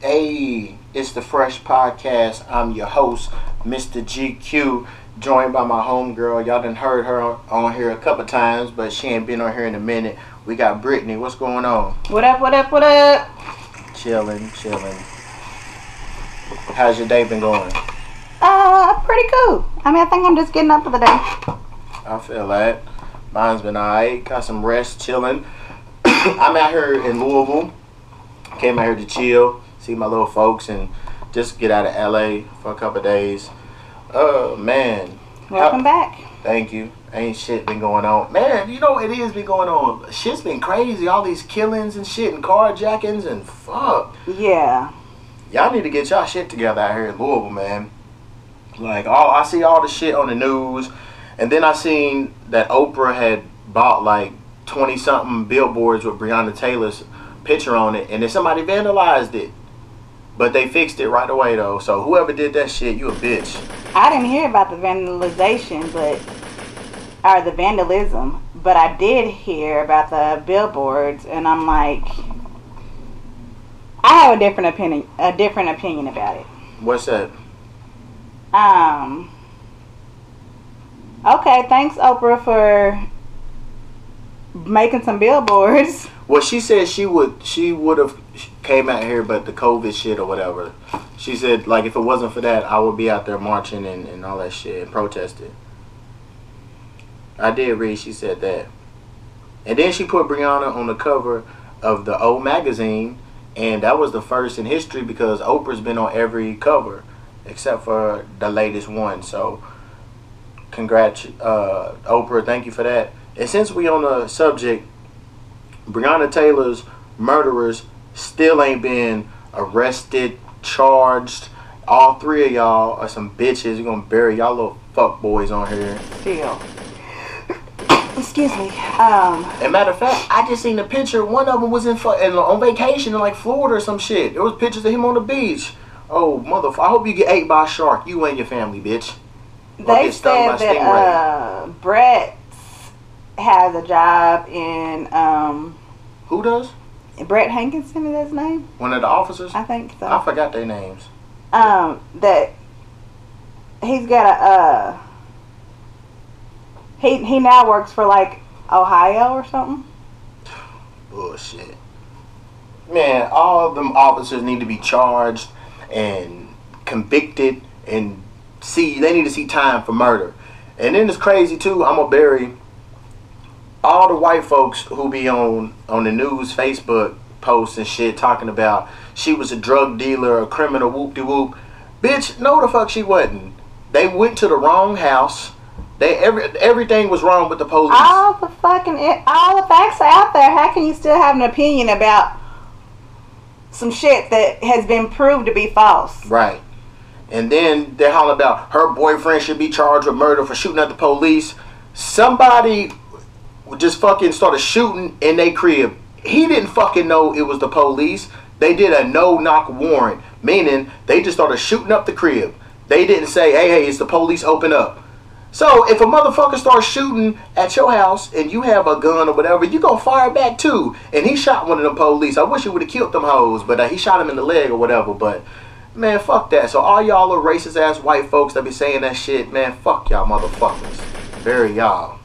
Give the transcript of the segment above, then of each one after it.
Hey, it's the Fresh Podcast. I'm your host, Mr. G'Cue, joined by my homegirl. Y'all done heard her on here a couple times, but she ain't been on here in a minute. We got Brittany. What's going on? What up, what up, what up? Chilling, chilling. How's your day been going? Uh, pretty cool. I mean, I think I'm just getting up for the day. I feel that. Mine's been alright. Got some rest, chilling. I'm out here in Louisville. Came out here to chill see my little folks, and just get out of LA for a couple days. Oh man. Welcome How, back. Thank you. Ain't shit been going on. Man, you know it is been going on. Shit's been crazy. All these killings and shit and carjackings and fuck. Yeah. Y'all need to get y'all shit together out here in Louisville, man. Like all I see all the shit on the news and then I seen that Oprah had bought like twenty something billboards with Breonna Taylor's picture on it and then somebody vandalized it. But they fixed it right away though. So whoever did that shit, you a bitch. I didn't hear about the vandalization, but or the vandalism, but I did hear about the billboards, and I'm like, I have a different opinion. A different opinion about it. What's that? Um. Okay, thanks Oprah for making some billboards. Well, she said she would she would have came out here, but the COVID shit or whatever. She said like if it wasn't for that, I would be out there marching and, and all that shit and protesting. I did read she said that, and then she put Breonna on the cover of the O magazine, and that was the first in history because Oprah's been on every cover except for the latest one. So, congrats, uh, Oprah. Thank you for that. And since we on the subject Breonna Taylor's murderers still ain't been arrested, charged. All three of y'all are some bitches. You're gonna bury y'all little fuck boys on here. Still. Excuse me. Um. And matter of fact, I just seen a picture. One of them was in, in on vacation in like Florida or some shit. There was pictures of him on the beach. Oh motherfucker! I hope you get ate by a shark. You and your family, bitch. They said that uh, Brett has a job in um who does? Brett Hankison is his name. One of the officers. I think so. I forgot their names. Um, that he's got a uh. He he now works for like Ohio or something. Bullshit. Man, all of them officers need to be charged and convicted and see they need to see time for murder. And then it's crazy too. I'm gonna bury all the white folks who be on on the news, Facebook posts and shit talking about she was a drug dealer, a criminal, whoop de whoop. Bitch, no the fuck she wasn't. They went to the wrong house. They every everything was wrong with the police. All the fucking all the facts are out there. How can you still have an opinion about some shit that has been proved to be false? Right. And then they're hollering about her boyfriend should be charged with murder for shooting at the police. Somebody just fucking started shooting in their crib. He didn't fucking know it was the police. They did a no knock warrant, meaning they just started shooting up the crib. They didn't say, hey, hey, it's the police, open up. So if a motherfucker starts shooting at your house and you have a gun or whatever, you gonna fire back too. And he shot one of them police. I wish he would have killed them hoes, but uh, he shot him in the leg or whatever. But man, fuck that. So all y'all are racist ass white folks that be saying that shit, man, fuck y'all motherfuckers. Very y'all.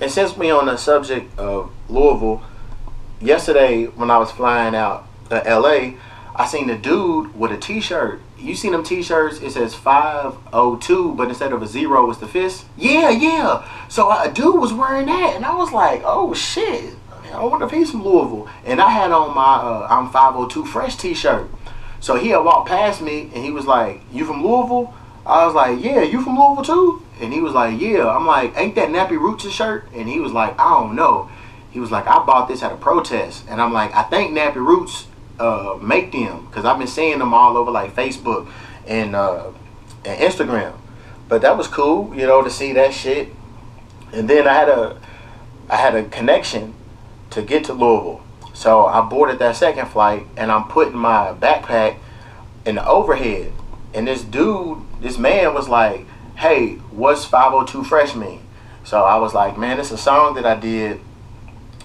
And since we on the subject of Louisville, yesterday when I was flying out to LA, I seen a dude with a T-shirt. You seen them T-shirts? It says 502, but instead of a zero, it's the fist. Yeah, yeah. So a dude was wearing that, and I was like, oh shit. I wonder if he's from Louisville. And I had on my uh, I'm 502 fresh T-shirt. So he had walked past me, and he was like, "You from Louisville?" I was like, "Yeah, you from Louisville too?" And he was like, yeah. I'm like, ain't that Nappy Roots' shirt? And he was like, I don't know. He was like, I bought this at a protest. And I'm like, I think Nappy Roots uh, make them because I've been seeing them all over like Facebook and, uh, and Instagram. But that was cool, you know, to see that shit. And then I had a I had a connection to get to Louisville. So I boarded that second flight and I'm putting my backpack in the overhead. And this dude, this man was like, hey, what's 502 Fresh mean? So I was like, man, it's a song that I did.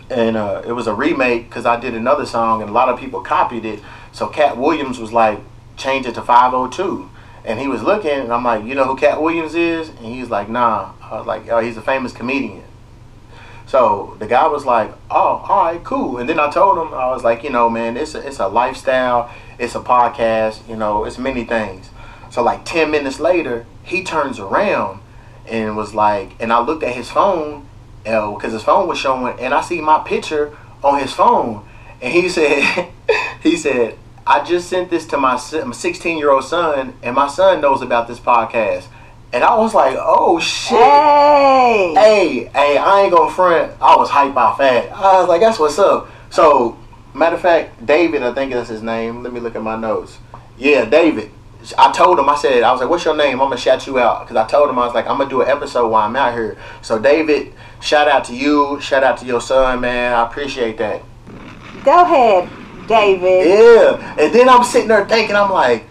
And uh, it was a remake because I did another song and a lot of people copied it. So Katt Williams was like, change it to 502. And he was looking and I'm like, you know who Katt Williams is? And he's like, nah. I was like, oh, he's a famous comedian. So the guy was like, "Oh, all right, cool." And then I told him, I was like, "You know, man, it's a, it's a lifestyle, it's a podcast, you know, it's many things." So like ten minutes later, he turns around and was like, and I looked at his phone, uh, because his phone was showing, and I see my picture on his phone, and he said, he said, "I just sent this to my 16 year old son, and my son knows about this podcast." And I was like, oh shit. Hey. Hey, hey, I ain't gonna front. I was hyped by fat. I was like, that's what's up. So, matter of fact, David, I think that's his name. Let me look at my notes. Yeah, David. I told him, I said, I was like, what's your name? I'm gonna shout you out. Because I told him, I was like, I'm gonna do an episode while I'm out here. So, David, shout out to you. Shout out to your son, man. I appreciate that. Go ahead, David. Yeah. And then I'm sitting there thinking, I'm like,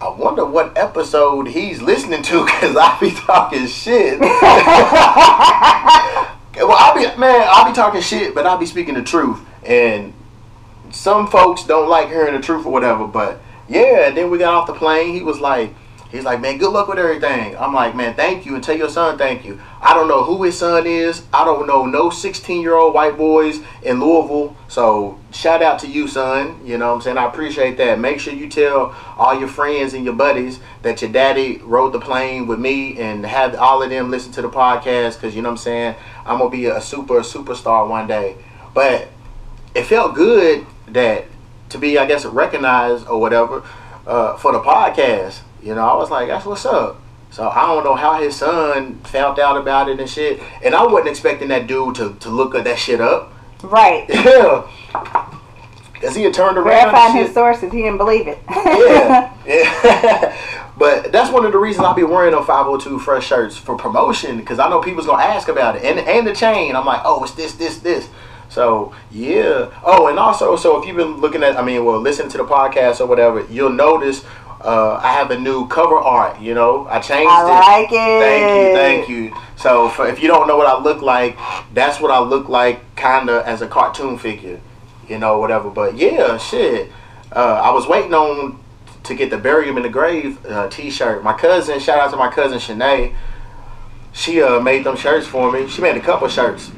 I wonder what episode he's listening to because I be talking shit. well, I be man, I be talking shit, but I be speaking the truth, and some folks don't like hearing the truth or whatever. But yeah, and then we got off the plane. He was like, He's like, man, good luck with everything. I'm like, man, thank you, and tell your son thank you. I don't know who his son is. I don't know no 16 year old white boys in Louisville. So shout out to you, son. You know what I'm saying? I appreciate that. Make sure you tell all your friends and your buddies that your daddy rode the plane with me and have all of them listen to the podcast because you know what I'm saying? I'm gonna be a super superstar one day. But it felt good that to be, I guess, recognized or whatever uh, for the podcast. You know, I was like, that's what's up. So I don't know how his son found out about it and shit. And I wasn't expecting that dude to, to look at that shit up. Right. Yeah. Cause he had turned around. Verifying his sources, he didn't believe it. yeah. Yeah. but that's one of the reasons I'll be wearing those 502 fresh shirts for promotion. Cause I know people's gonna ask about it. And and the chain. I'm like, oh, it's this, this, this. So yeah. Oh, and also, so if you've been looking at, I mean, well, listening to the podcast or whatever, you'll notice uh, I have a new cover art. You know, I changed I like it. it. Thank you, thank you. So for, if you don't know what I look like, that's what I look like, kinda as a cartoon figure. You know, whatever. But yeah, shit. Uh, I was waiting on to get the bury him in the grave uh, T-shirt. My cousin, shout out to my cousin Shanae. She uh, made them shirts for me. She made a couple shirts.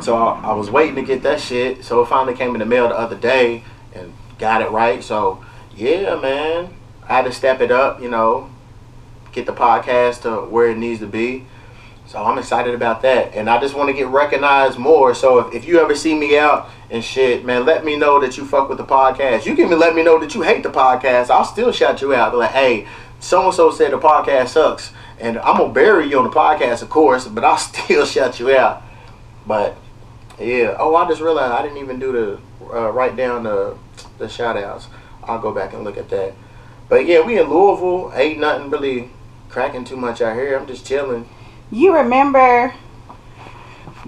So I, I was waiting to get that shit. So it finally came in the mail the other day and got it right. So yeah, man. I had to step it up, you know, get the podcast to where it needs to be. So I'm excited about that. And I just want to get recognized more. So if, if you ever see me out and shit, man, let me know that you fuck with the podcast. You can even let me know that you hate the podcast. I'll still shout you out. Like, hey, so and so said the podcast sucks. And I'm going to bury you on the podcast, of course, but I'll still shout you out. But yeah. Oh, I just realized I didn't even do the uh, write down the, the shout outs. I'll go back and look at that. But yeah, we in Louisville. Ain't nothing really cracking too much out here. I'm just chilling. You remember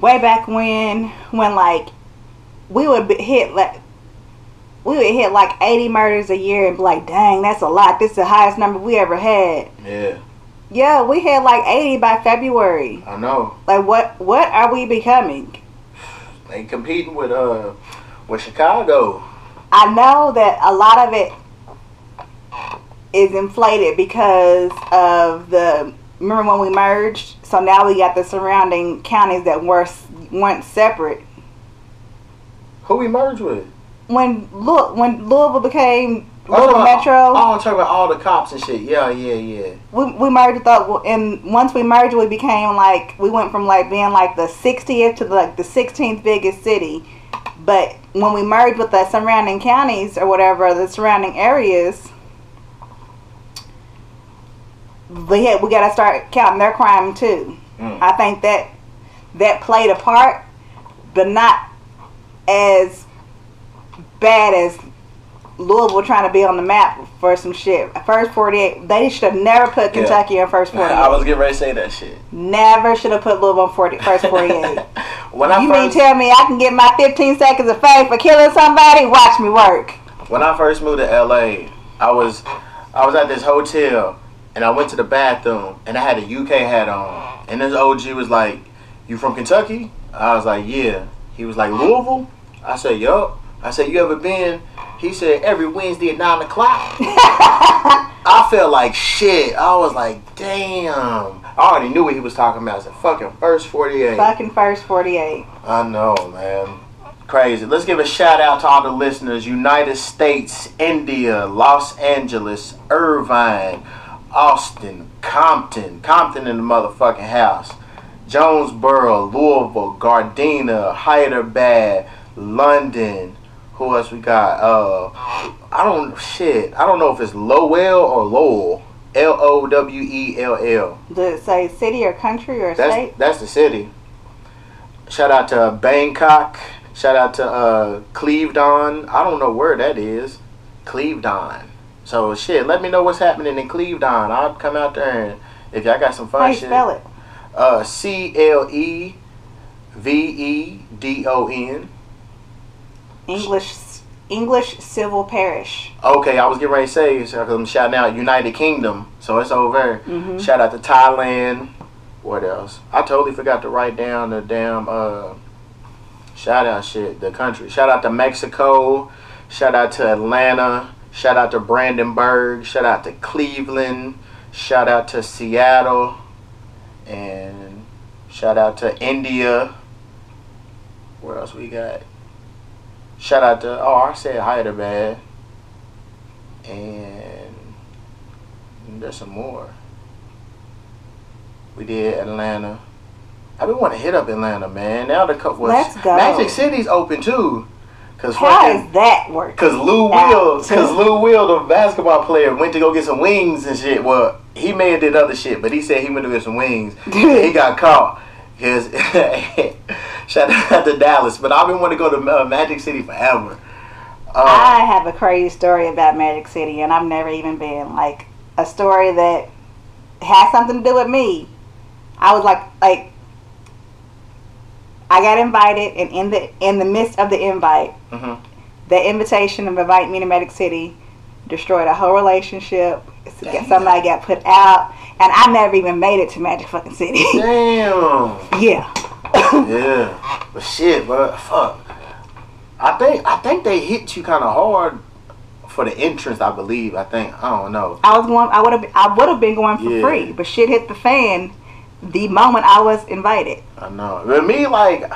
way back when, when like we would hit like we would hit like 80 murders a year and be like, dang, that's a lot. This is the highest number we ever had. Yeah. Yeah, we had like 80 by February. I know. Like what what are we becoming? They competing with uh with Chicago. I know that a lot of it is inflated because of the remember when we merged? So now we got the surrounding counties that were once separate. Who we merged with? When look when louisville became Louisville oh, Metro. Oh, I'm talking about all the cops and shit. Yeah, yeah, yeah. We, we merged up, and once we merged, we became like we went from like being like the 60th to like the 16th biggest city. But when we merged with the surrounding counties or whatever, the surrounding areas, we had, we got to start counting their crime too. Mm. I think that that played a part, but not as bad as Louisville trying to be on the map for some shit. First 48, they should have never put Kentucky yeah. in first 48. I was getting ready to say that shit. Never should have put Louisville in 40, first 48. when I you first mean tell me I can get my 15 seconds of fame for killing somebody? Watch me work. when I first moved to LA, I was I was at this hotel and I went to the bathroom and I had a UK hat on. And this OG was like, You from Kentucky? I was like, Yeah. He was like, Louisville? I said, Yup. I said, You ever been? He said, Every Wednesday at nine o'clock. I felt like shit. I was like, damn. I already knew what he was talking about. I said, fucking first 48. Fucking first 48. I know, man. Crazy. Let's give a shout out to all the listeners. United States, India, Los Angeles, Irvine, Austin, Compton. Compton in the motherfucking house. Jonesboro, Louisville, Gardena, Hyderabad, London. Who else we got? Uh I don't shit. I don't know if it's Lowell or Lowell. L O W E L L. Does it say city or country or That's state? that's the city. Shout out to Bangkok. Shout out to uh, Clevedon. I don't know where that is. Clevedon. So shit, let me know what's happening in Clevedon. I'll come out there and if y'all got some fun How you shit. spell it? Uh, C L E V E D O N. English English Civil Parish. Okay, I was getting ready to say, so 'cause I'm shouting out United Kingdom, so it's over. Mhm. Shout out to Thailand. What else? I totally forgot to write down the damn uh, shout out shit, the country. Shout out to Mexico. Shout out to Atlanta. Shout out to Brandenburg. Shout out to Cleveland. Shout out to Seattle. And shout out to India. Where else we got? Shout out to oh I said Hyderabad. And there's some more. We did Atlanta. I've been wanting to hit up Atlanta, man. Now the was Let's go. Magic City's open too. Cause How fucking is that working? Cause Lou? Will, cause Lou Will, the basketball player, went to go get some wings and shit. Well, he may have did other shit, but he said he went to get some wings. he got caught. Cause shout out to Dallas, but I've been wanting to go to uh, Magic City forever. Uh, I have a crazy story about Magic City, and I've never even been like a story that has something to do with me. I was like, like, I got invited, and in the in the midst of the invite, mhm. the invitation of invite me to Magic City destroyed a whole relationship. Damn. Somebody got put out, and I never even made it to Magic fucking City. Damn. yeah. Yeah, but shit, but fuck. I think I think they hit you kind of hard for the entrance. I believe. I think I don't know. I was going. I would have. I would have been going for Yeah. free, but shit hit the fan the moment I was invited. I know. But me, like,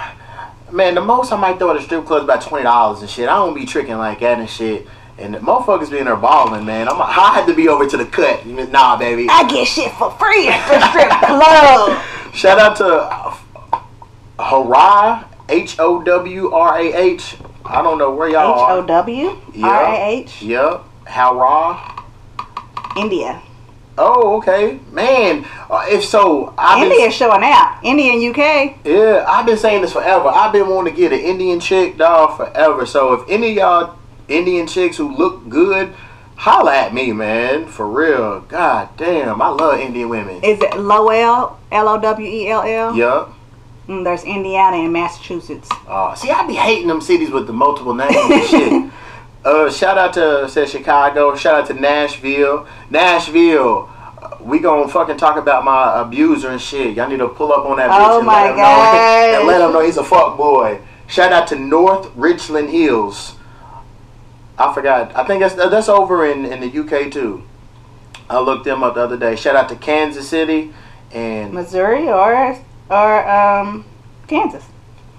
man, the most I might throw at a strip club is about twenty dollars and shit. I don't be tricking like that and shit. And the motherfuckers be in there balling, man. I'm, I had to be over to the cut. Nah, baby. I get shit for free at the strip club. Shout out to Harai, H O W R A H. I don't know where y'all O are. W Yeah. R A H Yep. Harai. India. Oh, okay, man. Uh, if so, I've been, India showing out. India and UK. Yeah, I've been saying this forever. I've been wanting to get an Indian chick, dog, forever. So if any of y'all Indian chicks who look good, holla at me, man. For real. God damn, I love Indian women. Is it Lowell? L O W E L L. Yup. Mm, there's Indiana and Massachusetts. Uh, see, I be hating them cities with the multiple names and shit. Uh, shout out to said Chicago. Shout out to Nashville. Nashville. uh, We gonna fucking talk about my abuser and shit. Y'all need to pull up on that bitch Oh and, my let him know, and let him know he's a fuck boy. Shout out to North Richland Hills. I forgot. I think that's that's over in, in the UK too. I looked them up the other day. Shout out to Kansas City and Missouri or or um Kansas.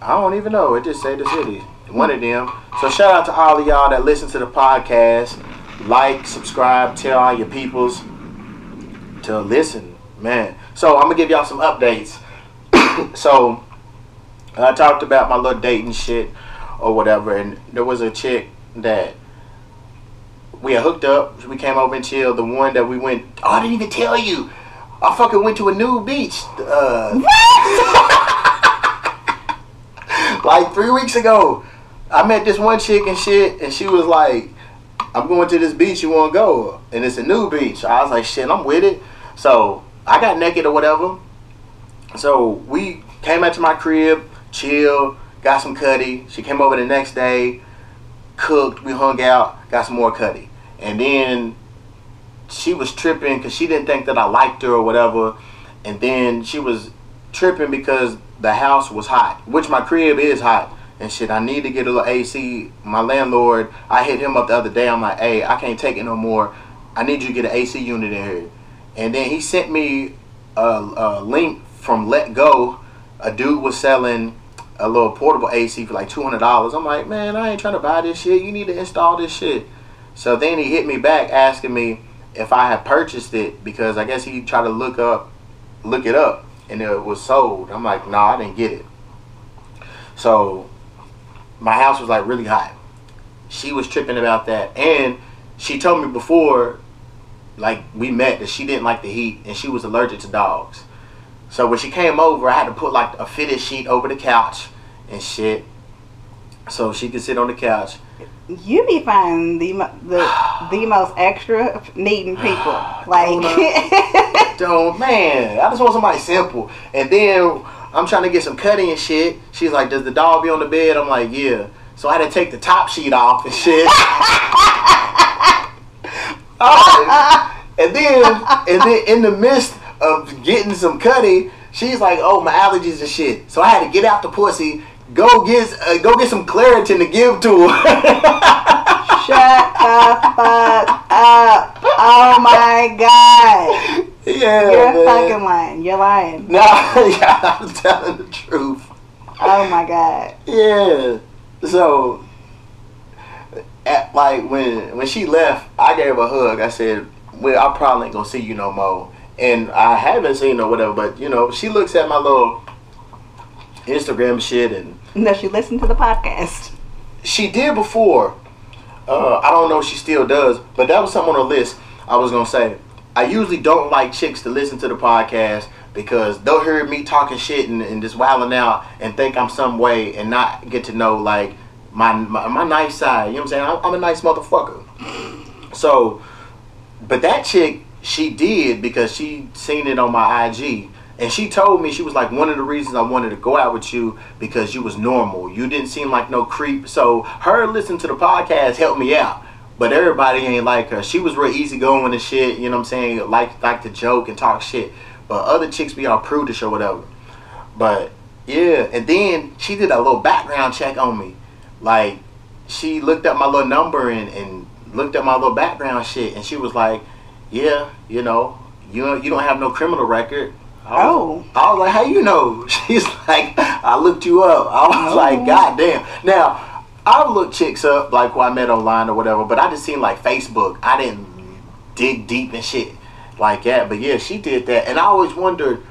I don't even know. It just say the city. One of them. So shout out to all of y'all that listen to the podcast. Like, subscribe, tell all your peoples to listen, man. So I'm gonna give y'all some updates. so I talked about my little dating shit or whatever, and there was a chick that we had hooked up. We came over and chilled. The one that we went. Oh, I didn't even tell you. I fucking went to a new beach. Uh, like three weeks ago. I met this one chick and shit, and she was like, I'm going to this beach, you wanna go? And it's a new beach. I was like, shit, I'm with it. So I got naked or whatever. So we came out to my crib, chill, got some cutty. She came over the next day, cooked, we hung out, got some more cutty. And then she was tripping because she didn't think that I liked her or whatever. And then she was tripping because the house was hot, which my crib is hot and shit. I need to get a little AC. My landlord, I hit him up the other day. I'm like, hey, I can't take it no more. I need you to get an AC unit in here. And then he sent me a, a link from Letgo. A dude was selling a little portable AC for like two hundred dollars. I'm like, man, I ain't trying to buy this shit. You need to install this shit. So then he hit me back asking me if I had purchased it because I guess he tried to look up, look it up, and it was sold. I'm like, no, nah, I didn't get it. So my house was like really hot. She was tripping about that, and she told me before, like we met, that she didn't like the heat and she was allergic to dogs. So when she came over, I had to put like a fitted sheet over the couch and shit, so she could sit on the couch. You be finding the the the most extra needing people. Like, don't, uh, don't man, I just want somebody simple. And then I'm trying to get some cutting and shit. She's like, "Does the dog be on the bed?" I'm like, "Yeah." So I had to take the top sheet off and shit. and then, and then in the midst of getting some cutting, she's like, "Oh, my allergies and shit." So I had to get out the pussy, go get uh, go get some Claritin to give to her. Shut the fuck up! Oh my god! Yeah, You're man. fucking lying. You're lying. No, yeah, I'm telling the truth. Oh my god. Yeah. So, at, like when when she left, I gave her a hug. I said, "Well, I probably ain't gonna see you no more." And I haven't seen her, whatever. But you know, she looks at my little Instagram shit, and No, she listened to the podcast. she did before. Uh, I don't know if she still does, but that was something on the list. I was gonna say. I usually don't like chicks to listen to the podcast because they'll hear me talking shit and, and just wilding out and think I'm some way and not get to know like my my, my nice side. You know what I'm saying? I'm, I'm a nice motherfucker. So, but that chick, she did because she seen it on my IG. And she told me she was like one of the reasons I wanted to go out with you because you was normal. You didn't seem like no creep. So her listening to the podcast helped me out. But everybody ain't like her. She was real easygoing and shit. You know what I'm saying? Like like to joke and talk shit. But other chicks be all prudish or whatever. But yeah, and then she did a little background check on me. Like she looked up my little number and, and looked at my little background shit, and she was like, "Yeah, you know, you you don't have no criminal record." I Oh. I was like, "How you know?" She's like, "I looked you up." I was Oh. like, "God damn!" Now I've looked chicks up like who I met online or whatever, but I just seen like Facebook. I didn't dig deep and shit like that. But yeah, she did that, and I always wondered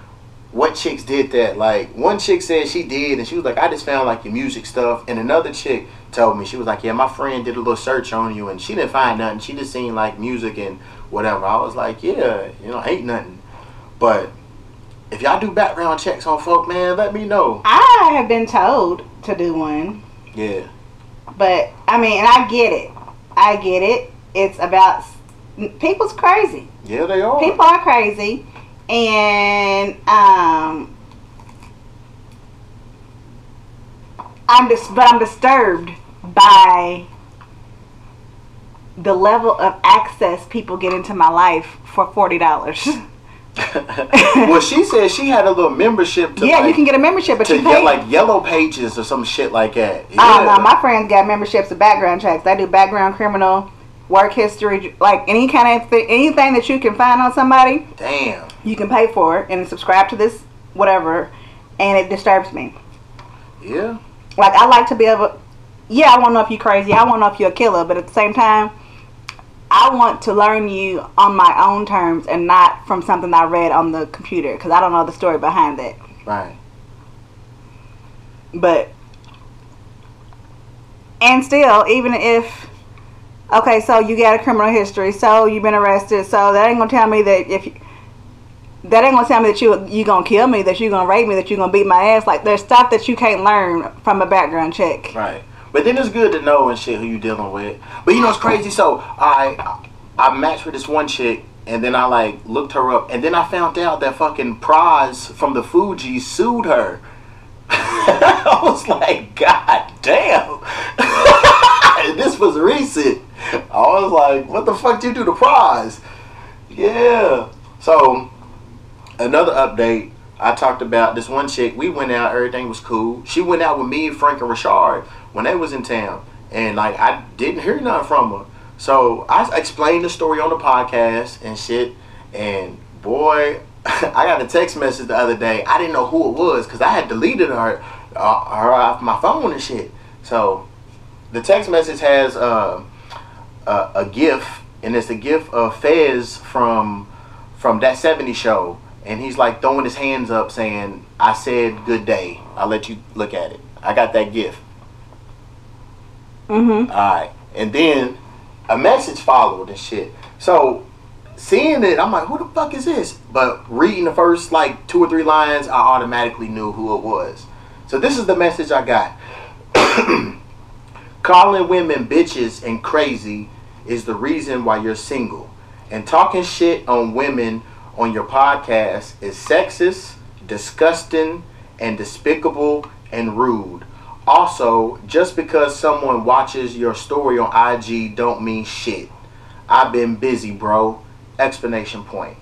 what chicks did that. Like one chick said she did, and she was like, "I just found like your music stuff," and another chick told me she was like, "Yeah, my friend did a little search on you, and she didn't find nothing. She just seen like music and whatever." I was like, "Yeah, you know, ain't nothing." But if y'all do background checks on folk, man, let me know. I have been told to do one, Yeah, but I mean, and I get it. I get it. It's about people's crazy. yeah, they are. People are crazy, and um, I'm just, but I'm disturbed by the level of access people get into my life for forty dollars. well, she said she had a little membership to yeah, like, you can get a membership, but to you get pay. like yellow pages or some shit like that. Ah, yeah. Oh no, my friends got memberships to background checks. They do background criminal, work history, like any kind of th- anything that you can find on somebody, Damn. you can pay for it and subscribe to this whatever, and it disturbs me. Yeah. Like I like to be able. Yeah, I want to know if you're crazy. I want to know if you're a killer, but at the same time, I want to learn you on my own terms and not from something I read on the computer because I don't know the story behind that. Right. But and still, even if okay, so you got a criminal history, so you've been arrested, so that ain't gonna tell me that if you, that ain't gonna tell me that you you gonna kill me, that you gonna rape me, that you gonna beat my ass. Like there's stuff that you can't learn from a background check. Right. But then it's good to know and shit who you dealing with. But you know it's crazy. So I I matched with this one chick and then I like looked her up and then I found out that fucking Pras from the Fugees sued her I was like, God damn. this was recent. I was like, what the fuck did you do to Pras? Yeah. So, another update. I talked about this one chick. We went out, everything was cool. She went out with me, Frank, and Rashard when they was in town. And like I didn't hear nothing from her. So I explained the story on the podcast and shit. And boy, I got a text message the other day. I didn't know who it was because I had deleted her, uh, her off my phone and shit. So the text message has uh, a, a GIF, and it's a GIF of Fez from from that 70 show, and he's like throwing his hands up saying, "I said good day." I'll let you look at it. I got that gift. Mm-hmm. All right, and then a message followed and shit. So seeing it, I'm like, who the fuck is this? But reading the first like two or three lines, I automatically knew who it was. So this is the message I got. Calling women bitches and crazy is the reason why you're single. And talking shit on women on your podcast is sexist, disgusting, and despicable and rude. Also, just because someone watches your story on IG don't mean shit. I've been busy, bro. Explanation point.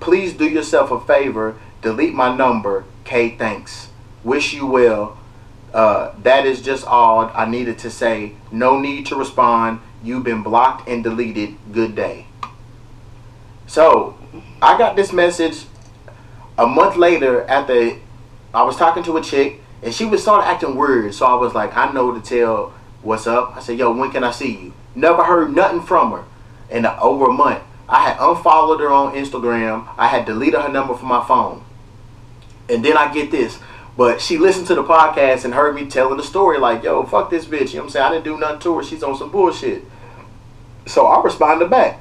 Please do yourself a favor. Delete my number. K, thanks. Wish you well. Uh, that is just all I needed to say. No need to respond. You've been blocked and deleted. Good day. So, I got this message a month later after I was talking to a chick and she was sort of acting weird. So I was like, I know to tell what's up. I said, yo, when can I see you? Never heard nothing from her in over a month. I had unfollowed her on Instagram. I had deleted her number from my phone. And then I get this. But she listened to the podcast and heard me telling the story like, yo, fuck this bitch. You know what I'm saying? I didn't do nothing to her. She's on some bullshit. So I responded back.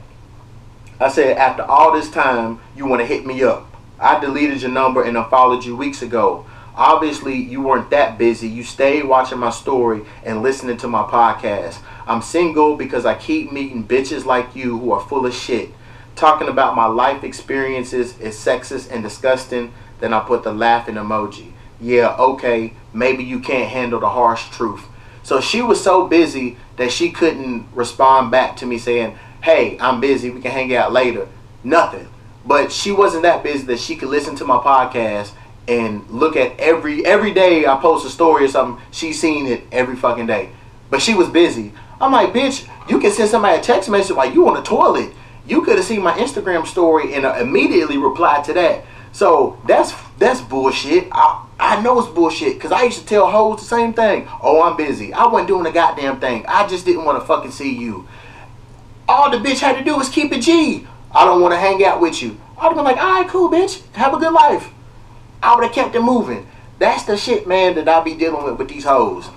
I said, after all this time, you want to hit me up. I deleted your number and unfollowed you weeks ago. Obviously, you weren't that busy. You stayed watching my story and listening to my podcast. I'm single because I keep meeting bitches like you who are full of shit. Talking about my life experiences is sexist and disgusting. Then I put the laughing emoji. Yeah, okay, maybe you can't handle the harsh truth. So she was so busy that she couldn't respond back to me saying, Hey, I'm busy. We can hang out later. Nothing. But she wasn't that busy that she could listen to my podcast and look at every every day I post a story or something. She's seen it every fucking day. But she was busy. I'm like, bitch, you can send somebody a text message while you on the toilet. You could have seen my Instagram story and uh, immediately replied to that. So that's that's bullshit. I I know it's bullshit because I used to tell hoes the same thing. Oh, I'm busy. I wasn't doing a goddamn thing. I just didn't want to fucking see you. All the bitch had to do was keep it G. I don't want to hang out with you. I'd have been like, all right, cool, bitch. Have a good life. I would have kept it moving. That's the shit, man, that I be dealing with with these hoes.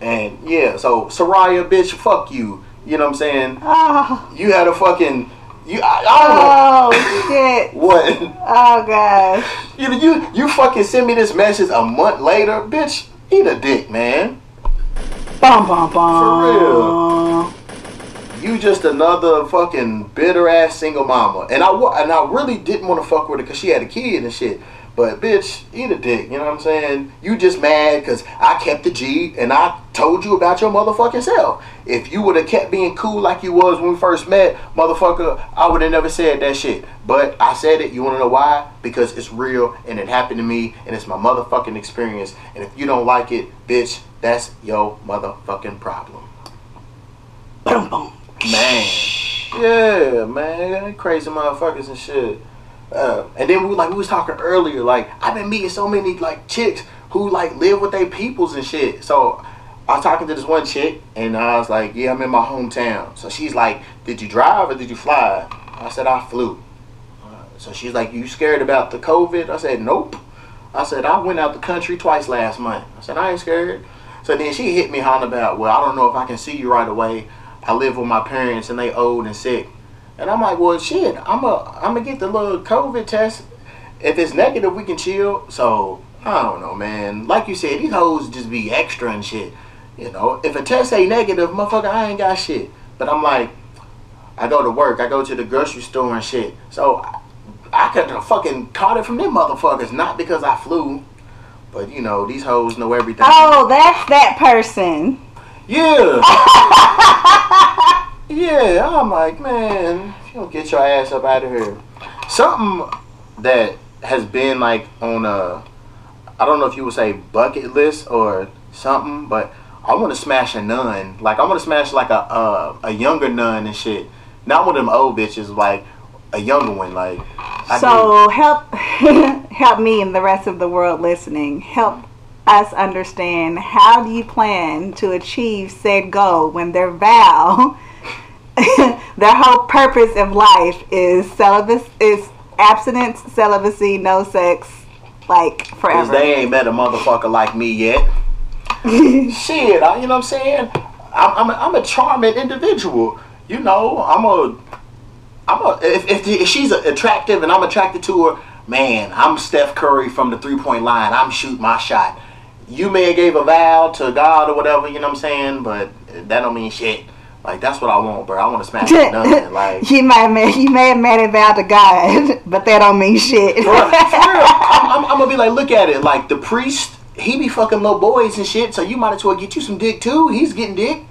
And yeah, so Soraya, bitch, fuck you. You know what I'm saying? Oh, You had a fucking you. I, I don't know oh shit. what. Oh gosh. You you you fucking send me this message a month later, bitch. Eat a dick, man. Bum bum bum. For real. You just another fucking bitter ass single mama. And I and I really didn't want to fuck with her because she had a kid and shit. But bitch, eat a dick. You know what I'm saying? You just mad because I kept the G and I told you about your motherfucking self. If you would have kept being cool like you was when we first met, motherfucker, I would have never said that shit. But I said it. You want to know why? Because it's real and it happened to me and it's my motherfucking experience. And if you don't like it, bitch, that's your motherfucking problem. Boom boom. Man. Yeah, man. Crazy motherfuckers and shit. Uh, and then we like we was talking earlier, like I've been meeting so many like chicks who like live with their peoples and shit. So I was talking to this one chick and I was like, Yeah, I'm in my hometown. So she's like, Did you drive or did you fly? I said I flew. Uh, so she's like, You scared about the COVID? I said, Nope. I said, I went out the country twice last month. I said, I ain't scared. So then she hit me hollering about, Well, I don't know if I can see you right away. I live with my parents and they old and sick. And I'm like, well, shit, I'm a, I'm gonna get the little COVID test. If it's negative, we can chill. So I don't know, man. Like you said, these hoes just be extra and shit. You know, if a test ain't negative, motherfucker, I ain't got shit. But I'm like, I go to work, I go to the grocery store and shit. So I, I could have fucking caught it from them motherfuckers, not because I flew. But you know, these hoes know everything. Oh, that's that person. Yeah. yeah, I'm like, man, if you don't get your ass up out of here. Something that has been like on a, I don't know if you would say bucket list or something, but I want to smash a nun. Like I want to smash like a uh, a younger nun and shit. Not one of them old bitches, like a younger one. Like I so help help me and the rest of the world listening. Help us understand how do you plan to achieve said goal when their vow their whole purpose of life is celibacy is abstinence celibacy no sex like forever. Cause they ain't met a motherfucker like me yet. Shit I, you know what i'm saying? I'm, I'm, a, I'm a charming individual you know? I'm a i'm a if, if, if she's attractive and i'm attracted to her man i'm steph curry from the three-point line. I'm shoot my shot you may have gave a vow to God or whatever, you know what I'm saying, but that don't mean shit. Like that's what I want, bro. I want to smash that nothing. Like you might have you may have made a vow to God, but that don't mean shit. real, I'm, I'm, I'm, gonna be like, look at it. Like the priest, he be fucking little boys and shit. So you might as well get you some dick too. He's getting dick.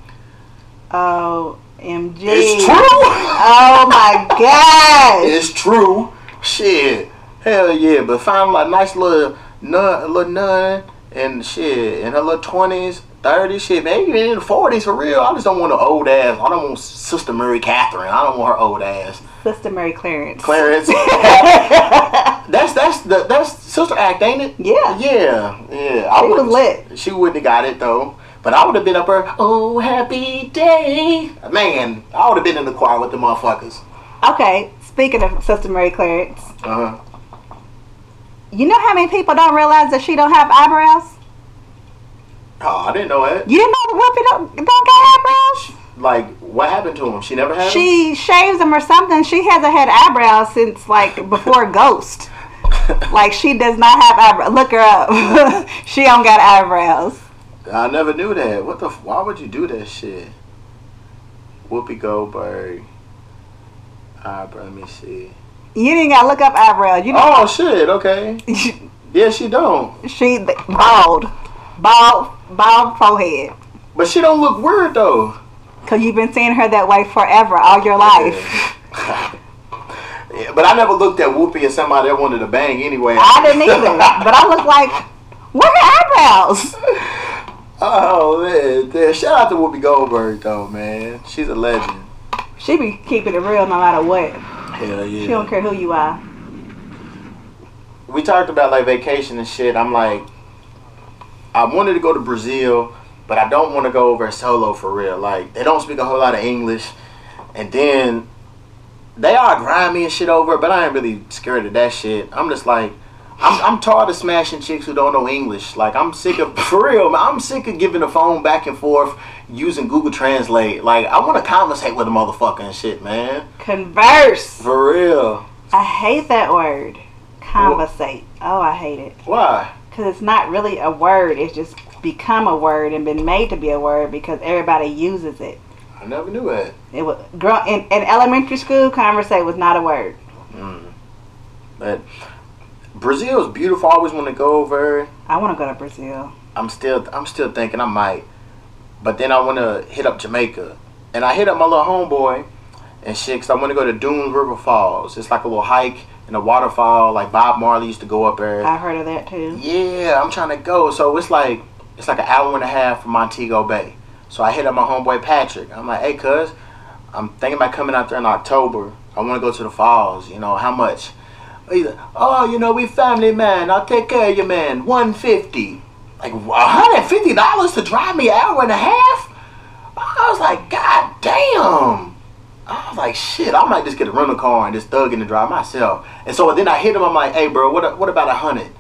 Oh, MG. It's true. Oh my god. it's true. Shit. Hell yeah. But find like nice little nun, little nun and shit in her little twenties, thirties, shit, maybe even in the forties for real. I just don't want an old ass. I don't want Sister Mary Catherine. I don't want her old ass. Sister Mary Clarence. Clarence. that's that's the that's Sister Act, ain't it? Yeah. Yeah, yeah. I was lit. She wouldn't have got it though. But I would have been up her, Oh, happy day, man! I would have been in the choir with the motherfuckers. Okay, speaking of Sister Mary Clarence. Uh huh you know how many people don't realize that she don't have eyebrows? Oh, I didn't know that. You didn't know the Whoopi don't, don't got eyebrows? Like, what happened to him? She never had She them? shaves them or something. She hasn't had eyebrows since, like, before Ghost. like, she does not have eyebrows. Look her up. she don't got eyebrows. I never knew that. What the? Why would you do that shit? Whoopi Goldberg. Eyebrow, let me see. You didn't gotta look up eyebrows. You know. Oh shit. Okay. yeah, she don't. She bald, bald, bald forehead. But she don't look weird though. Cause you've been seeing her that way forever, all your life. Yeah. yeah, but I never looked at Whoopi as somebody that wanted to bang anyway. I didn't either. but I look like, where are eyebrows? Oh man, shout out to Whoopi Goldberg though, man. She's a legend. She be keeping it real no matter what. Hell yeah. She don't care who you are. We talked about like vacation and shit. I'm like, I wanted to go to Brazil, but I don't want to go over solo for real. Like they don't speak a whole lot of English, and then they are grimy and shit over, but I ain't really scared of that shit. I'm just like. I'm, I'm tired of smashing chicks who don't know English. Like I'm sick of for real. Man, I'm sick of giving the phone back and forth using Google Translate. Like I want to conversate with a motherfucker and shit, man. Converse. For real. I hate that word. Conversate. Oh, I hate it. Why? Because it's not really a word. It's just become a word and been made to be a word because everybody uses it. I never knew that. It was in, in elementary school. Conversate was not a word. Mm. But Brazil is beautiful. I always want to go over. I want to go to Brazil. I'm still I'm still thinking I might, but then I want to hit up Jamaica, and I hit up my little homeboy, and shit. Cause I want to go to Dunn's River Falls. It's like a little hike and a waterfall. Like Bob Marley used to go up there. I heard of that too. Yeah, I'm trying to go. So it's like it's like an hour and a half from Montego Bay. So I hit up my homeboy Patrick. I'm like, hey, cuz, I'm thinking about coming out there in October. I want to go to the falls. You know how much? He's like, oh, you know, we family, man. I'll take care of you, man. 150 Like, $150 to drive me an hour and a half? I was like, God damn. I was like, shit, I might just get a rental car and just thug in and drive myself. And so then I hit him. I'm like, hey, bro, what, what about a hundred?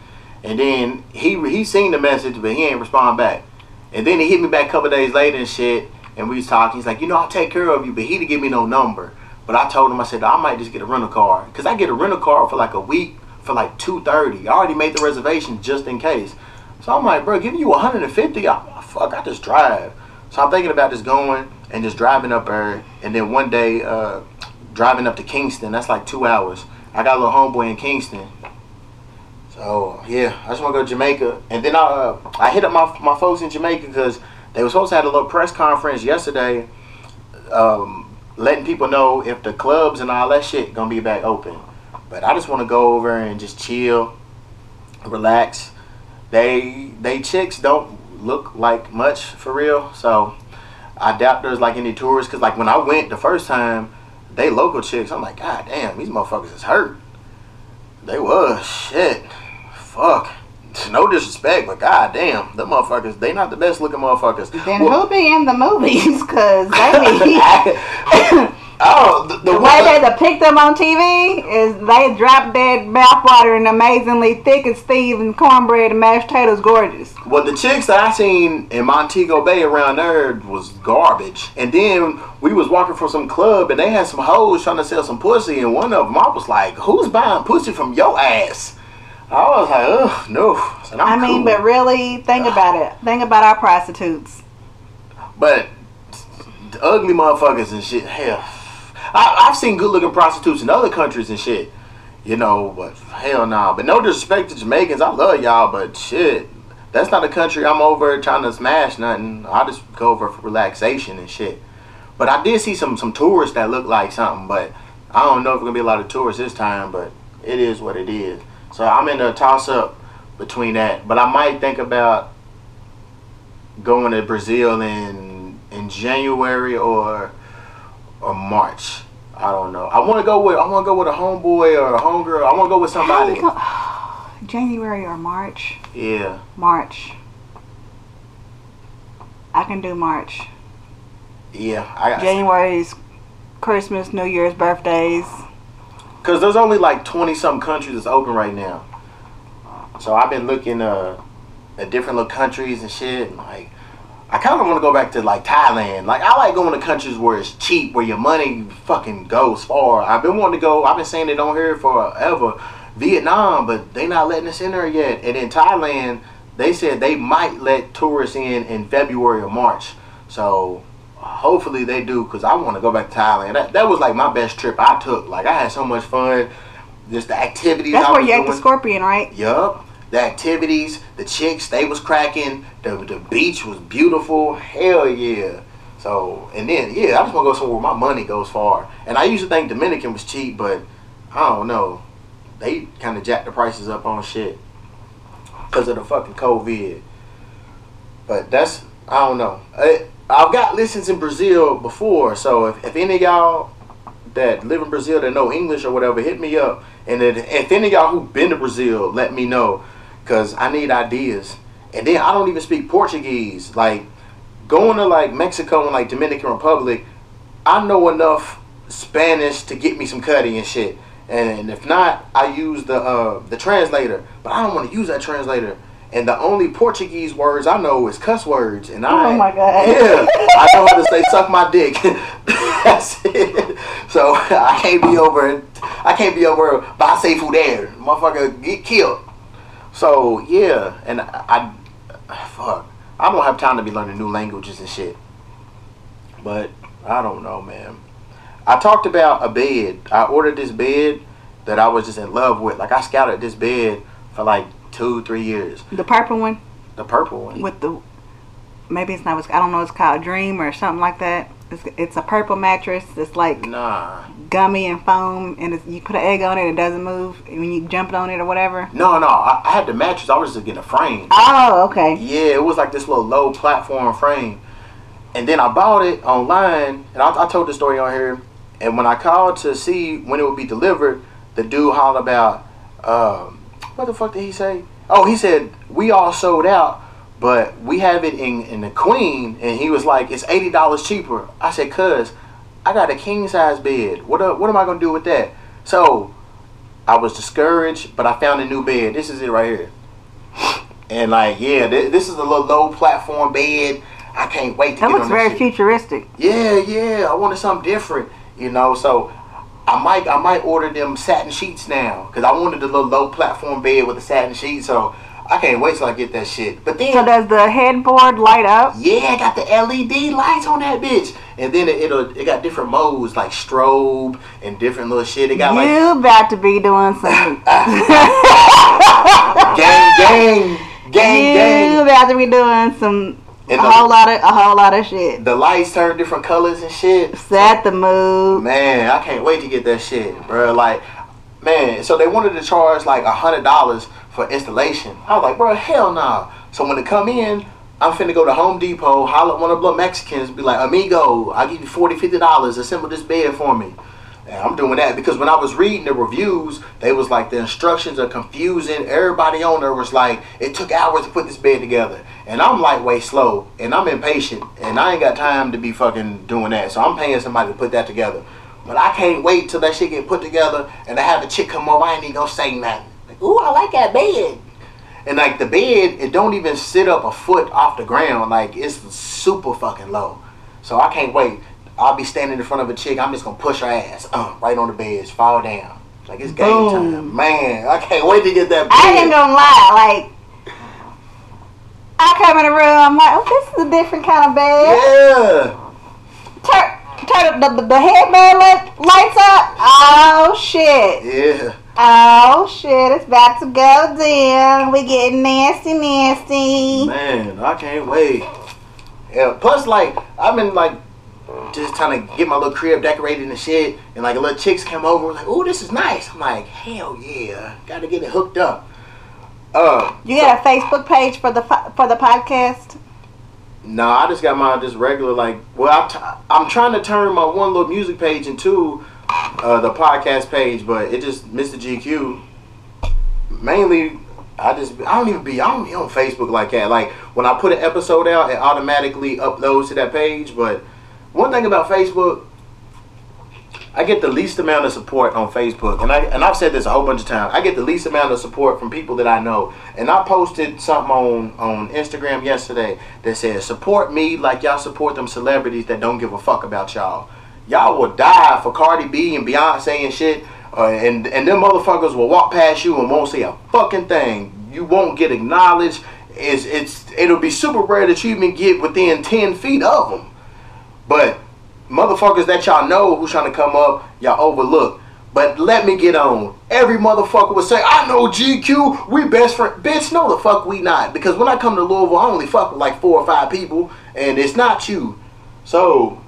And then he he seen the message, but he ain't respond back. And then he hit me back a couple days later and shit. And we was talking. He's like, you know, I'll take care of you, but he didn't give me no number. But I told him, I said, I might just get a rental car. Because I get a rental car for like a week for like 230 I already made the reservation just in case. So I'm like, bro, giving you 150 I, fuck, I just drive. So I'm thinking about just going and just driving up there. And then one day, uh, driving up to Kingston. That's like two hours. I got a little homeboy in Kingston. So yeah, I just want to go to Jamaica, and then I uh, I hit up my my folks in Jamaica because they were supposed to have a little press conference yesterday, um, letting people know if the clubs and all that shit gonna be back open. But I just want to go over and just chill, relax. They they chicks don't look like much for real, so I doubt there's like any tourists. Cause like when I went the first time, they local chicks. I'm like, God damn, these motherfuckers is hurt. They was shit fuck. No disrespect, but god damn, the motherfuckers, they not the best looking motherfuckers. Then well, who be in the movies? Cause they be. oh, the, the, the way they depict them on TV is they drop dead mouthwater and amazingly thick as Steve and cornbread and mashed potatoes gorgeous. Well, the chicks that I seen in Montego Bay around there was garbage. And then we was walking from some club and they had some hoes trying to sell some pussy, and one of them I was like, "Who's buying pussy from your ass?" I was like, ugh, no. I, I mean, cool. but really, think about it. Think about our prostitutes. But ugly motherfuckers and shit. Hell, I, have seen good looking prostitutes in other countries and shit. You know, but hell no. Nah. But no disrespect to Jamaicans. I love y'all, but shit. That's not a country I'm over trying to smash nothing. I just go over for relaxation and shit. But I did see some some tourists that look like something, but I don't know if it's gonna be a lot of tourists this time, but it is what it is. So I'm in a toss up between that. But I might think about going to Brazil in in January or or March. I don't know. I want to go with I want to go with a homeboy or a homegirl. I want to go with somebody. Go, January or March? Yeah. March. I can do March. Yeah, I January's Christmas, New Year's, birthdays. Cause there's only like twenty some countries that's open right now. So I've been looking uh, at different little countries and shit. And like, I kind of want to go back to like Thailand. Like I like going to countries where it's cheap, where your money fucking goes far. I've been wanting to go. I've been saying it on here forever. Vietnam, but they not letting us in there yet. And in Thailand, they said they might let tourists in in February or March. So hopefully they do because I want to go back to Thailand. That, that was like my best trip I took. Like I had so much fun. Just the activities. That's I where you ate the scorpion, right? Yup. The activities, the chicks, they was cracking. The the beach was beautiful. Hell yeah. So and then yeah, I just want to go somewhere where my money goes far. And I used to think Dominican was cheap, but I don't know. They kind of jacked the prices up on shit because of the fucking COVID. But that's I don't know. It, I've got listens in Brazil before, so if, if any of y'all that live in Brazil that know English or whatever, hit me up. And if, if any of y'all who've been to Brazil, let me know, cause I need ideas. And then I don't even speak Portuguese. Like going to like Mexico and like Dominican Republic, I know enough Spanish to get me some cutting and shit. And if not, I use the uh, the translator. But I don't want to use that translator and the only Portuguese words I know is cuss words, and I oh my god, yeah, I know how to say suck my dick. That's it. So I can't be over. I can't be over say there, motherfucker get killed. So yeah, and I, I, fuck, I don't have time to be learning new languages and shit. But I don't know, man. I talked about a bed. I ordered this bed that I was just in love with. Like I scouted this bed for like two, three years. The purple one. The purple one. With the maybe it's not. I don't know. It's called Dream or something like that. It's, it's a purple mattress. It's like nah gummy and foam, and you put an egg on it, it doesn't move when you jump on it or whatever. No, no. I, I had the mattress. I was just getting a frame. Oh, okay. Yeah, it was like this little low platform frame, and then I bought it online, and I, I told the story on here. And when I called to see when it would be delivered, the dude hollered about. Um, what the fuck did he say? Oh, he said we all sold out, but we have it in in the Queen, and he was like, it's eighty dollars cheaper. I said, cuz I got a king size bed. What uh, what am I gonna do with that? So I was discouraged, but I found a new bed. This is it right here. And like, yeah, th- this is a little low platform bed. I can't wait to that get looks on very shit. futuristic. Yeah, yeah. I wanted something different, you know. So I might I might order them satin sheets now because I wanted the little low platform bed with the satin sheets. So I can't wait till I get that shit. But then, so does the headboard light up? Yeah, I got the LED lights on that bitch, and then it, will it got different modes like strobe and different little shit. It got you like you about to be doing some. gang, gang, gang, gang. you about to be doing some And a the- whole lot of a whole lot of shit. The lights turn different colors and shit. Set the mood. Man, I can't wait to get that shit, bro. Like, man, so they wanted to charge like a hundred dollars for installation. I was like, bro, hell no. So when they come in, I'm finna go to Home Depot, holler at one of the Mexicans, be like, amigo, I'll give you 40 50 dollars, assemble this bed for me. And I'm doing that because when I was reading the reviews, they was like the instructions are confusing. Everybody on there was like, it took hours to put this bed together. And I'm way slow and I'm impatient and I ain't got time to be fucking doing that. So I'm paying somebody to put that together. But I can't wait till that shit get put together and I have a chick come over. I ain't even gonna say nothing. Like, ooh, I like that bed. And like the bed, it don't even sit up a foot off the ground. Like it's super fucking low. So I can't wait. I'll be standing in front of a chick. I'm just gonna push her ass, uh, right on the bed, fall down. Like it's game Boom. time, man. I can't wait to get that Bed. I ain't gonna lie, like I come in the room, I'm like, oh, this is a different kind of bed. Yeah. Turn, turn the, the, the headband light, lights up. Oh shit. Yeah. Oh shit, it's about to go down. We getting nasty, nasty. Man, I can't wait. Yeah. Plus, like, I've been like just trying to get my little crib decorated and shit, and like a little chicks come over, like, "Oh, this is nice." I'm like, "Hell yeah, gotta get it hooked up." Uh, You got a Facebook page for the for the podcast? no, I just got my just regular like. Well, I'm, t- I'm trying to turn my one little music page into uh, the podcast page, but it just Mr. G'Cue. Mainly, I just I don't even be I don't be on Facebook like that. Like when I put an episode out, it automatically uploads to that page. But one thing about Facebook, I get the least amount of support on Facebook, and I and I've said this a whole bunch of times. I get the least amount of support from people that I know. And I posted something on on Instagram yesterday that says, "Support me like y'all support them celebrities that don't give a fuck about y'all. Y'all will die for Cardi B and Beyonce and shit, uh, and and them motherfuckers will walk past you and won't say a fucking thing. You won't get acknowledged. It's it's it'll be super rare that you even get within ten feet of them." But motherfuckers that y'all know who's trying to come up, y'all overlook. But let me get on. Every motherfucker would say, I know G'Cue, we best friend. Bitch, no the fuck we not. Because when I come to Louisville, I only fuck with like four or five people, and it's not you. So,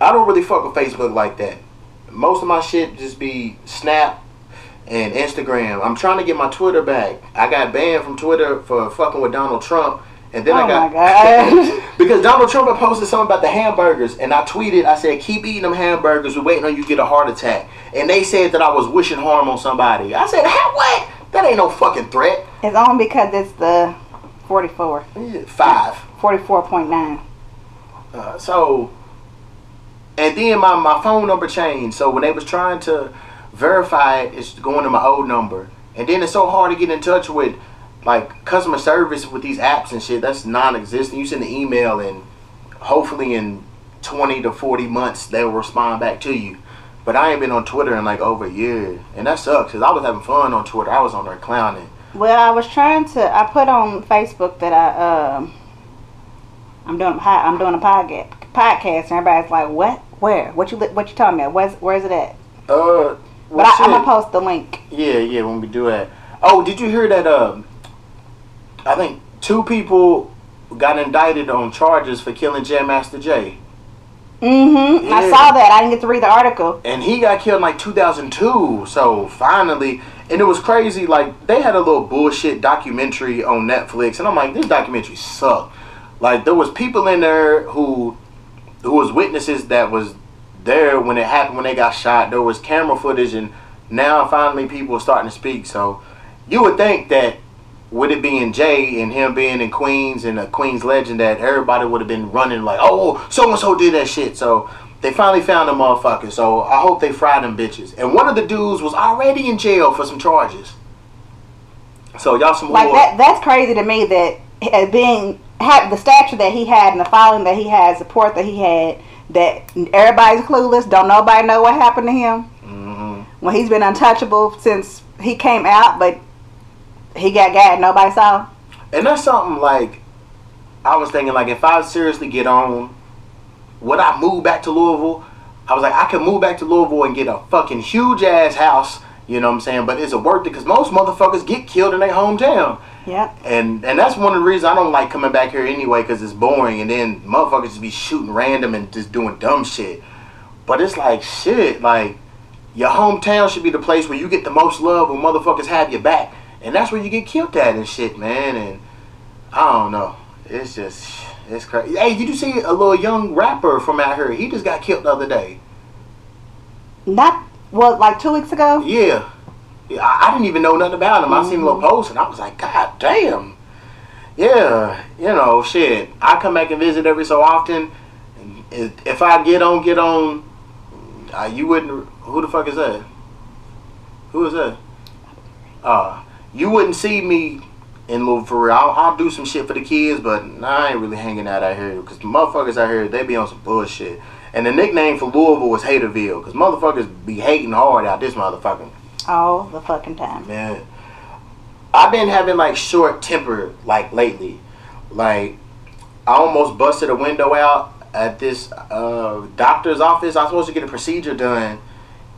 I don't really fuck with Facebook like that. Most of my shit just be Snap and Instagram. I'm trying to get my Twitter back. I got banned from Twitter for fucking with Donald Trump. And then Oh I got because Donald Trump had posted something about the hamburgers, and I tweeted, I said, "Keep eating them hamburgers. We're waiting on you to get a heart attack." And they said that I was wishing harm on somebody. I said, "How what? That ain't no fucking threat." It's only because it's the 44, Five. 44.9. Uh, so, and then my, my phone number changed. So when they was trying to verify it, it's going to my old number. And then it's so hard to get in touch with like customer service with these apps and shit. That's non-existent. You send an email and hopefully in 20 to 40 months they'll respond back to you. But I ain't been on Twitter in like over a year. And that sucks because I was having fun on Twitter. I was on there clowning. Well, I was trying to. I put on Facebook that I um. I'm doing I'm doing a podcast podcast and everybody's like, what? Where? What you what you talking about? Where's where's it at? Uh, But I, I'm gonna post the link. Yeah, yeah, when we do that. Oh, did you hear that? Um, I think two people got indicted on charges for killing Jam Master Jay, Mm-hmm. I saw that. I didn't get to read the article. and he got killed in like 2002. So finally, and it was crazy. Like they had a little bullshit documentary on Netflix, and I'm like, this documentary sucked. Like there was people in there who, who was witnesses that was there when it happened when they got shot. There was camera footage, and now finally people are starting to speak. So you would think that with it being Jay and him being in Queens and a Queens legend, that everybody would have been running like, oh, so and so did that shit. So they finally found the motherfucker. So I hope they fry them bitches. And one of the dudes was already in jail for some charges. So y'all some Like that. That's crazy to me. That uh, being the stature that he had and the following that he had, support that he had. That everybody's clueless. Don't nobody know what happened to him. hmm When he's been untouchable since he came out, but he got got. Nobody saw. him. And that's something like I was thinking like if I seriously get on, would I move back to Louisville? I was like I could move back to Louisville and get a fucking huge ass house You know what I'm saying? But is it worth it? Because most motherfuckers get killed in their hometown. Yeah. And and that's one of the reasons I don't like coming back here anyway, because it's boring. And then motherfuckers just be shooting random and just doing dumb shit. But it's like shit, like your hometown should be the place where you get the most love when motherfuckers have your back. And that's where you get killed at and shit, man. And I don't know. It's just it's crazy. Hey, did you see a little young rapper from out here? He just got killed the other day. Not well, like two weeks ago. Yeah. I, I didn't even know nothing about him. I seen a little Mm-hmm. post and I was like, God damn. Yeah, you know, shit. I come back and visit every so often. If I get on, get on, uh, you wouldn't. Who the fuck is that? Who is that? Uh, you wouldn't see me in Louisville for real. I'll, I'll do some shit for the kids, but nah, I ain't really hanging out out here because the motherfuckers out here they be on some bullshit. And the nickname for Louisville was Haterville because motherfuckers be hating hard out this motherfucking All the fucking time. man. I've been having like short temper like lately. Like I almost busted a window out at this uh, doctor's office. I was supposed to get a procedure done,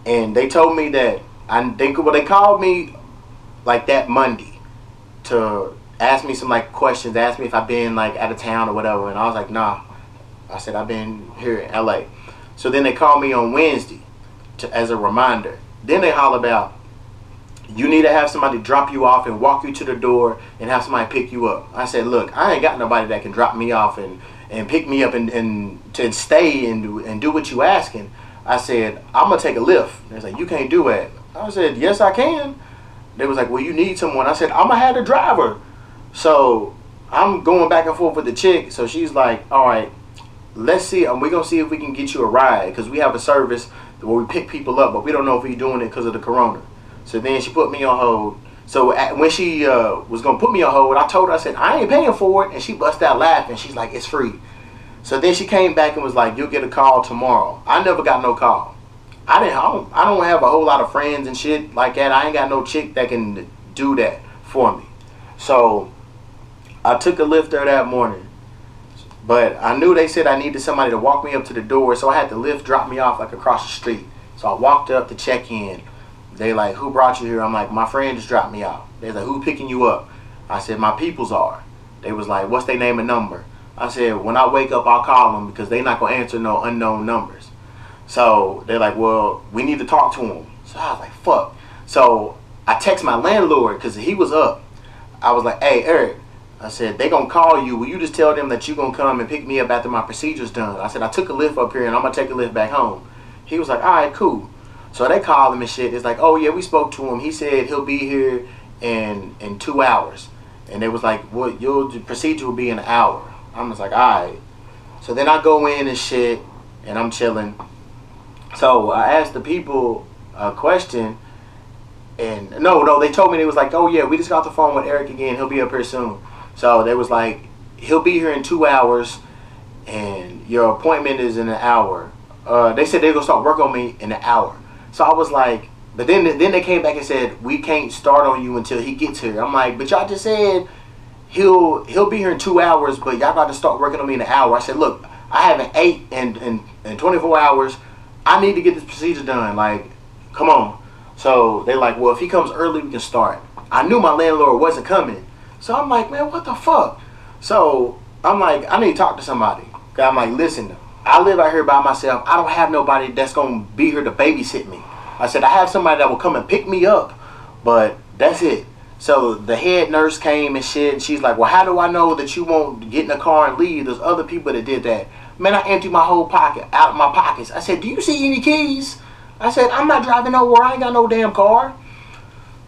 and they told me that I they well they called me like that Monday to ask me some like questions, ask me if I've been like out of town or whatever, and I was like, nah. I said I've been here in LA. So then they called me on Wednesday to, as a reminder. Then they holler about you need to have somebody drop you off and walk you to the door and have somebody pick you up. I said, look, I ain't got nobody that can drop me off and, and pick me up and, and to stay and do, and do what you asking. I said, I'm gonna take a Lyft. They was like, you can't do that. I said, yes, I can. They was like, well, you need someone. I said, I'm gonna have the driver. So I'm going back and forth with the chick. So she's like, all right, let's see. We're gonna see if we can get you a ride because we have a service where we pick people up, but we don't know if we're doing it because of the corona. So then she put me on hold. So at, when she uh, was gonna put me on hold, I told her I said I ain't paying for it, and she bust out laughing. She's like, "It's free." So then she came back and was like, "You'll get a call tomorrow." I never got no call. I didn't. I don't, I don't have a whole lot of friends and shit like that. I ain't got no chick that can do that for me. So I took a Lyft there that morning. But I knew they said I needed somebody to walk me up to the door, so I had the Lyft drop me off like across the street. So I walked up to check in. They like, who brought you here? I'm like, my friend just dropped me off. They like, who picking you up? I said, my peoples are. They was like, what's their name and number? I said, when I wake up, I'll call them because they not gonna answer no unknown numbers. So they're like, well, we need to talk to them. So I was like, fuck. So I text my landlord because he was up. I was like, hey, Eric. I said, they gonna call you. Will you just tell them that you gonna come and pick me up after my procedure's done? I said, I took a Lyft up here and I'm gonna take a Lyft back home. He was like, all right, cool. So they called him and shit. It's like, oh yeah, we spoke to him. He said he'll be here in in two hours. And they was like, what your procedure will be in an hour. I'm just like, all right. So then I go in and shit, and I'm chilling. So I asked the people a question, and no, no, they told me they was like, oh yeah, we just got the phone with Eric again. He'll be up here soon. So they was like, he'll be here in two hours, and your appointment is in an hour. Uh, they said they gonna start working on me in an hour. So I was like, but then then they came back and said we can't start on you until he gets here. I'm like, but y'all just said he'll he'll be here in two hours, but y'all got to start working on me in an hour. I said, look, I have an eight and and, and 24 hours. I need to get this procedure done. Like, come on. So they like, well, if he comes early, we can start. I knew my landlord wasn't coming, so I'm like, man, what the fuck? So I'm like, I need to talk to somebody. I'm like, listen, I live out here by myself. I don't have nobody that's gonna be here to babysit me. I said, I have somebody that will come and pick me up, but that's it. So the head nurse came and shit, and she's like, well, how do I know that you won't get in the car and leave? There's other people that did that. Man, I emptied my whole pocket out of my pockets. I said, do you see any keys? I said, I'm not driving nowhere. I ain't got no damn car.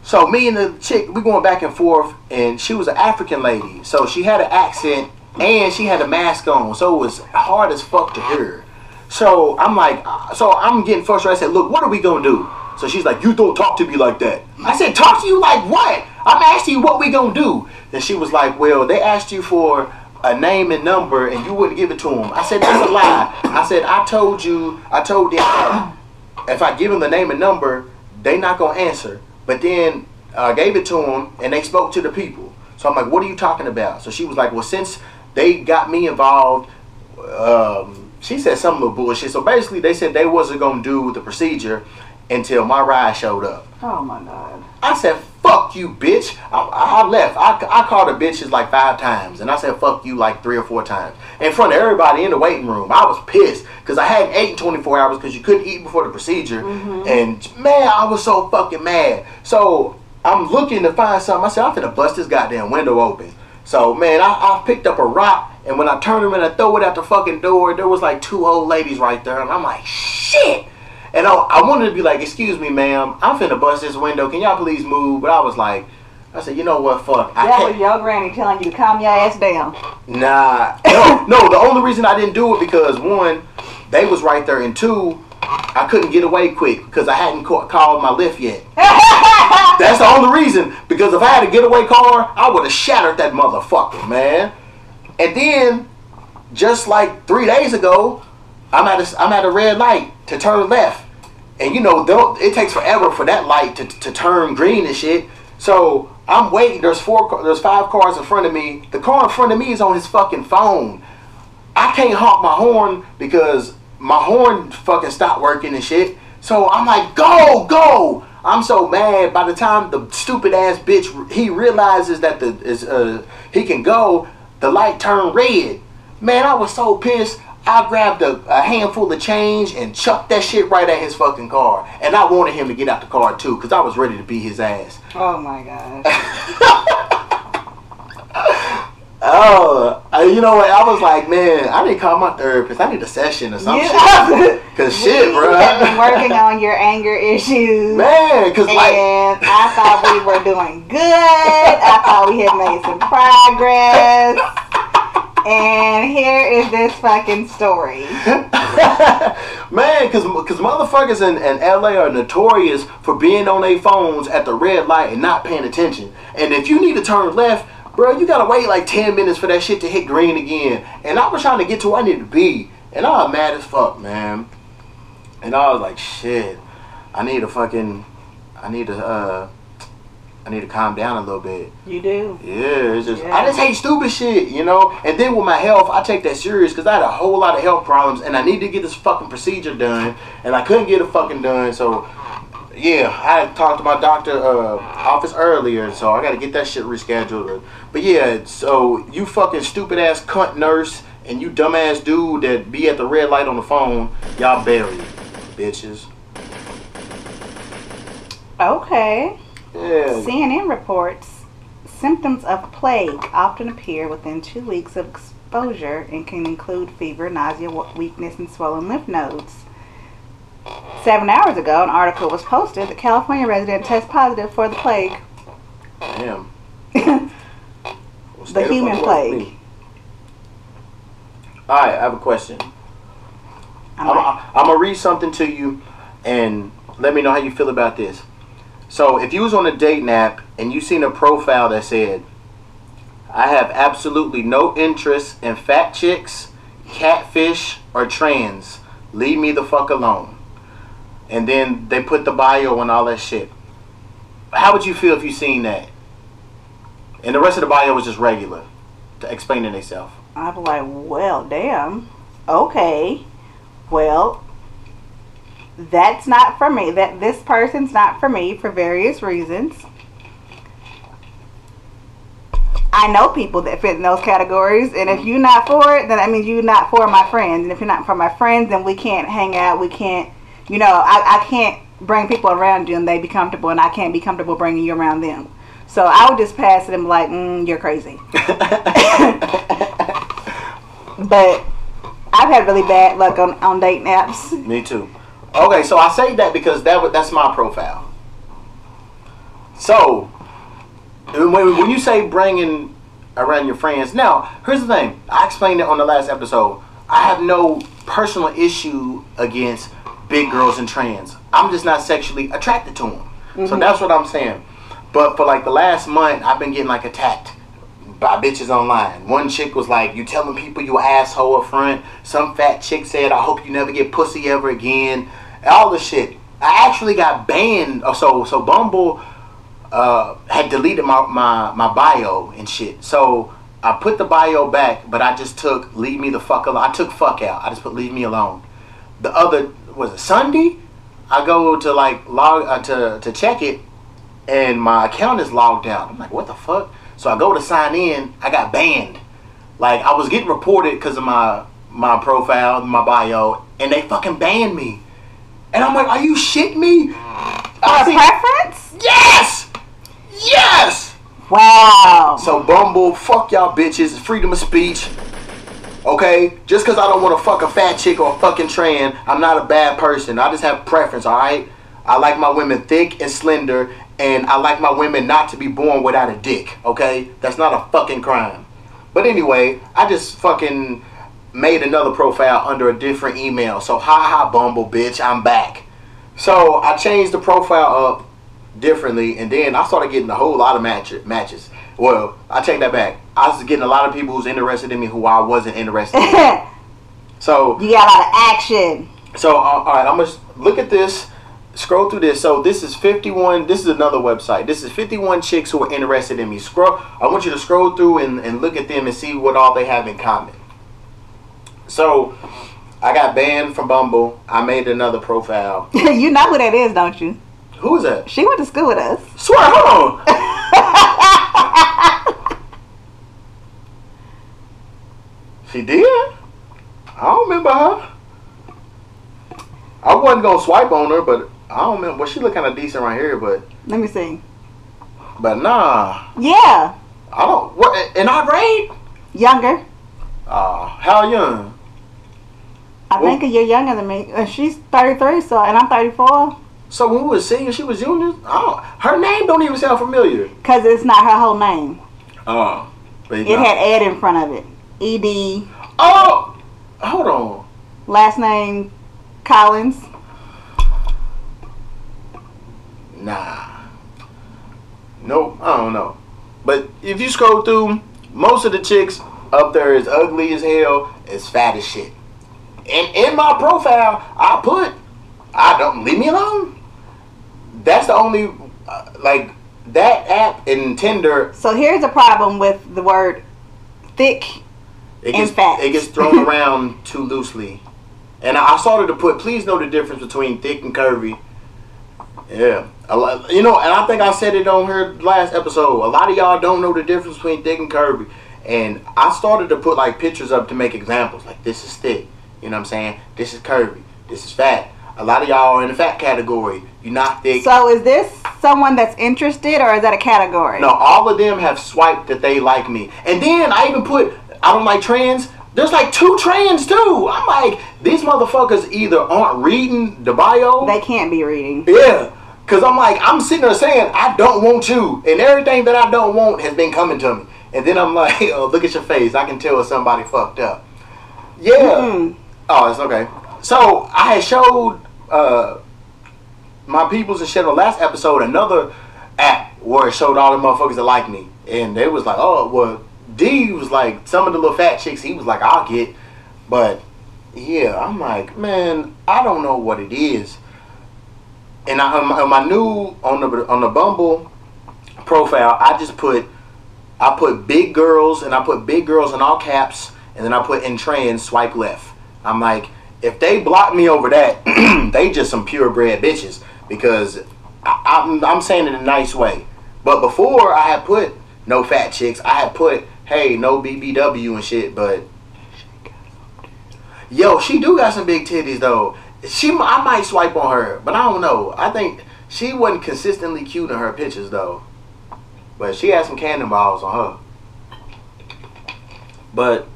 So me and the chick, we going back and forth, and she was an African lady. So she had an accent, and she had a mask on. So it was hard as fuck to hear. So I'm like, uh, so I'm getting frustrated. I said, look, what are we gonna do? So she's like, you don't talk to me like that. I said, talk to you like what? I'm asking you what we gonna do. And she was like, well, they asked you for a name and number, and you wouldn't give it to them. I said, that's a lie. I said, I told you, I told them if I give them the name and number, they not gonna answer. But then I gave it to them, and they spoke to the people. So I'm like, what are you talking about? So she was like, well, since they got me involved, um, she said some little bullshit. So basically, they said they wasn't gonna do the procedure, until my ride showed up. Oh my god. I said, fuck you, bitch. I, I left. I, I called the bitches like five times. And I said, fuck you like three or four times. In front of everybody in the waiting room. I was pissed because I hadn't ate 24 hours because you couldn't eat before the procedure. Mm-hmm. And man, I was so fucking mad. So I'm looking to find something. I said, I'm finna bust this goddamn window open. So man, I, I picked up a rock. And when I turned around and I throw it out the fucking door, there was like two old ladies right there. And I'm like, shit. And I, I wanted to be like, excuse me, ma'am, I'm finna bust this window. Can y'all please move? But I was like, I said, you know what, fuck. I That can't. was your granny telling you to calm your ass down. Nah. No, no, the only reason I didn't do it because one, they was right there, and two, I couldn't get away quick because I hadn't ca- called my Lyft yet. That's the only reason. Because if I had a getaway car, I would have shattered that motherfucker, man. And then, just like three days ago, I'm at a, I'm at a red light to turn left, and you know it takes forever for that light to, to turn green and shit. So I'm waiting. There's four, there's five cars in front of me. The car in front of me is on his fucking phone. I can't honk my horn because my horn fucking stopped working and shit. So I'm like, go, go. I'm so mad. By the time the stupid ass bitch he realizes that the is uh he can go, the light turned red. Man, I was so pissed. I grabbed a, a handful of change and chucked that shit right at his fucking car. And I wanted him to get out the car too, because I was ready to beat his ass. Oh my god. Oh, uh, you know what? I was like, man, I need to call my therapist. I need a session or something. Shit. Cause shit, we bro. have been working on your anger issues. Man, cause like, and I thought we were doing good. I thought we had made some progress. And here is this fucking story. man, cause, cause motherfuckers in, in LA are notorious for being on their phones at the red light and not paying attention. And if you need to turn left, bro, you gotta wait like 10 minutes for that shit to hit green again. And I was trying to get to where I needed to be. And I was mad as fuck, man. And I was like, shit, I need to fucking, I need to, uh, I need to calm down a little bit. You do. Yeah, it's just Yeah. I just hate stupid shit, you know. And then with my health, I take that serious because I had a whole lot of health problems, and I need to get this fucking procedure done, and I couldn't get it fucking done. So, yeah, I had talked to my doctor uh, office earlier, so I got to get that shit rescheduled. But yeah, so you fucking stupid ass cunt nurse and you dumbass dude that be at the red light on the phone, y'all buried, bitches. Okay. CNN reports symptoms of plague often appear within two weeks of exposure and can include fever, nausea, weakness, and swollen lymph nodes. Seven hours ago, an article was posted that California resident test positive for the plague. Damn. the human fuck away from plague. All right, I have a question. I'm I'm, I'm gonna read something to you, and let me know how you feel about this. So, if you was on a dating app and you seen a profile that said, "I have absolutely no interest in fat chicks, catfish, or trans. Leave me the fuck alone," and then they put the bio and all that shit. How would you feel if you seen that? And the rest of the bio was just regular, to explaining themselves. I'd be like, well, damn. Okay. Well, that's not for me. That this person's not for me for various reasons. I know people that fit in those categories, and if you're not for it, then that means you're not for my friends. And if you're not for my friends, then we can't hang out. We can't, you know, I, I can't bring people around you and they be comfortable, and I can't be comfortable bringing you around them. So I would just pass it and be like, mm, you're crazy. But I've had really bad luck on, on dating apps. Me too. Okay, so I say that because that that's my profile. So when, when you say bringing around your friends, now here's the thing. I explained it on the last episode. I have no personal issue against big girls and trans. I'm just not sexually attracted to them. So mm-hmm. that's what I'm saying. But for like the last month, I've been getting like attacked by bitches online. One chick was like, "You telling people you asshole up front." Some fat chick said, "I hope you never get pussy ever again." All the shit. I actually got banned. oh, So so Bumble uh, had deleted my, my my bio and shit. So I put the bio back, but I just took "Leave me the fuck alone." I took "fuck" out. I just put "Leave me alone." The other was it Sunday? I go to like log uh, to to check it, and my account is logged out. I'm like, what the fuck? So I go to sign in. I got banned. Like I was getting reported because of my my profile, my bio, and they fucking banned me. And I'm like, are you shitting me? For I a see- preference? yes, yes. Wow. So Bumble, fuck y'all bitches. Freedom of speech. Okay? Just because I don't want to fuck a fat chick or a fucking trans, I'm not a bad person. I just have preference, alright? I like my women thick and slender, and I like my women not to be born without a dick, okay? That's not a fucking crime. But anyway, I just fucking made another profile under a different email. So, ha ha, Bumble, bitch, I'm back. So, I changed the profile up differently, and then I started getting a whole lot of match- matches. Well, I take that back. I was getting a lot of people who's interested in me who I wasn't interested in. So, you got a lot of action. so uh, all right, I'm gonna look at this. Scroll through this. So this is 51. This is another website. This is 51 chicks who are interested in me. Scroll. I want you to scroll through and, and look at them and see what all they have in common. So, I got banned from Bumble. I made another profile. you know who that is, don't you? Who is that? She went to school with us. Swear, hold on. She did? I don't remember her. I wasn't gonna swipe on her, but I don't remember. Well, she look kind of decent right here, but Let me see. but nah, Yeah, I don't. What? And I grade? younger. Uh, how young? I Well- think a year younger than me. Uh, she's 33, so and I'm 34. So when we were senior, she was junior. Oh, her name don't even sound familiar. Cause it's not her whole name. Oh, but It had Ed in front of it. Ed. Oh, hold on. Last name Collins. Nah. Nope, I don't know. But if you scroll through, most of the chicks up there is ugly as hell, as fat as shit. And in my profile, I put, I don't, leave me alone. That's the only, uh, like, that app and Tinder, So here's the problem with the word thick. it And gets, fat. it gets thrown around too loosely. And I started to put, please know the difference between thick and curvy. Yeah. A lot, you know, and I think I said it on her last episode. A lot of y'all don't know the difference between thick and curvy. And I started to put like pictures up to make examples. Like this is thick. You know what I'm saying? This is curvy. This is fat. A lot of y'all are in the fat category. You're not thick. So is this someone that's interested or is that a category? No, all of them have swiped that they like me. And then I even put I don't like trans. There's like two trans too. I'm like, these motherfuckers either aren't reading the bio. They can't be reading. yeah. Cause I'm like, I'm sitting there saying I don't want you. And everything that I don't want has been coming to me. And then I'm like, oh, look at your face. I can tell if somebody fucked up. Yeah. Mm. Oh, it's okay. So I had showed uh, my peoples and shit on last episode another app where it showed all the motherfuckers that like me, and they was like, oh, well, D was like some of the little fat chicks. He was like, I'll get, but yeah, I'm like, man, I don't know what it is. And I, on, my, on my new on the on the Bumble profile, I just put I put big girls and I put big girls in all caps, and then I put in trans swipe left. I'm like, if they block me over that, they just some purebred bitches because I, I'm I'm saying it in a nice way. But before I had put no fat chicks, I had put hey no BBW and shit. But yo, she do got some big titties though. She I might swipe on her, but I don't know. I think she wasn't consistently cute in her pictures though. But she had some cannonballs on her. But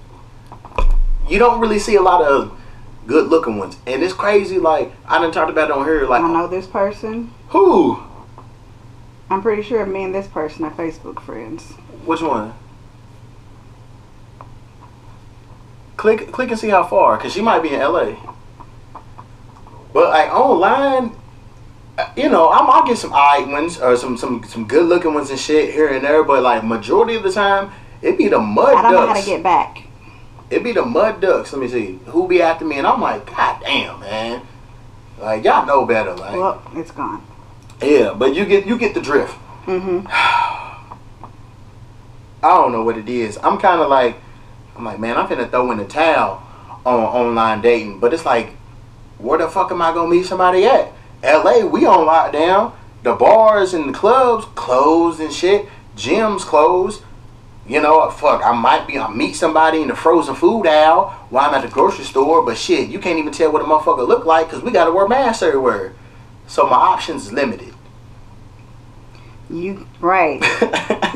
you don't really see a lot of good looking ones. And it's crazy, like I done talked about it on here, Like, I know this person. who? I'm pretty sure me and this person are Facebook friends. Which one? Click click and see how far, cause she might be in LA. But like online, you know, I'm, I'll get some eye ones or some some some good looking ones and shit here and there. But like majority of the time, it be the mud ducks. I don't know how to get back. it be the mud ducks. Let me see who be after me, and I'm like, God damn, man. Like y'all know better, like Well, it's gone. yeah. But you get you get the drift. Mm-hmm. I don't know what it is. I'm kind of like, I'm like, man, I'm finna throw in the towel on online dating. But it's like, where the fuck am I gonna meet somebody at? LA, we on lockdown. The bars and the clubs closed and shit. Gyms closed. You know, fuck, I might be, I meet somebody in the frozen food aisle while I'm at the grocery store, but shit, you can't even tell what a motherfucker look like because we gotta wear masks everywhere. So my options is limited. You right.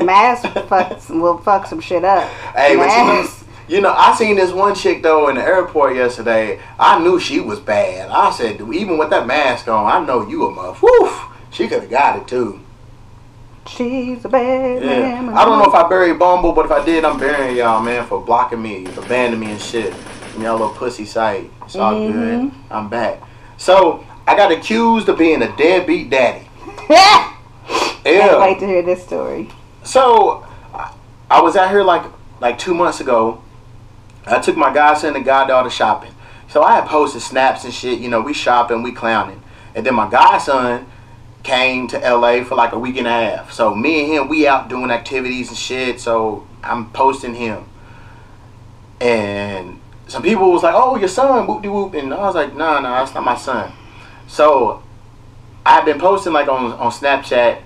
Mask fucks will fuck some shit up. Hey, but you know, Mask. You know, I seen this one chick though in the airport yesterday. I knew she was bad. I said, even with that mask on, I know you a muff. Woof. She could have got it too. She's a bad Yeah. man. I don't know if I buried Bumble, but if I did, I'm burying y'all, man, for blocking me, for banning me and shit. From y'all little pussy site. It's all Mhm. good. I'm back. So I got accused of being a deadbeat daddy. yeah. Can't wait to hear this story. So I- I was out here like like two months ago. I took my godson and goddaughter shopping. So I had posted snaps and shit. You know, we shopping, we clowning, and then my godson came to LA for like a week and a half. So me and him, we out doing activities and shit. So I'm posting him, and some people was like, "Oh, your son, whoop de whoop," and I was like, "No, no, that's not my son." So I've been posting like on on Snapchat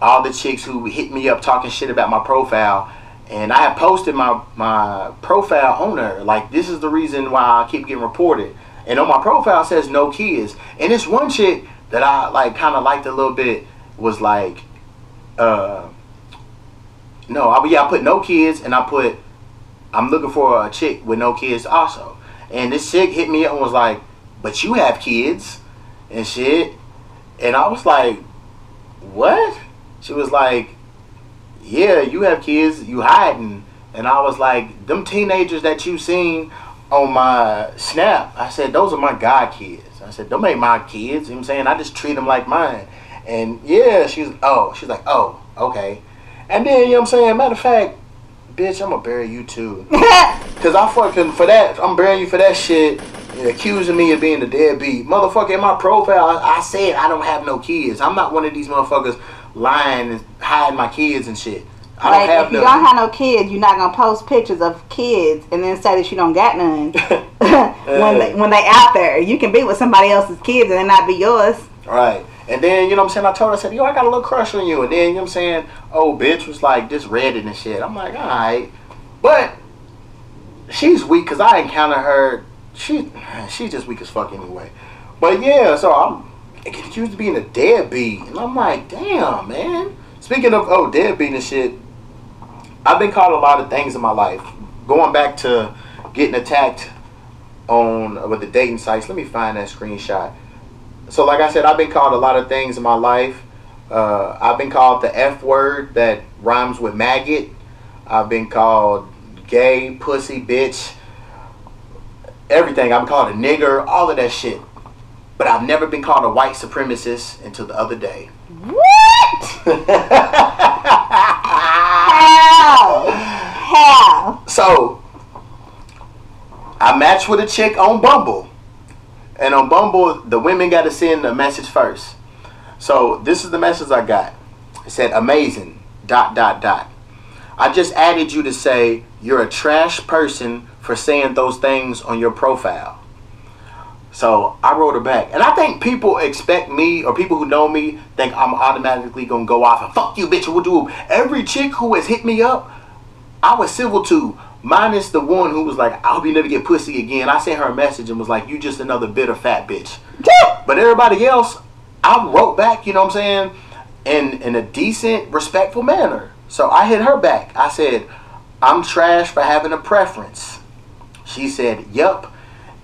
all the chicks who hit me up talking shit about my profile and I had posted my my profile on her. Like this is the reason why I keep getting reported. And on my profile says no kids. And this one chick that I like kind of liked a little bit was like uh no I yeah I put no kids and I put I'm looking for a chick with no kids also. And this chick hit me up and was like but you have kids and shit. And I was like what? She was like, "Yeah, you have kids, you hiding." And I was like, "Them teenagers that you seen on my snap," I said, "Those are my god kids." I said, "Them ain't my kids." You know what I'm saying? I just treat them like mine. And yeah, she's oh, she's like, "Oh, okay." And then you know what I'm saying? Matter of fact, bitch, I'm gonna bury you too. Cause I fucking for that, I'm burying you for that shit. accusing me of being a deadbeat, motherfucker. In my profile, I, I said I don't have no kids. I'm not one of these motherfuckers lying and hiding my kids and shit. I like, don't have if you no. don't have no kids, you're not gonna post pictures of kids and then say that you don't got none. when they when they out there, you can be with somebody else's kids and they not be yours. Right. And then, you know what I'm saying? I told her, I said, yo, I got a little crush on you. And then, you know what I'm saying? Oh, bitch was like, just read it and shit. I'm like, all right. But she's weak because I encountered her. She, she's just weak as fuck anyway. But yeah, so I'm accused of being a deadbeat. And I'm like, damn, man. Speaking of, oh, deadbeat and shit, I've been called a lot of things in my life. Going back to getting attacked on with the dating sites. Let me find that screenshot. So, like I said, I've been called a lot of things in my life. Uh, I've been called the F word that rhymes with maggot. I've been called gay, pussy, bitch, everything. I'm called a nigger, all of that shit. But I've never been called a white supremacist until the other day. What? How? How? So, I matched with a chick on Bumble. And on Bumble, the women got to send a message first. So, this is the message I got. It said, amazing, dot, dot, dot. I just added you to say you're a trash person for saying those things on your profile. So I wrote her back. And I think people expect me, or people who know me, think I'm automatically going to go off and fuck you, bitch, what do? Every chick who has hit me up, I was civil to, minus the one who was like, I hope you never get pussy again. I sent her a message and was like, you just another bitter fat bitch. But everybody else, I wrote back, you know what I'm saying, in, in a decent, respectful manner. So I hit her back. I said, I'm trash for having a preference. She said, yup,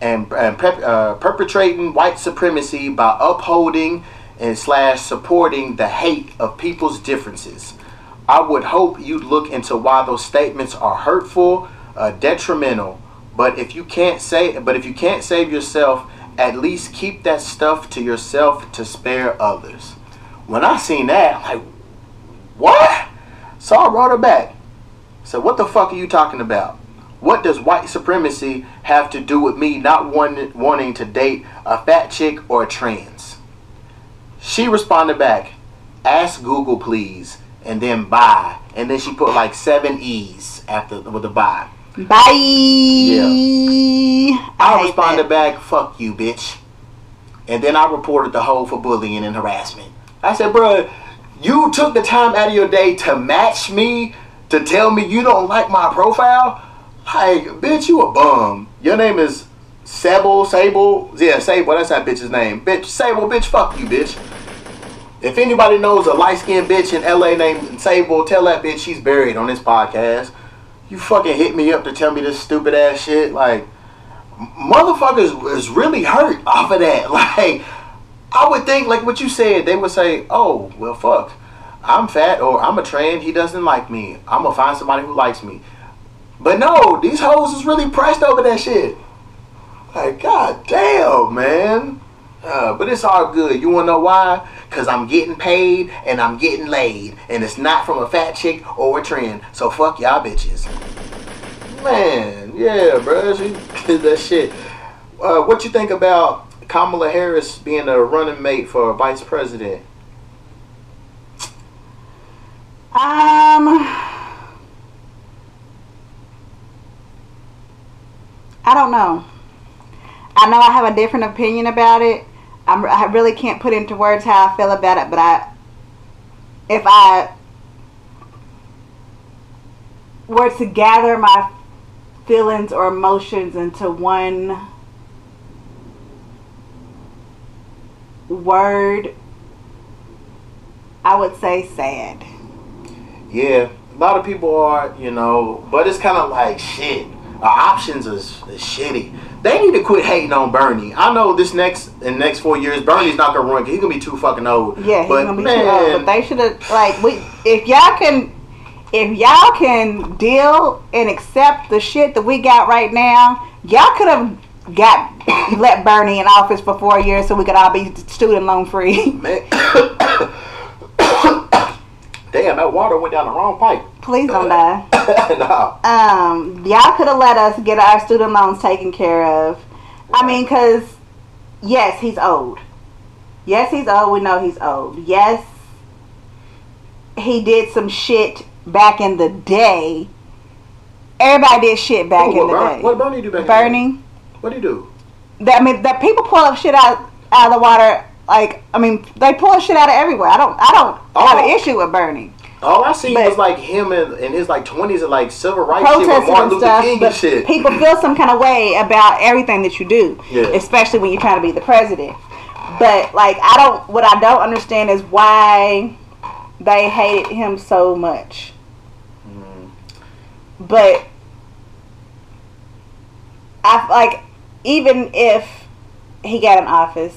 and, and uh, perpetrating white supremacy by upholding and slash supporting the hate of people's differences. I would hope you'd look into why those statements are hurtful, uh, detrimental. But if you can't say, but if you can't save yourself, at least keep that stuff to yourself to spare others. When I seen that, I'm like, what? So I wrote her back. So what the fuck are you talking about? What does white supremacy have to do with me not wanting, wanting to date a fat chick or a trans? She responded back, ask Google please, and then bye. And then she put like seven E's after with the bye. Bye. Yeah. I, hate responded that. back, fuck you, bitch. and then I reported the hoe for bullying and harassment. I said, bro, you took the time out of your day to match me to tell me you don't like my profile? Like, bitch, you a bum. Your name is Sable, Sable. Yeah, Sable, that's that bitch's name. Bitch, Sable, bitch, fuck you, bitch. If anybody knows a light skinned bitch in LA named Sable, tell that bitch she's buried on this podcast. You fucking hit me up to tell me this stupid ass shit. Like, motherfuckers is really hurt off of that. Like, I would think, like what you said, they would say, oh, well, fuck. I'm fat or I'm a trans, he doesn't like me. I'm gonna find somebody who likes me. But no, these hoes is really pressed over that shit. Like, god damn, man. Uh, but it's all good. You wanna know why? Cause I'm getting paid and I'm getting laid. And it's not from a fat chick or a trend. So fuck y'all bitches. Man, yeah, bro. She did that shit. Uh, what you think about Kamala Harris being a running mate for vice president? Um, I don't know. I know I have a different opinion about it. I'm, I really can't put into words how I feel about it, but I, if I were to gather my feelings or emotions into one word, I would say sad. Yeah, a lot of people are, you know, but it's kind of like shit. Our options is, is shitty. They need to quit hating on Bernie. I know this next in next four years, Bernie's not gonna run. He's gonna be too fucking old. Yeah, he's but gonna be man, too old. But they should have like we if y'all can if y'all can deal and accept the shit that we got right now, y'all could have got let Bernie in office for four years so we could all be student loan free. man. Damn, that water went down the wrong pipe. Please don't die. nah. Um, y'all could have let us get our student loans taken care of. I mean, cause yes, he's old. Yes, he's old. We know he's old. Yes, he did some shit back in the day. Everybody did shit back Ooh, in the day. what did Bernie do back in the day? Bernie. What do you do? That I mean, that people pull up shit out out of the water. Like I mean, they pull shit out of everywhere. I don't. I don't have an Oh. issue with Bernie All I see But- was like him in, in his like twenties and like civil rights shit with Martin Luther stuff. King and shit. people feel some kind of way about everything that you do, Yeah. especially when you're trying to be the president. But like, I don't. What I don't understand is why they hated him so much. Mm. But I like even if he got in office,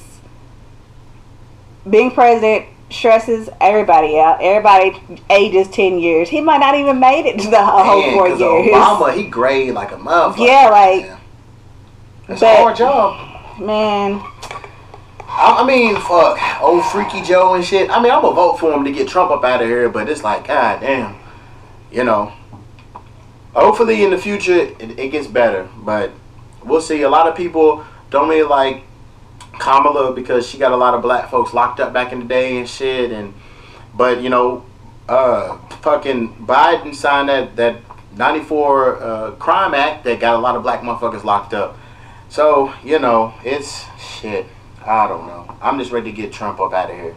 being president stresses everybody out. Everybody ages ten years. He might not even made it to the whole Man, four 'cause years. Obama, he grayed like a motherfucker. Yeah, like- Man. It's but- a hard job. Man, I, I mean, fuck, old Freaky Joe and shit. I mean, I'm gonna vote for him to get Trump up out of here, but it's like, god damn, you know. Hopefully, in the future, it, it gets better, but we'll see. A lot of people don't really like Kamala because she got a lot of black folks locked up back in the day and shit, and but you know, uh, fucking Biden signed that that 94 uh, crime act that got a lot of black motherfuckers locked up. So you know, it's shit. I don't know. I'm just ready to get Trump up out of here.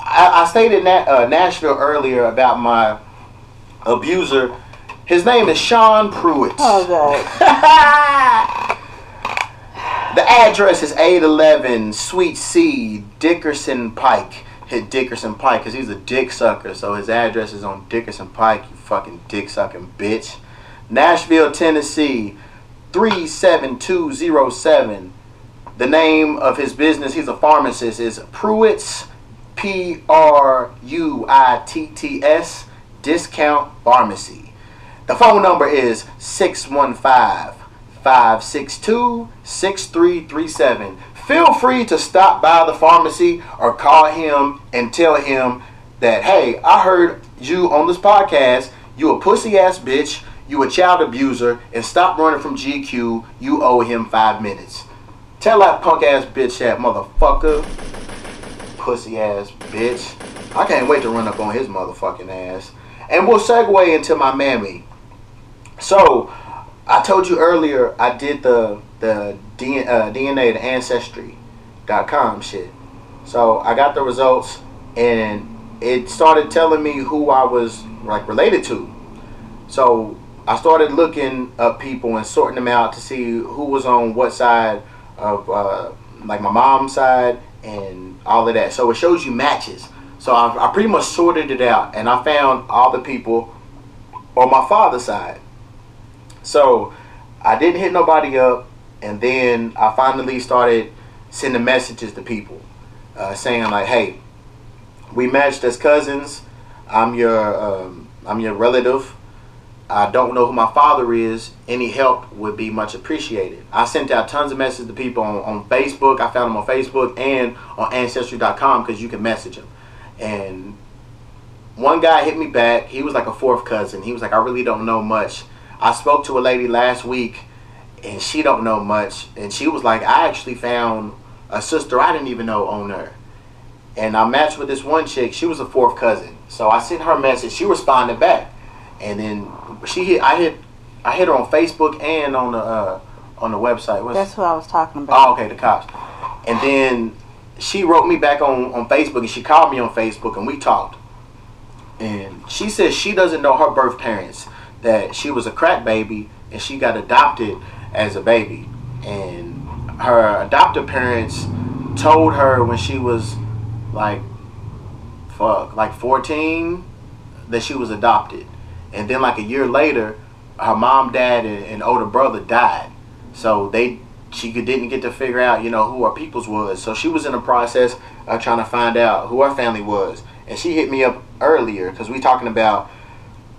I, I stated in that, uh, Nashville earlier about my abuser. His name is Sean Pruitt. oh god. The address is 811 Suite C, Dickerson Pike. Hit Dickerson Pike because he's a dick sucker. So his address is on Dickerson Pike, you fucking dick sucking bitch. Nashville, Tennessee, 37207. The name of his business, he's a pharmacist, is Pruitt's P R U I T T S Discount Pharmacy. The phone number is 615 562 6337. Feel free to stop by the pharmacy or call him and tell him that, hey, I heard you on this podcast. You a pussy ass bitch. You a child abuser. And stop running from G'Cue. You owe him five minutes. Tell that punk ass bitch that motherfucker. Pussy ass bitch. I can't wait to run up on his motherfucking ass. And we'll segue into my mammy. So, I told you earlier I did the the D, uh, DNA, the ancestry, ancestry.com shit. So I got the results and it started telling me who I was like related to. So I started looking up people and sorting them out to see who was on what side of uh, like my mom's side and all of that. So it shows you matches. So I, I pretty much sorted it out and I found all the people on my father's side. So I didn't hit nobody up, and then I finally started sending messages to people uh, saying like, "Hey, we matched as cousins. I'm your um, I'm your relative. I don't know who my father is. Any help would be much appreciated." I sent out tons of messages to people on, on Facebook. I found them on Facebook and on Ancestry.com because you can message them. And one guy hit me back. He was like a fourth cousin. He was like, "I really don't know much." I spoke to a lady last week, and she don't know much, and she was like, I actually found a sister I didn't even know on her, and I matched with this one chick. She was a fourth cousin, so I sent her a message. She responded back, and then she hit. I hit. I hit her on Facebook and on the uh, on the website. What's, That's who I was talking about. Oh, okay, the cops. And then she wrote me back on on Facebook, and she called me on Facebook, and we talked. And she says she doesn't know her birth parents that she was a crack baby and she got adopted as a baby. And her adoptive parents told her when she was like, fuck, like 14 that she was adopted. And then like a year later, her mom, dad, and, and older brother died. So they she didn't get to figure out, you know, who her peoples was. So she was in the process of trying to find out who her family was. And she hit me up earlier because we talking about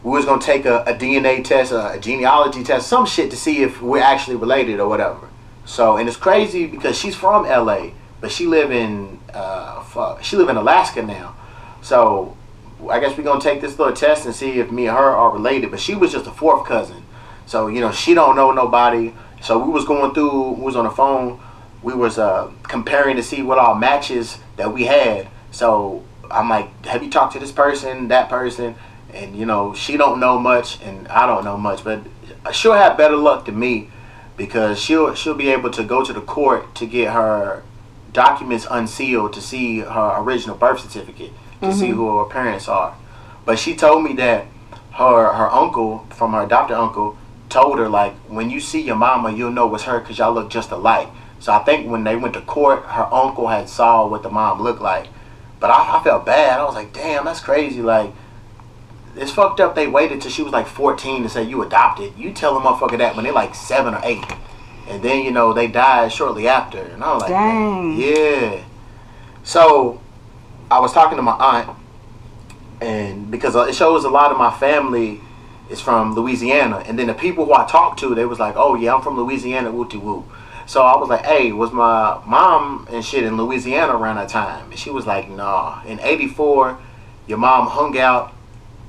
we was gonna take a, a DNA test, a, a, genealogy test, some shit to see if we're actually related or whatever. So, and it's crazy because she's from LA, but she live in uh, fuck, she live in Alaska now. So, I guess we're gonna take this little test and see if me and her are related. But she was just a fourth cousin, so you know she don't know nobody. So we was going through, we was on the phone, we was uh, comparing to see what all matches that we had. So I'm like, have you talked to this person, that person? And you know she don't know much and I don't know much, but she'll have better luck than me because she'll she'll be able to go to the court to get her documents unsealed to see her original birth certificate to mm-hmm. see who her parents are. But she told me that her her uncle from her adopted uncle told her like when you see your mama you'll know it's her because y'all look just alike. So I think when they went to court, her uncle had saw what the mom looked like. But I, I felt bad. I was like, damn, that's crazy. Like it's fucked up. They waited till she was like 14 to say you adopted. You tell a motherfucker that when they're like seven or eight, and then you know they died shortly after. And I was like, dang, yeah. So I was talking to my aunt, and because uh, it shows a lot of my family is from Louisiana, and then the people who I talked to, they was like, oh yeah, I'm from Louisiana, wooty woo. So I was like, hey, was my mom and shit in Louisiana around that time? And she was like, nah. In '84, your mom hung out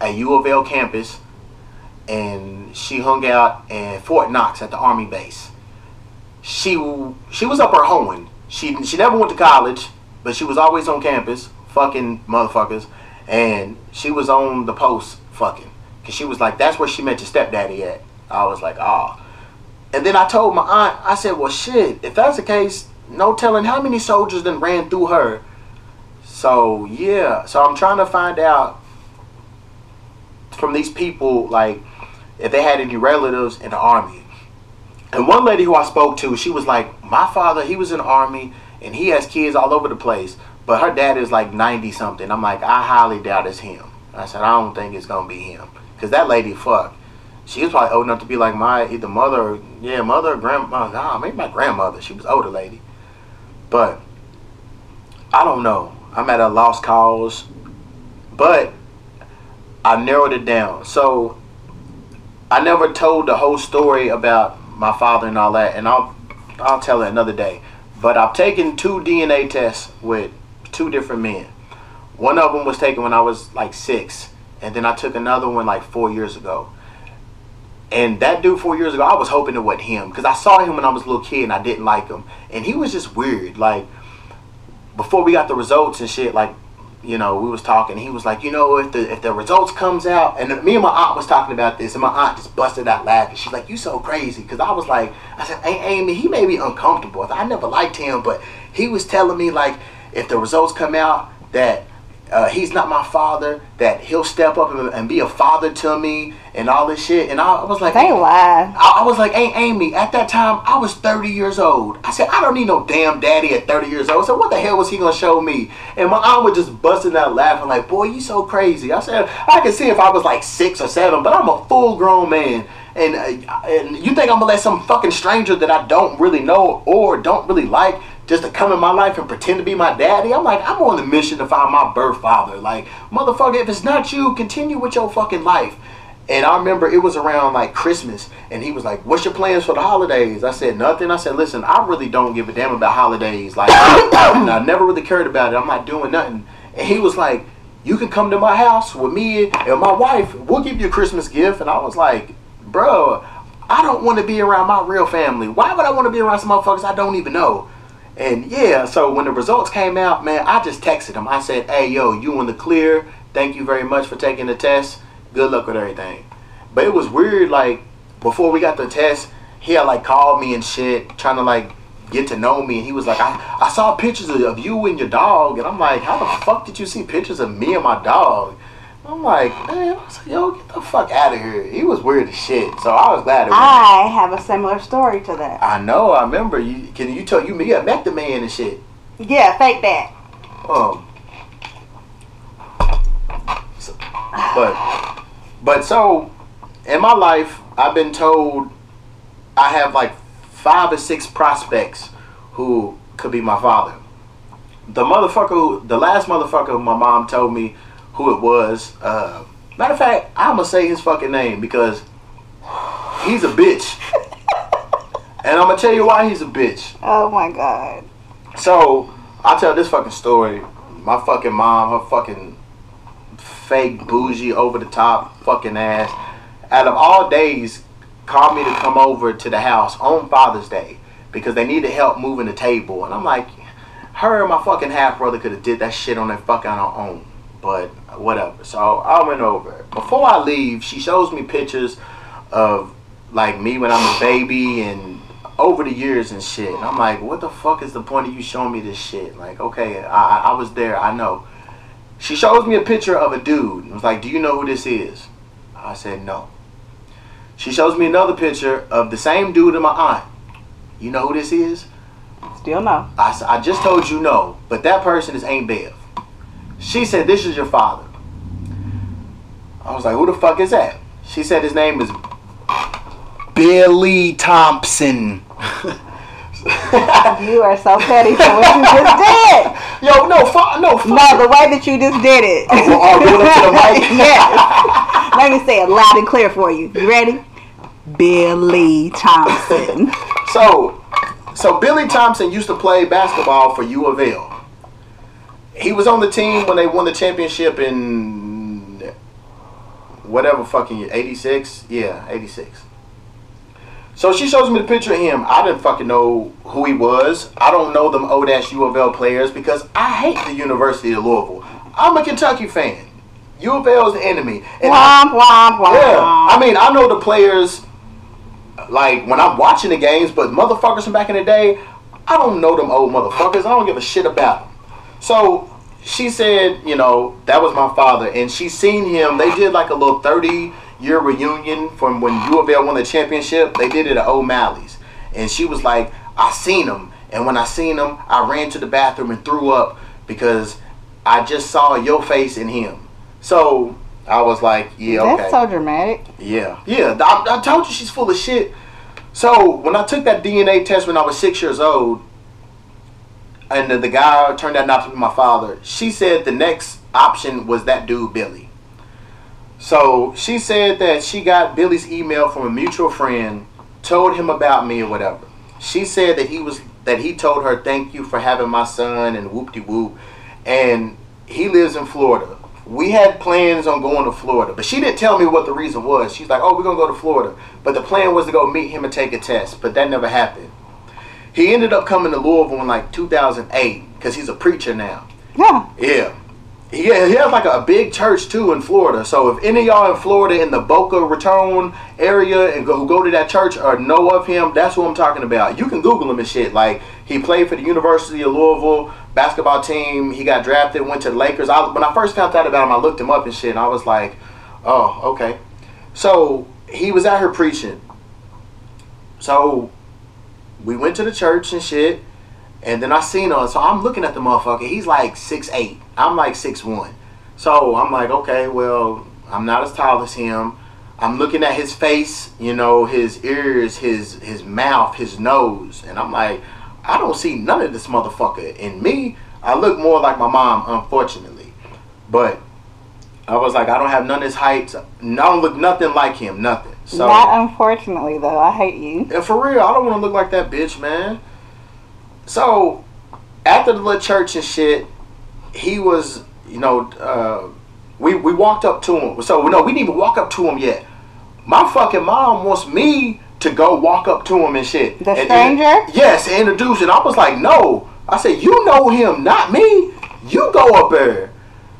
at U of L campus, and she hung out in Fort Knox at the Army base. She she was up her hoeing. She she never went to college, but she was always on campus, fucking motherfuckers, and she was on the post fucking, cause she was like that's where she met your stepdaddy at. I was like, ah. And then I told my aunt, I said, well, shit, if that's the case, no telling how many soldiers then ran through her. So yeah, so I'm trying to find out from these people, like if they had any relatives in the army. And one lady who I spoke to, she was like, my father, he was in the army and he has kids all over the place, but her dad is like 90 something. I'm like, I highly doubt it's him. I said, I don't think it's gonna be him, cause that lady, fuck, she was probably old enough to be like my either mother, or, yeah, mother, or grandma, uh, nah, maybe my grandmother. She was older lady, but I don't know. I'm at a lost cause, but I narrowed it down. So I never told the whole story about my father and all that, and I'll I'll tell it another day. But I've taken two DNA tests with two different men. One of them was taken when I was like six, and then I took another one like four years ago. And that dude four years ago, I was hoping it wasn't him because I saw him when I was a little kid and I didn't like him, and he was just weird. Like before we got the results and shit, like you know, we was talking. He was like, you know, if the if the results comes out, and me and my aunt was talking about this, and my aunt just busted out laughing. She's like, you so crazy, because I was like, I said, Amy, he made me uncomfortable. I never liked him, but he was telling me like if the results come out that uh, he's not my father, that he'll step up and, and, be a father to me and all this shit. And I, I was like, they lie. I, I, was like, hey, Amy, at that time, I was 30 years old. I said, I don't need no damn daddy at 30 years old. So what the hell was he going to show me? And my aunt was just busting out laughing like, boy, you so crazy. I said, I can see if I was like six or seven, but I'm a full grown man. And, uh, and you think I'm going to let some fucking stranger that I don't really know or don't really like just to come in my life and pretend to be my daddy. I'm like, I'm on the mission to find my birth father. Like, motherfucker, if it's not you, continue with your fucking life. And I remember it was around like Christmas, and he was like, "What's your plans for the holidays?" I said nothing. I said, "Listen, I really don't give a damn about holidays. Like, I never really cared about it. I'm not doing nothing." And he was like, "You can come to my house with me and my wife. We'll give you a Christmas gift." And I was like, "Bro, I don't want to be around my real family. Why would I want to be around some motherfuckers I don't even know?" And yeah, so when the results came out, man, I just texted him. I said, "Hey, yo, you in the clear? Thank you very much for taking the test. Good luck with everything." But it was weird. Like before we got the test, he had like called me and shit, trying to like get to know me. And he was like, "I I saw pictures of you and your dog," and I'm like, "How the fuck did you see pictures of me and my dog?" I'm like, man, I was like, yo, get the fuck out of here. He was weird as shit. So I was glad. I have a similar story to that. I know. I remember. You can you tell you me? You met the man and shit. Yeah, fake that. Um. So, but but so in my life, I've been told I have like five or six prospects who could be my father. The motherfucker, who, the last motherfucker my mom told me who it was. Uh, matter of fact, I'm gonna say his fucking name because he's a bitch, and I'm gonna tell you why he's a bitch. Oh my god. So I'll tell this fucking story. My fucking mom, her fucking fake bougie, over the top fucking ass. Out of all days, called me to come over to the house on Father's Day because they needed help moving the table, and I'm like, her and my fucking half brother could have did that shit on their fucking own but whatever. So I went over. Before I leave, she shows me pictures of like me when I'm a baby and over the years and shit. And I'm like, what the fuck is the point of you showing me this shit? Like, okay, I, I was there, I know. She shows me a picture of a dude and was like, do you know who this is? I said, no. She shows me another picture of the same dude and my aunt. You know who this is? Still no. I, I just told you no, but that person is Aunt Bev. She said, This is your father. I was like, Who the fuck is that? She said his name is Billy Thompson. you are so petty for what you just did. Yo, no, fu- no, fu- no, the way that you just did it. Oh, oh doing it to the mic. yes. Let me say it loud and clear for you. You ready? Billy Thompson. so, so Billy Thompson used to play basketball for U of L he was on the team when they won the championship in whatever fucking year, 86? Yeah, 86. So she shows me the picture of him. I didn't fucking know who he was. I don't know them old ass U of L players because I hate the University of Louisville. I'm a Kentucky fan. U of L is the enemy. And womp, womp, womp. Yeah. I mean, I know the players like when I'm watching the games, but motherfuckers from back in the day, I don't know them old motherfuckers. I don't give a shit about them. So she said, you know, that was my father, and she seen him. They did like a little thirty year reunion from when U of L won the championship. They did it at O'Malley's, and she was like, I seen him, and when I seen him, I ran to the bathroom and threw up because I just saw your face in him. So I was like, yeah, okay. That's so dramatic. Yeah, yeah. I, I told you she's full of shit. So when I took that DNA test when I was six years old, and the, the guy turned out not to be my father. She said the next option was that dude Billy. So she said that she got Billy's email from a mutual friend, told him about me or whatever. She said that he was that he told her thank you for having my son and whoop de whoop, and he lives in Florida. We had plans on going to Florida, but she didn't tell me what the reason was. She's like, "Oh, we're gonna go to Florida," but the plan was to go meet him and take a test, but that never happened. He ended up coming to Louisville in like 2008 because he's a preacher now. Yeah. Yeah. he, he has like a, big church too in Florida. So if any of y'all in Florida in the Boca Raton area and go, who go to that church or know of him, that's who I'm talking about. You can Google him and shit. Like he played for the University of Louisville basketball team. He got drafted, went to the Lakers. I, when I first found out about him, I looked him up and shit. And I was like, oh, okay. So he was out here preaching. So we went to the church and shit. And then I seen him. So I'm looking at the motherfucker. He's like six eight. I'm like six one. So I'm like, okay, well, I'm not as tall as him. I'm looking at his face, you know, his ears, his his mouth, his nose, and I'm like, I don't see none of this motherfucker in me. I look more like my mom, unfortunately. But I was like, I don't have none of his height. I don't look nothing like him, nothing. So not unfortunately though. I hate you. And for real, I don't want to look like that bitch, man. So after the little church and shit, he was, you know, uh, we we walked up to him. So no, we didn't even walk up to him yet. My fucking mom wants me to go walk up to him and shit. The and, stranger? And, yes, introduce it. I was like, no. I said, you know him, not me. You go up there.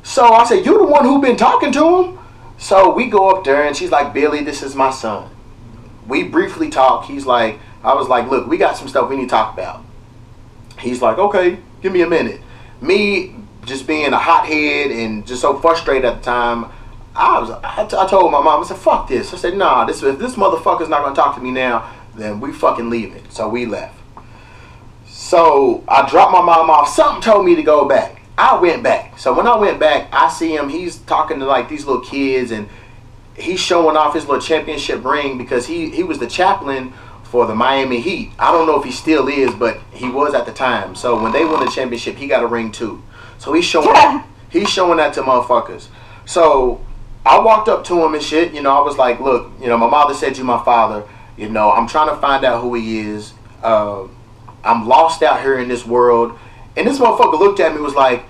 So I said, you the one who been talking to him? So we go up there and she's like, Billy, this is my son. We briefly talk. He's like, I was like, look, we got some stuff we need to talk about. He's like, okay, give me a minute. Me just being a hothead and just so frustrated at the time, I was I, t- I told my mom, I said, fuck this. I said, nah, this if this motherfucker's not gonna talk to me now, then we fucking leaving. So we left. So I dropped my mom off. Something told me to go back. I went back. So when I went back, I see him. He's talking to like these little kids, and he's showing off his little championship ring because he he was the chaplain for the Miami Heat. I don't know if he still is, but he was at the time. So when they won the championship, he got a ring too. So he's showing he's showing that to motherfuckers. So I walked up to him and shit. You know, I was like, look, you know, my mother said you my father. You know, I'm trying to find out who he is. Uh, I'm lost out here in this world. And this motherfucker looked at me was like,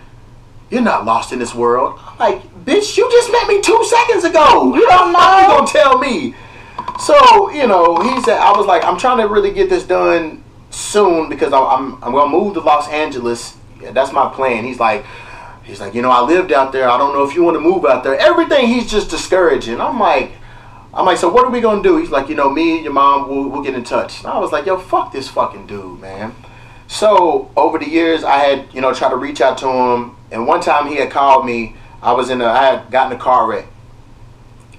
you're not lost in this world. I'm like, bitch, you just met me two seconds ago. You don't know. You gonna tell me? So you know, he said, I was like, I'm trying to really get this done soon because I'm I'm gonna move to Los Angeles. Yeah, that's my plan. He's like, he's like, you know, I lived out there. I don't know if you want to move out there. Everything he's just discouraging. I'm like, I'm like, so what are we gonna do? He's like, you know, me and your mom, we'll, we'll get in touch. And I was like, yo, fuck this fucking dude, man. So over the years, I had, you know, tried to reach out to him, and one time he had called me. I was in a, I had gotten a car wreck.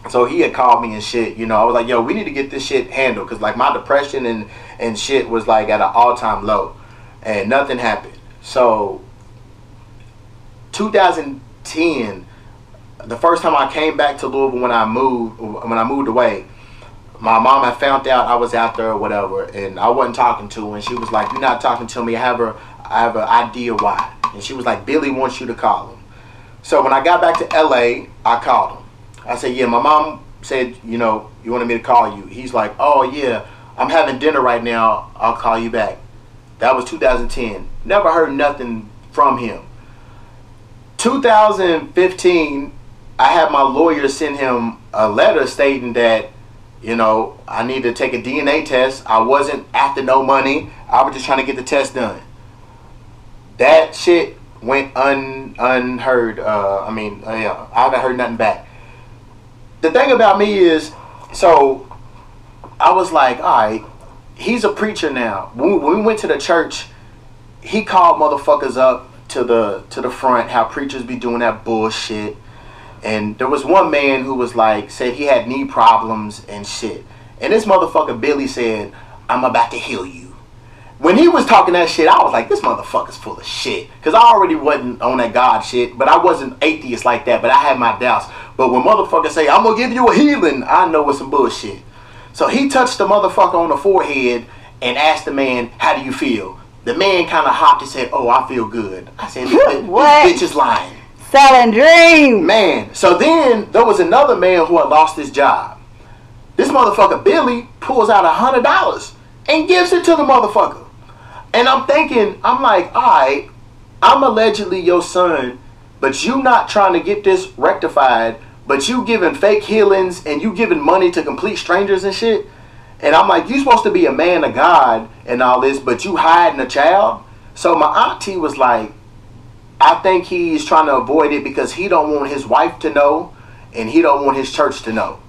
So he had called me and shit, you know. I was like, yo, we need to get this shit handled because like my depression and and shit was like at an all time low, and nothing happened. So 2010, the first time I came back to Louisville when I moved when I moved away, my mom had found out I was out there or whatever, and I wasn't talking to her, and she was like, "You're not talking to me. I have a I have an idea why." And she was like, "Billy wants you to call him." So when I got back to LA, I called him. I said, "Yeah, my mom said, you know, you wanted me to call you." He's like, "Oh yeah, I'm having dinner right now. I'll call you back." That was 2010. Never heard nothing from him. 2015, I had my lawyer send him a letter stating that, you know, I need to take a DNA test. I wasn't after no money. I was just trying to get the test done. That shit went un unheard. Uh, I mean, uh, yeah, I haven't heard nothing back. The thing about me is, so I was like, all right, he's a preacher now. When we, went to the church, he called motherfuckers up to the to the front. How preachers be doing that bullshit. And there was one man who was like, said he had knee problems and shit. And this motherfucker Billy said, I'm about to heal you. When he was talking that shit, I was like, this motherfucker's full of shit. Because I already wasn't on that God shit, but I wasn't atheist like that, but I had my doubts. But when motherfuckers say, I'm going to give you a healing, I know it's some bullshit. So he touched the motherfucker on the forehead and asked the man, how do you feel? The man kind of hopped and said, oh, I feel good. I said, this, what? this bitch is lying. Selling dreams. Man. So then there was another man who had lost his job. This motherfucker Billy pulls out a hundred dollars and gives it to the motherfucker. And I'm thinking, I'm like, all right, I'm allegedly your son, but you not trying to get this rectified, but you giving fake healings and you giving money to complete strangers and shit. And I'm like, you supposed to be a man of God and all this, but you hiding a child. So my auntie was like, I think he's trying to avoid it because he don't want his wife to know, and he don't want his church to know.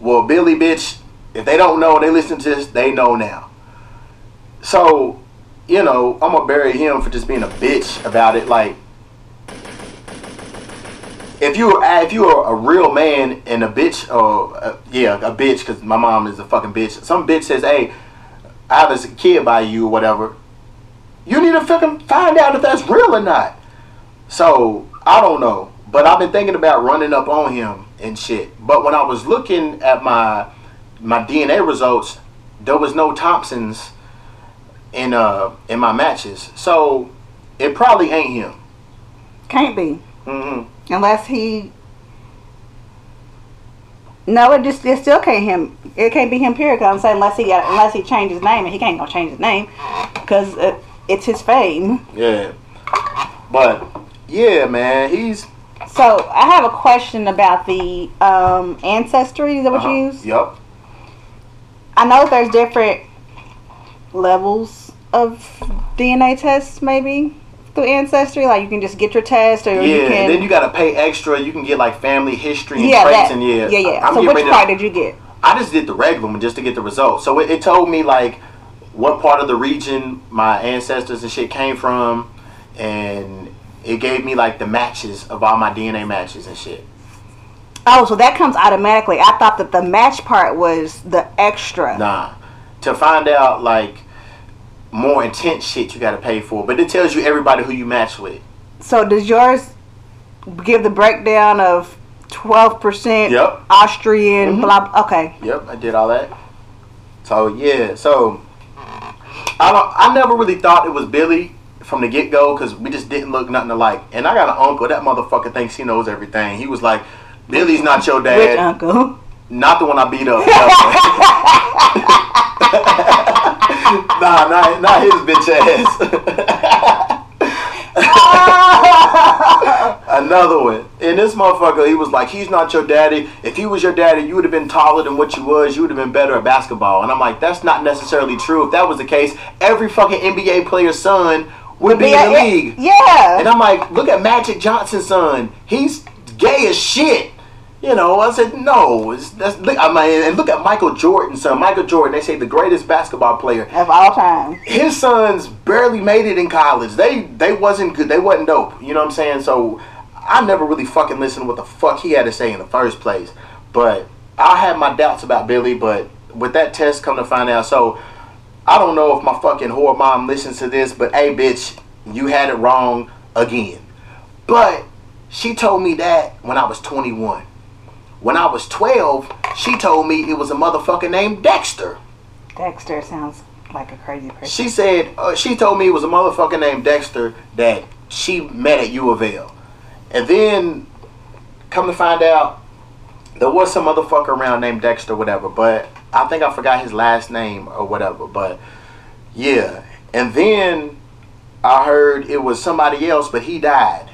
Well, Billy, bitch, if they don't know, they listen to this, they know now. So, you know, I'm gonna bury him for just being a bitch about it. Like, if you if you are a real man and a bitch, or uh, yeah, a bitch, because my mom is a fucking bitch. Some bitch says, "Hey, I have a kid by you, or whatever." You need to fucking find out if that's real or not. So I don't know, but I've been thinking about running up on him and shit. But when I was looking at my my DNA results, there was no Thompsons in uh in my matches, so it probably ain't him. Can't be. Mm-hmm. Unless he. No, it just it still can't him. It can't be him. Period. 'cause I'm saying unless he got unless he changed his name, and he can't gonna change his name because it, it's his fame. Yeah, but yeah, man, he's So I have a question about the um, ancestry. Is that what uh-huh. you use? Yup. I know there's different levels of DNA tests, maybe through ancestry. Like you can just get your test, or Yeah, you and can. then you gotta pay extra. You can get like family history and yeah, traits that, and yeah. yeah, yeah. I'm so which ready to- part did you get? I just did the regular one just to get the results. So it, it told me like what part of the region my ancestors and shit came from, and it gave me like the matches of all my DNA matches and shit. Oh, so that comes automatically. I thought that the match part was the extra. Nah, to find out like more intense shit you gotta pay for, but it tells you everybody who you match with. So does yours give the breakdown of twelve percent Yep. Austrian? Mhm. Blah. Okay. Yep, I did all that. So yeah, so I don't. I never really thought it was Billy from the get go because we just didn't look nothing alike. And I got an uncle. That motherfucker thinks he knows everything. He was like, "Billy's not your dad." Which uncle? Not the one I beat up." nah, not not his bitch ass. Another one. And this motherfucker, he was like, he's not your daddy. If he was your daddy, you would have been taller than what you was. You would have been better at basketball. And I'm like, that's not necessarily true. If that was the case, every fucking NBA player's son would be in the Yeah, league. Yeah. And I'm like, look at Magic Johnson's son. He's gay as shit. You know, I said no. It's, that's I mean, and look at Michael Jordan's son. Michael Jordan, they say the greatest basketball player of all time. his sons barely made it in college. They they wasn't good. They wasn't dope. You know what I'm saying? So I never really fucking listened to what the fuck he had to say in the first place. But I had my doubts about Billy. But with that test, come to find out, so I don't know if my fucking whore mom listens to this. But hey, bitch, you had it wrong again. But she told me that when I was 21. When I was 12, she told me it was a motherfucker named Dexter. Dexter sounds like a crazy person. She said uh, she told me it was a motherfucker named Dexter that she met at U of L, and then come to find out there was some motherfucker around named Dexter, whatever. But I think I forgot his last name or whatever. But yeah, and then I heard it was somebody else, but he died.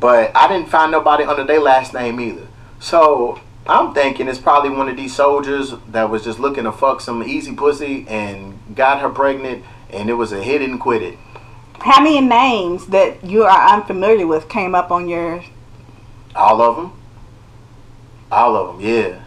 But I didn't find nobody under their last name either. So I'm thinking it's probably one of these soldiers that was just looking to fuck some easy pussy and got her pregnant, and it was a hit and quit it. How many names that you are unfamiliar with came up on your? All of them. All of them, yeah.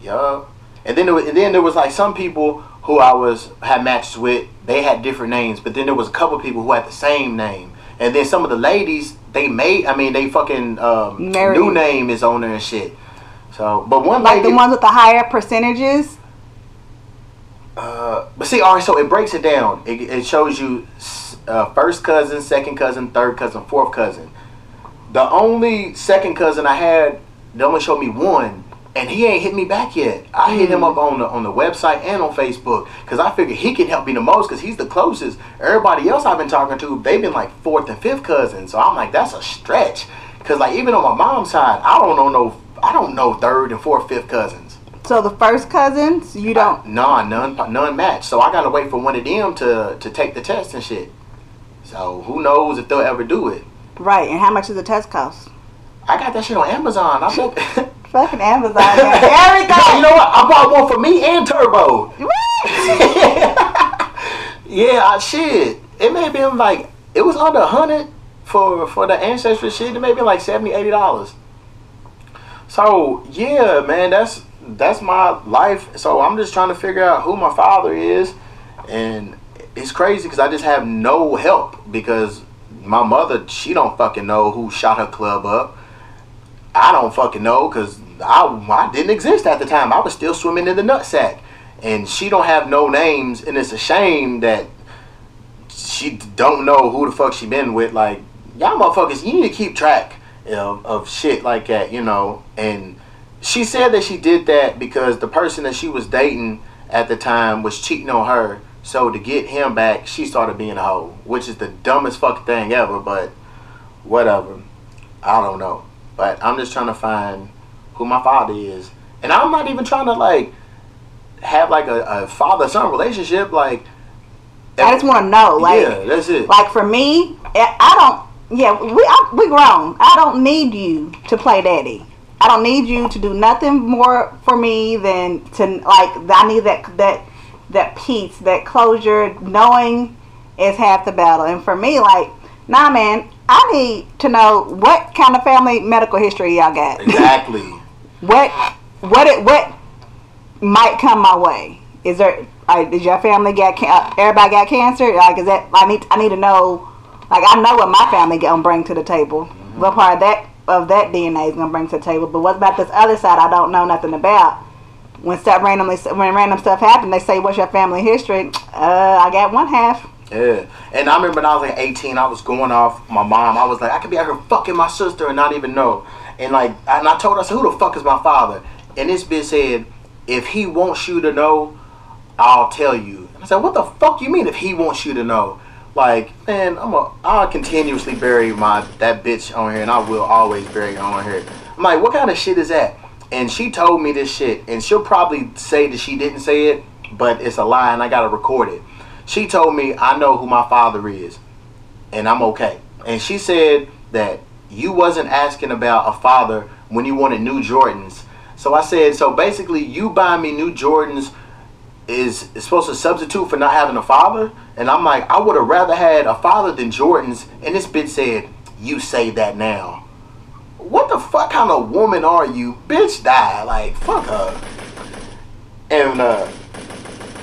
Yup. And then there was, and then there was like some people who I was had matches with. They had different names, but then there was a couple people who had the same name. And then some of the ladies, they made. I mean, they fucking um, Married. new name is on there and shit. So, but one Like lady, the ones with the higher percentages. Uh, but see, all right, so it breaks it down. It, it shows you uh, first cousin, second cousin, third cousin, fourth cousin. The only second cousin I had, they only showed me one, and he ain't hit me back yet. I hit him mm. up on the on the website and on Facebook because I figured he can help me the most because he's the closest. Everybody else I've been talking to, they've been like fourth and fifth cousins. So I'm like, that's a stretch. Because like even on my mom's side, I don't know no, I don't know third and fourth, fifth cousins. So the first cousins, you don't. Nah, none, none match. So I gotta wait for one of them to to take the test and shit. So who knows if they'll ever do it? Right. And how much does the test cost? I got that shit on Amazon. I bet. Fucking Amazon. everything. you know what? I bought one for me and Turbo. Yeah, I- shit. It may have been like it was under a hundred for for the ancestry shit. It may be like 70 80 dollars. So yeah, man, that's that's my life. So I'm just trying to figure out who my father is, and it's crazy because I just have no help because my mother she don't fucking know who shot her club up. I don't fucking know because I I didn't exist at the time. I was still swimming in the nutsack, and she don't have no names, and it's a shame that she don't know who the fuck she been with. Like y'all motherfuckers, you need to keep track of, of shit like that, you know. And she said that she did that because the person that she was dating at the time was cheating on her. So to get him back, she started being a hoe, which is the dumbest fucking thing ever. But whatever, I don't know. But I'm just trying to find who my father is, and I'm not even trying to like have like a, a father son relationship. Like I just want to know, like, yeah, that's it. like for me, I I don't. Yeah, we I, we grown. I don't need you to play daddy. I don't need you to do nothing more for me than to like. I need that that that peace, that closure, knowing is half the battle. And for me, like, nah, man, I need to know what kind of family medical history y'all got. exactly. what what it what might come my way? Is there? Like, did your family get? Can- everybody got cancer? Like, is that? I need. I need to know. Like, I know what my family gonna bring to the table. What part of that of that DNA is gonna bring to the table? But what about this other side? I don't know nothing about. When stuff randomly, when random stuff happen, they say, "What's your family history?" Uh, I got one half. Yeah. And I remember when I was like 18, I was going off my mom. I was like, I could be out here fucking my sister and not even know. And like, and I told her, I said, who the fuck is my father? And this bitch said, if he wants you to know, I'll tell you. And I said, what the fuck you mean if he wants you to know? Like, man, I'm a, I'll continuously bury my that bitch on here, and I will always bury her on here. I'm like, what kind of shit is that? And she told me this shit, and she'll probably say that she didn't say it, but it's a lie, and I gotta record it. She told me I know who my father is, and I'm okay. And she said that you wasn't asking about a father when you wanted new Jordans. So I said, so basically, you buying me new Jordans is, is supposed to substitute for not having a father? And I'm like, I would have rather had a father than Jordans. And this bitch said, you say that now. What the fuck kind of woman are you? Bitch, die. Like, fuck her. And uh,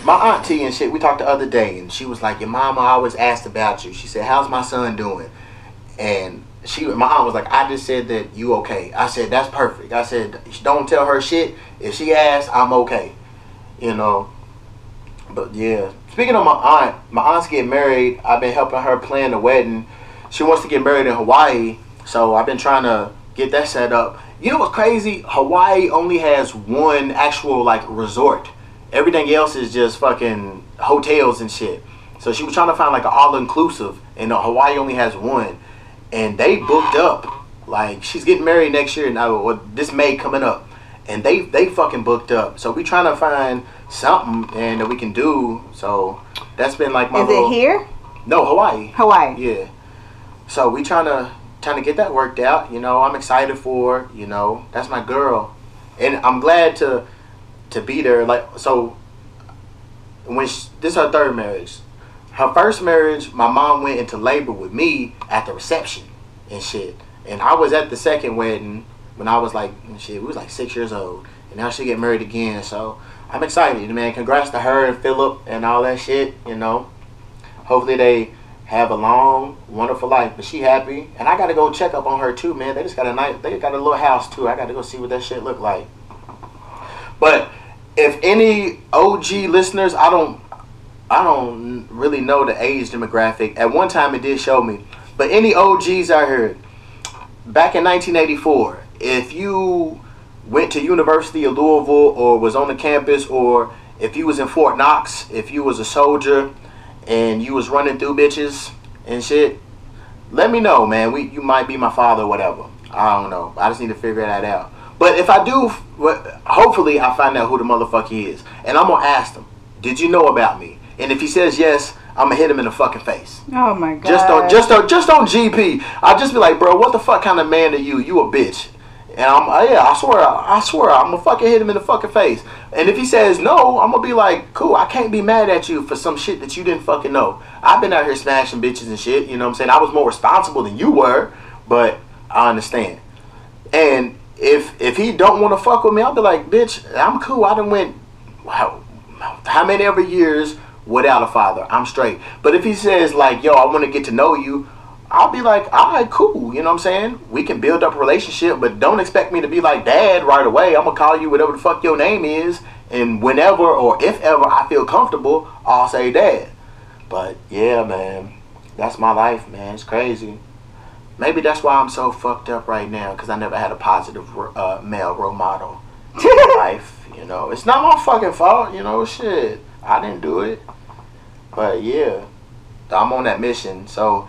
my auntie and shit, we talked the other day, and she was like, your mama always asked about you. She said, how's my son doing? And she, my aunt was like, I just said that you okay. I said, that's perfect. I said, don't tell her shit. If she asks, I'm okay. You know. But yeah, speaking of my aunt, my aunt's getting married. I've been helping her plan the wedding. She wants to get married in Hawaii, so I've been trying to get that set up. You know what's crazy? Hawaii only has one actual like resort. Everything else is just fucking hotels and shit. So she was trying to find like an all inclusive, and Hawaii only has one, and they booked up. Like she's getting married next year, now or this May coming up, and they they fucking booked up. So we trying to find something and that we can do. So that's been like my Is little it here? no Hawaii. Hawaii. Yeah. So we trying to trying to get that worked out. You know, I'm excited for. You know, that's my girl, and I'm glad to to be there. Like so, when she, this is her third marriage. Her first marriage, my mom went into labor with me at the reception and shit, and I was at the second wedding when I was like shit. We was like six years old, and now she get married again. So I'm excited, man. Congrats to her and Philip and all that shit. You know, hopefully they have a long, wonderful life. But she happy, and I got to go check up on her too, man. They just got a nice, they got a little house too. I got to go see what that shit look like. But if any OG listeners, I don't, I don't really know the age demographic. At one time, it did show me, but any OGs I heard back in 1984, if you went to University of Louisville or was on the campus, or if you was in Fort Knox, if you was a soldier and you was running through bitches and shit, let me know, man. We you might be my father or whatever. I don't know. I just need to figure that out. But if I do, hopefully I find out who the motherfucker he is, and I'm gonna ask him, "Did you know about me?" And if he says yes, I'm gonna hit him in the fucking face. Oh my god. Just on just on just on GP. I'll just be like, bro, what the fuck kind of man are you? You a bitch. And I'm, uh, yeah, I swear, I swear, I'm gonna fucking hit him in the fucking face. And if he says no, I'm gonna be like, cool, I can't be mad at you for some shit that you didn't fucking know. I've been out here smashing bitches and shit, you know what I'm saying? I was more responsible than you were, but I understand. And if if he don't want to fuck with me, I'll be like, bitch, I'm cool. I done went, wow, how many ever years without a father? I'm straight. But if he says like, yo, I want to get to know you, I'll be like, all right, cool. You know what I'm saying? We can build up a relationship, but don't expect me to be like dad right away. I'm gonna call you whatever the fuck your name is, and whenever or if ever I feel comfortable, I'll say dad. But yeah, man, that's my life, man. It's crazy. Maybe that's why I'm so fucked up right now, because I never had a positive uh, male role model in my life. You know, it's not my fucking fault. You know, shit, I didn't do it. But yeah, I'm on that mission. So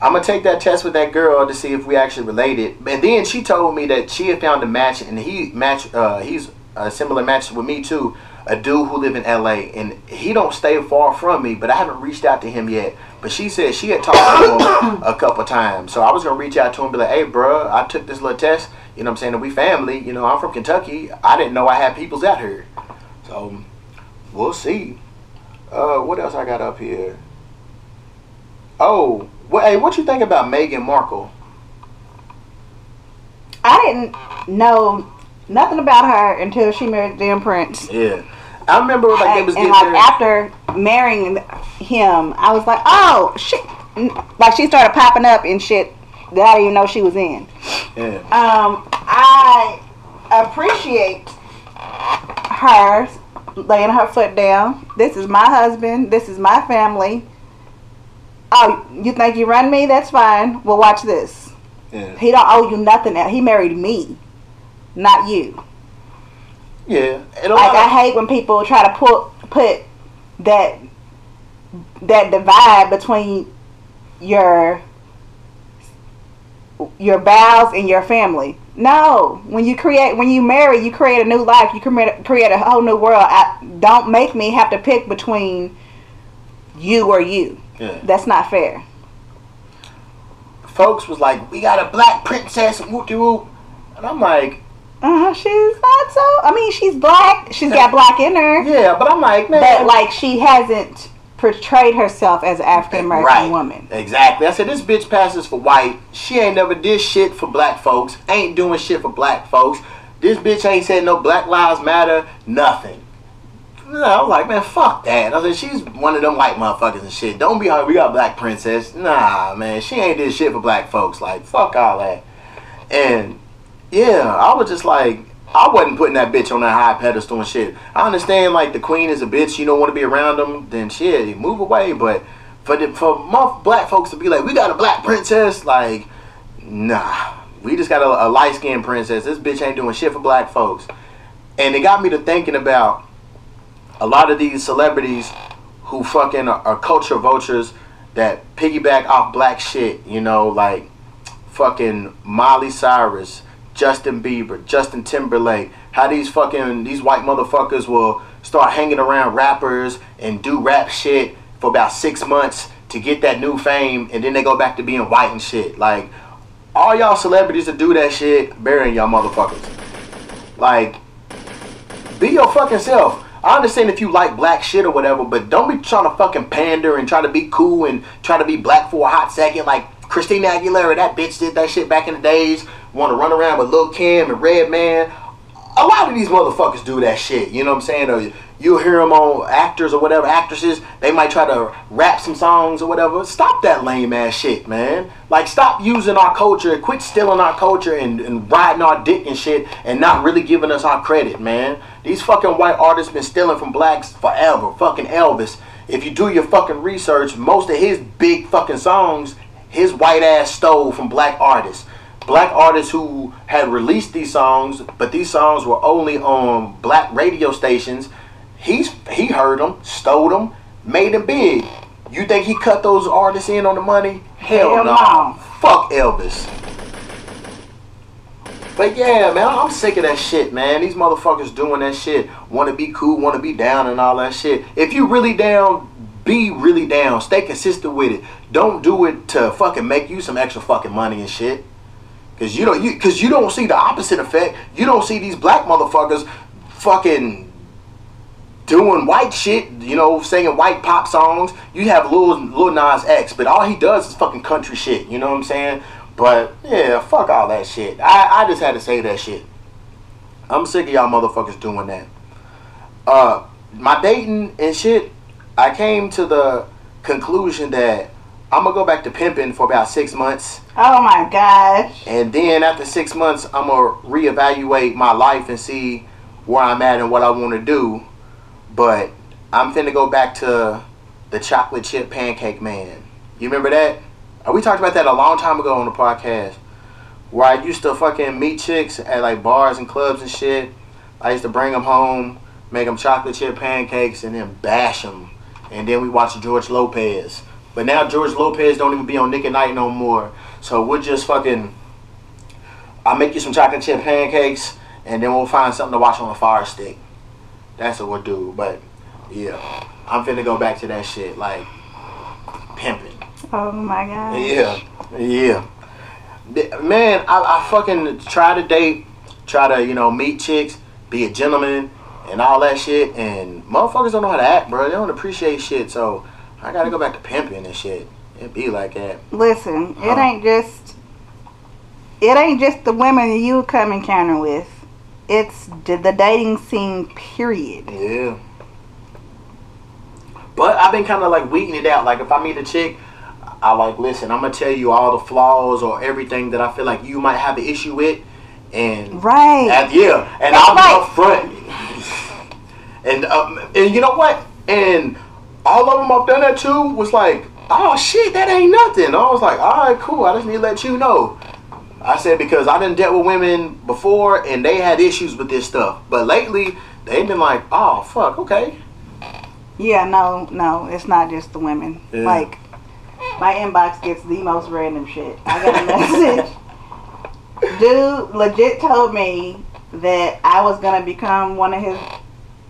I'm gonna take that test with that girl to see if we actually related. And then she told me that she had found a match, and he match. Uh, he's a similar match with me too. A dude who live in LA, and he don't stay far from me, but I haven't reached out to him yet. But she said she had talked to him a couple times, so I was gonna reach out to him, be like, "Hey, bro, I took this little test. You know what I'm saying? And we family. You know, I'm from Kentucky. I didn't know I had peoples out here. So we'll see. Uh, what else I got up here? Oh, well, hey, what you think about Meghan Markle? I didn't know nothing about her until she married Dan Prince. Yeah. I remember like and, they was and like there. after marrying him, I was like, oh shit! Like she started popping up in shit that I didn't even know she was in. Yeah. Um, I appreciate her laying her foot down. This is my husband. This is my family. Oh, you think you run me? That's fine. Well, watch this. Yeah. He don't owe you nothing. He married me, not you. Yeah. Like I hate when people try to put put that that divide between your your vows and your family. No, when you create when you marry, you create a new life. You create create a whole new world. I, don't make me have to pick between you or you. yeah. That's not fair. Folks was like, we got a black princess, whoop de whoop. And I'm like, Uh, she's not so. I mean, she's black. She's got black in her, yeah, but I'm like, man. but like she hasn't portrayed herself as an African American Right. woman. Exactly. I said this bitch passes for white. She ain't never did shit for black folks. Ain't doing shit for black folks. This bitch ain't said no Black Lives Matter. Nothing. No, I was like, man, fuck that. I said she's one of them white motherfuckers and shit. Don't be hard. We got black princess. Nah, man, she ain't did shit for black folks. Like fuck all that. And yeah, I was just like, I wasn't putting that bitch on that high pedestal and shit. I understand like the queen is a bitch. You don't want to be around them. Then shit, move away. But for the for black folks to be like, we got a black princess, like, nah, we just got a, a light skinned princess. This bitch ain't doing shit for black folks. And it got me to thinking about a lot of these celebrities who fucking are, are culture vultures that piggyback off black shit. You know, like fucking Miley Cyrus, Justin Bieber, Justin Timberlake. How these fucking these white motherfuckers will start hanging around rappers and do rap shit for about six months to get that new fame, and then they go back to being white and shit. Like all y'all celebrities that do that shit, burying y'all motherfuckers. Like be your fucking self. I understand if you like black shit or whatever, but don't be trying to fucking pander and try to be cool and try to be black for a hot second like Christina Aguilera. That bitch did that shit back in the days. Want to run around with Lil Kim and Redman. A lot of these motherfuckers do that shit. You know what I'm saying? Or you'll hear them on actors or whatever, actresses. They might try to rap some songs or whatever. Stop that lame ass shit, man. Like, stop using our culture. Quit stealing our culture and, and riding our dick and shit and not really giving us our credit, man. These fucking white artists been stealing from blacks forever. Fucking Elvis. If you do your fucking research, most of his big fucking songs, his white ass stole from black artists. Black artists who had released these songs, but these songs were only on black radio stations. He's he heard them, stole them, made them big. You think he cut those artists in on the money? Hell, Hell no. no. Fuck Elvis. But yeah, man, I'm sick of that shit, man. These motherfuckers doing that shit. Want to be cool, want to be down, and all that shit. If you really down, be really down. Stay consistent with it. Don't do it to fucking make you some extra fucking money and shit. Cause you don't you cause you don't see the opposite effect. You don't see these black motherfuckers fucking doing white shit, you know, singing white pop songs. You have Lil Lil Nas X, but all he does is fucking country shit. You know what I'm saying? But yeah, fuck all that shit. I, I just had to say that shit. I'm sick of y'all motherfuckers doing that. Uh, my dating and shit, I came to the conclusion that I'm gonna go back to pimping for about six months. Oh my gosh. And then after six months, I'm gonna reevaluate my life and see where I'm at and what I want to do. But I'm finna go back to the chocolate chip pancake man. You remember that? Uh, We talked about that a long time ago on the podcast. Where I used to fucking meet chicks at like bars and clubs and shit. I used to bring them home, make them chocolate chip pancakes, and then bash them. And then we watch George Lopez. But now George Lopez don't even be on Nick at Nite no more. So we're just fucking. I'll make you some chocolate chip pancakes, and then we'll find something to watch on a fire stick. That's what we'll do. But yeah, I'm finna go back to that shit like pimping. Oh my god. Yeah, yeah. Man, I, I fucking try to date, try to you know meet chicks, be a gentleman, and all that shit. And motherfuckers don't know how to act, bro. They don't appreciate shit. So I gotta go back to pimping and shit. It be like that. Listen, it ain't just it ain't just the women you come encounter with. It's the, the dating scene period. Yeah. But I've been kind of like weeding it out. Like if I meet a chick, I like listen. I'm gonna tell you all the flaws or everything that I feel like you might have an issue with, and Right. and yeah, and That's I'm right. upfront. And um, and you know what? And all of them I've done that too was like, oh shit, that ain't nothing. I was like, all right, cool. I just need to let you know. I said because I didn't dealt with women before and they had issues with this stuff, but lately they've been like, oh fuck, okay. Yeah, no, no, it's not just the women. Yeah. Like my inbox gets the most random shit. I got a message. Dude legit told me that I was gonna become one of his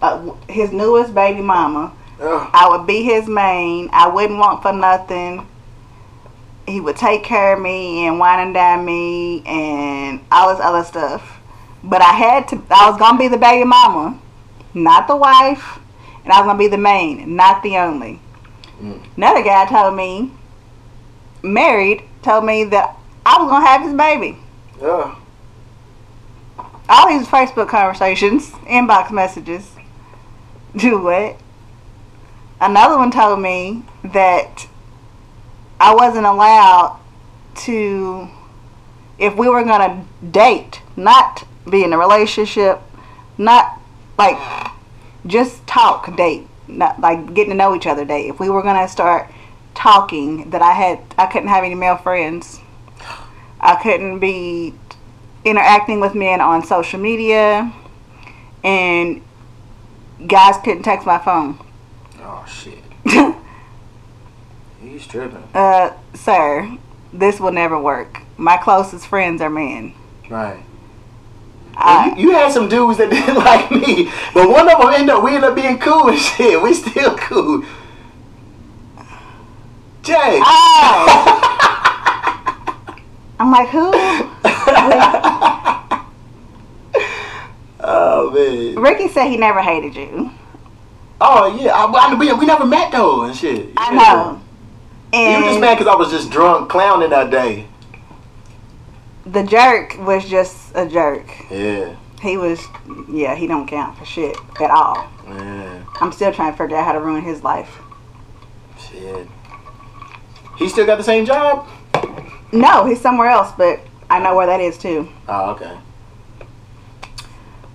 uh, his newest baby mama. Ugh. I would be his main. I wouldn't want for nothing. He would take care of me and wine and dine me and all this other stuff. But I had to. I was gonna be the baby mama, not the wife, and I was gonna be the main, not the only. Mm. Another guy told me, married, told me that I was gonna have his baby. Ugh. All these Facebook conversations, inbox messages. Do what? Another one told me that I wasn't allowed to, if we were gonna date, not be in a relationship, not like just talk, date, not like getting to know each other, date. If we were gonna start talking, that I had, I couldn't have any male friends. I couldn't be interacting with men on social media, and guys couldn't text my phone. Oh shit. He's tripping. uh, sir, this will never work. My closest friends are men. Right. I, you, you had some dudes that didn't like me, but one of them ended up we ended up being cool and shit. We still cool. Jay. oh, I'm like, who? Oh man. Ricky said he never hated you. Oh yeah. I, I, we, we never met though and shit. I Yeah. know. You were just And mad because I was just drunk clowning that day. the jerk was just a jerk. Yeah. He was, yeah, he don't count for shit at all. Yeah. I'm still trying to figure out how to ruin his life. Shit. He still got the same job? No, he's somewhere else, but I know where that is too. Oh, okay.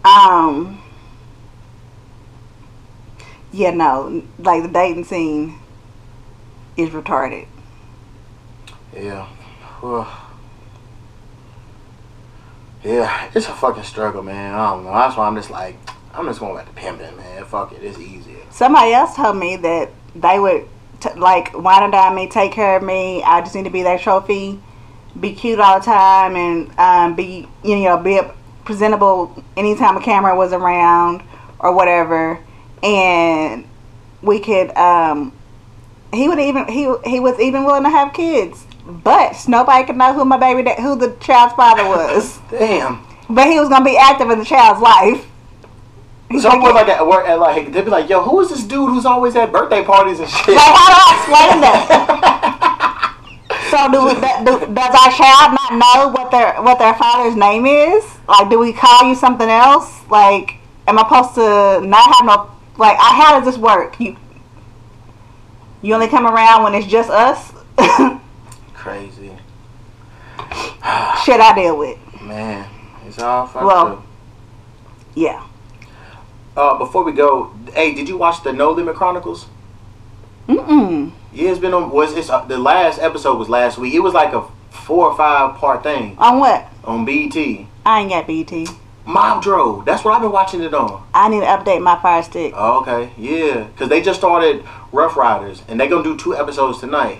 Um. Yeah, no, like the dating scene is retarded. Yeah. Yeah, it's a fucking struggle, man. I don't know. That's why I'm just like, I'm just going back to pimping, man. Fuck it, it's easier. Somebody else told me that they would t- like wine and dine me, take care of me. I just need to be their trophy, be cute all the time, and um, be you know be presentable anytime a camera was around or whatever. And we could um, he would even he he was even willing to have kids but nobody could know who my baby, da- who the child's father was. Damn. but he was gonna be active in the child's life. He's Some like, like at work at like they'd be like, yo, who is this dude who's always at birthday parties and shit? like, how do I explain that? so do, we, do does our child not know what their what their father's name is? Like, do we call you something else? Like, am I supposed to not have no like? I, how does this work? You you only come around when it's just us. Crazy. Shit, I deal with. Man, it's all fucked Well- up. Yeah. Uh, before we go, hey, did you watch the No Limit Chronicles? Mm-mm. Yeah, it's been on. Was it's uh, the last episode was last week? It was like a four or five part thing On what? on BET. I ain't got BET. Mob Drove. That's what I've been watching it on. I need to update my Fire Stick. Oh, okay, yeah, because they just started Ruff Ryders, and they gonna do two episodes tonight.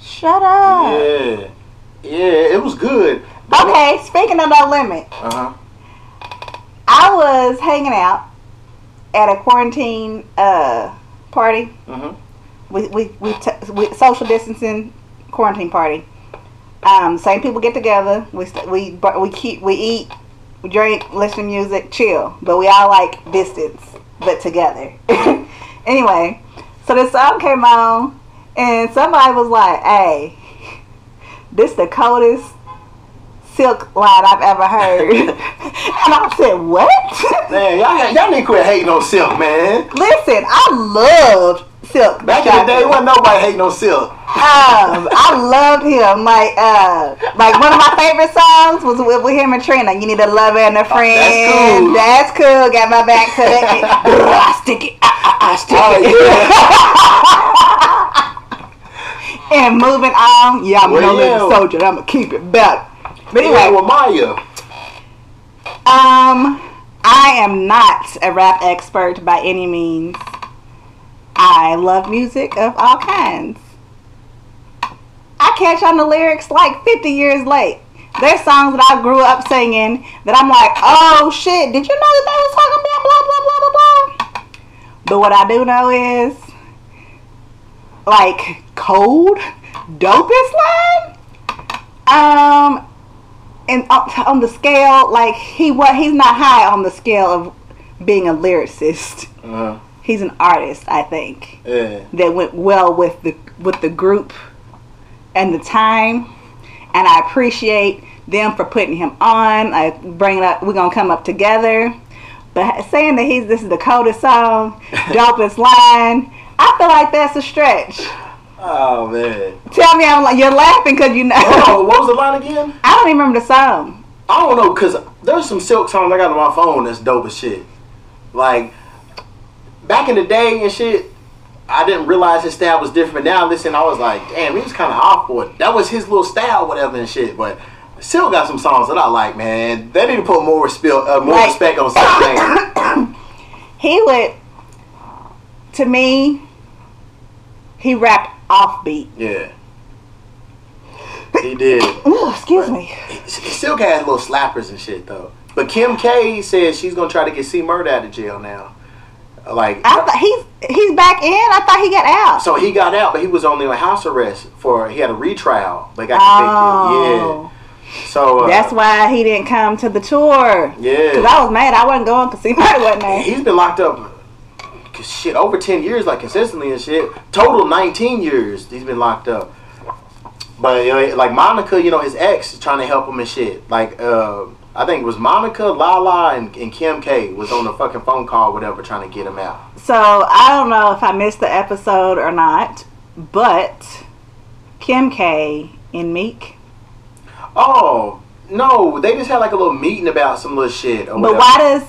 Shut up. Yeah, yeah, it was good. Okay, speaking of No Limit, Uh huh. I was hanging out at a quarantine uh, party. Mhm. We we we, t- we social distancing quarantine party. Um, same people get together. We st- we we keep we eat, we drink, listen to music, chill. But we all like distance, but together. anyway, so the song came on, and somebody was like, "Hey, this the coldest." Silkk line I've ever heard, and I said, "What?" Man, y'all, y'all need to quit hating on Silkk, man. Listen, I loved Silkk. Back in the day, wasn't nobody hating on Silkk. um, I loved him. Like, uh, like one of my favorite songs was with, with him and Trina. You need a lover and a friend. That's cool. That's cool. Got my back to that. I stick it. I, I, I stick Oh it. yeah. and moving on. Yeah, I'm Well, no yeah. soldier. I'm gonna keep it better. But anyway, anyway, with Mya. Um, I am not a rap expert by any means. I love music of all kinds. I catch on the lyrics like 50 years late. There's songs that I grew up singing that I'm like, oh shit, did you know that they was talking about blah, blah, blah, blah, blah? But what I do know is, like, cold, dopest line? Um, and on, the scale, like he what he's not high on the scale of being a lyricist. Uh, He's an artist, I think, yeah. that went well with the with the group and the time, and I appreciate them for putting him on. I bring it up. We're gonna come up together. But saying that he's this is the coldest song, dopest line, I feel like that's a stretch. Oh man. Tell me, I'm like you're laughing because you know. Oh, what was the line again? I don't even remember the song. I don't know, cause there's some Silkk songs I got on my phone that's dope as shit. Like back in the day and shit, I didn't realize his style was different. But now listen, I was like, damn, he was kind of off for it. That was his little style, whatever and shit. But still got some songs that I like, man. They need to put more respect, uh, more Like- respect on Silkk's name. he would to me he rapped offbeat Yeah, he did. Ooh, excuse me Silkk has little slappers and shit though. But Kim K says she's gonna try to get C Murder out of jail now. Like i thought he's he's back in i thought he got out So he got out, but he was only on house arrest for he had a retrial, but got oh convicted. Yeah. So uh, that's why he didn't come to the tour Yeah, because i was mad i wasn't going because he might wasn't there He's been locked up. Shit, over ten years, like consistently and shit. Total nineteen years he's been locked up. But you know, like Monica, you know, his ex is trying to help him and shit. Like uh, I think it was Monica, Lala, and, and Kim K was on the fucking phone call, whatever, trying to get him out. so i don't know if i missed the episode or not but kim k and meek Oh no, they just had like a little meeting about some little shit. But why does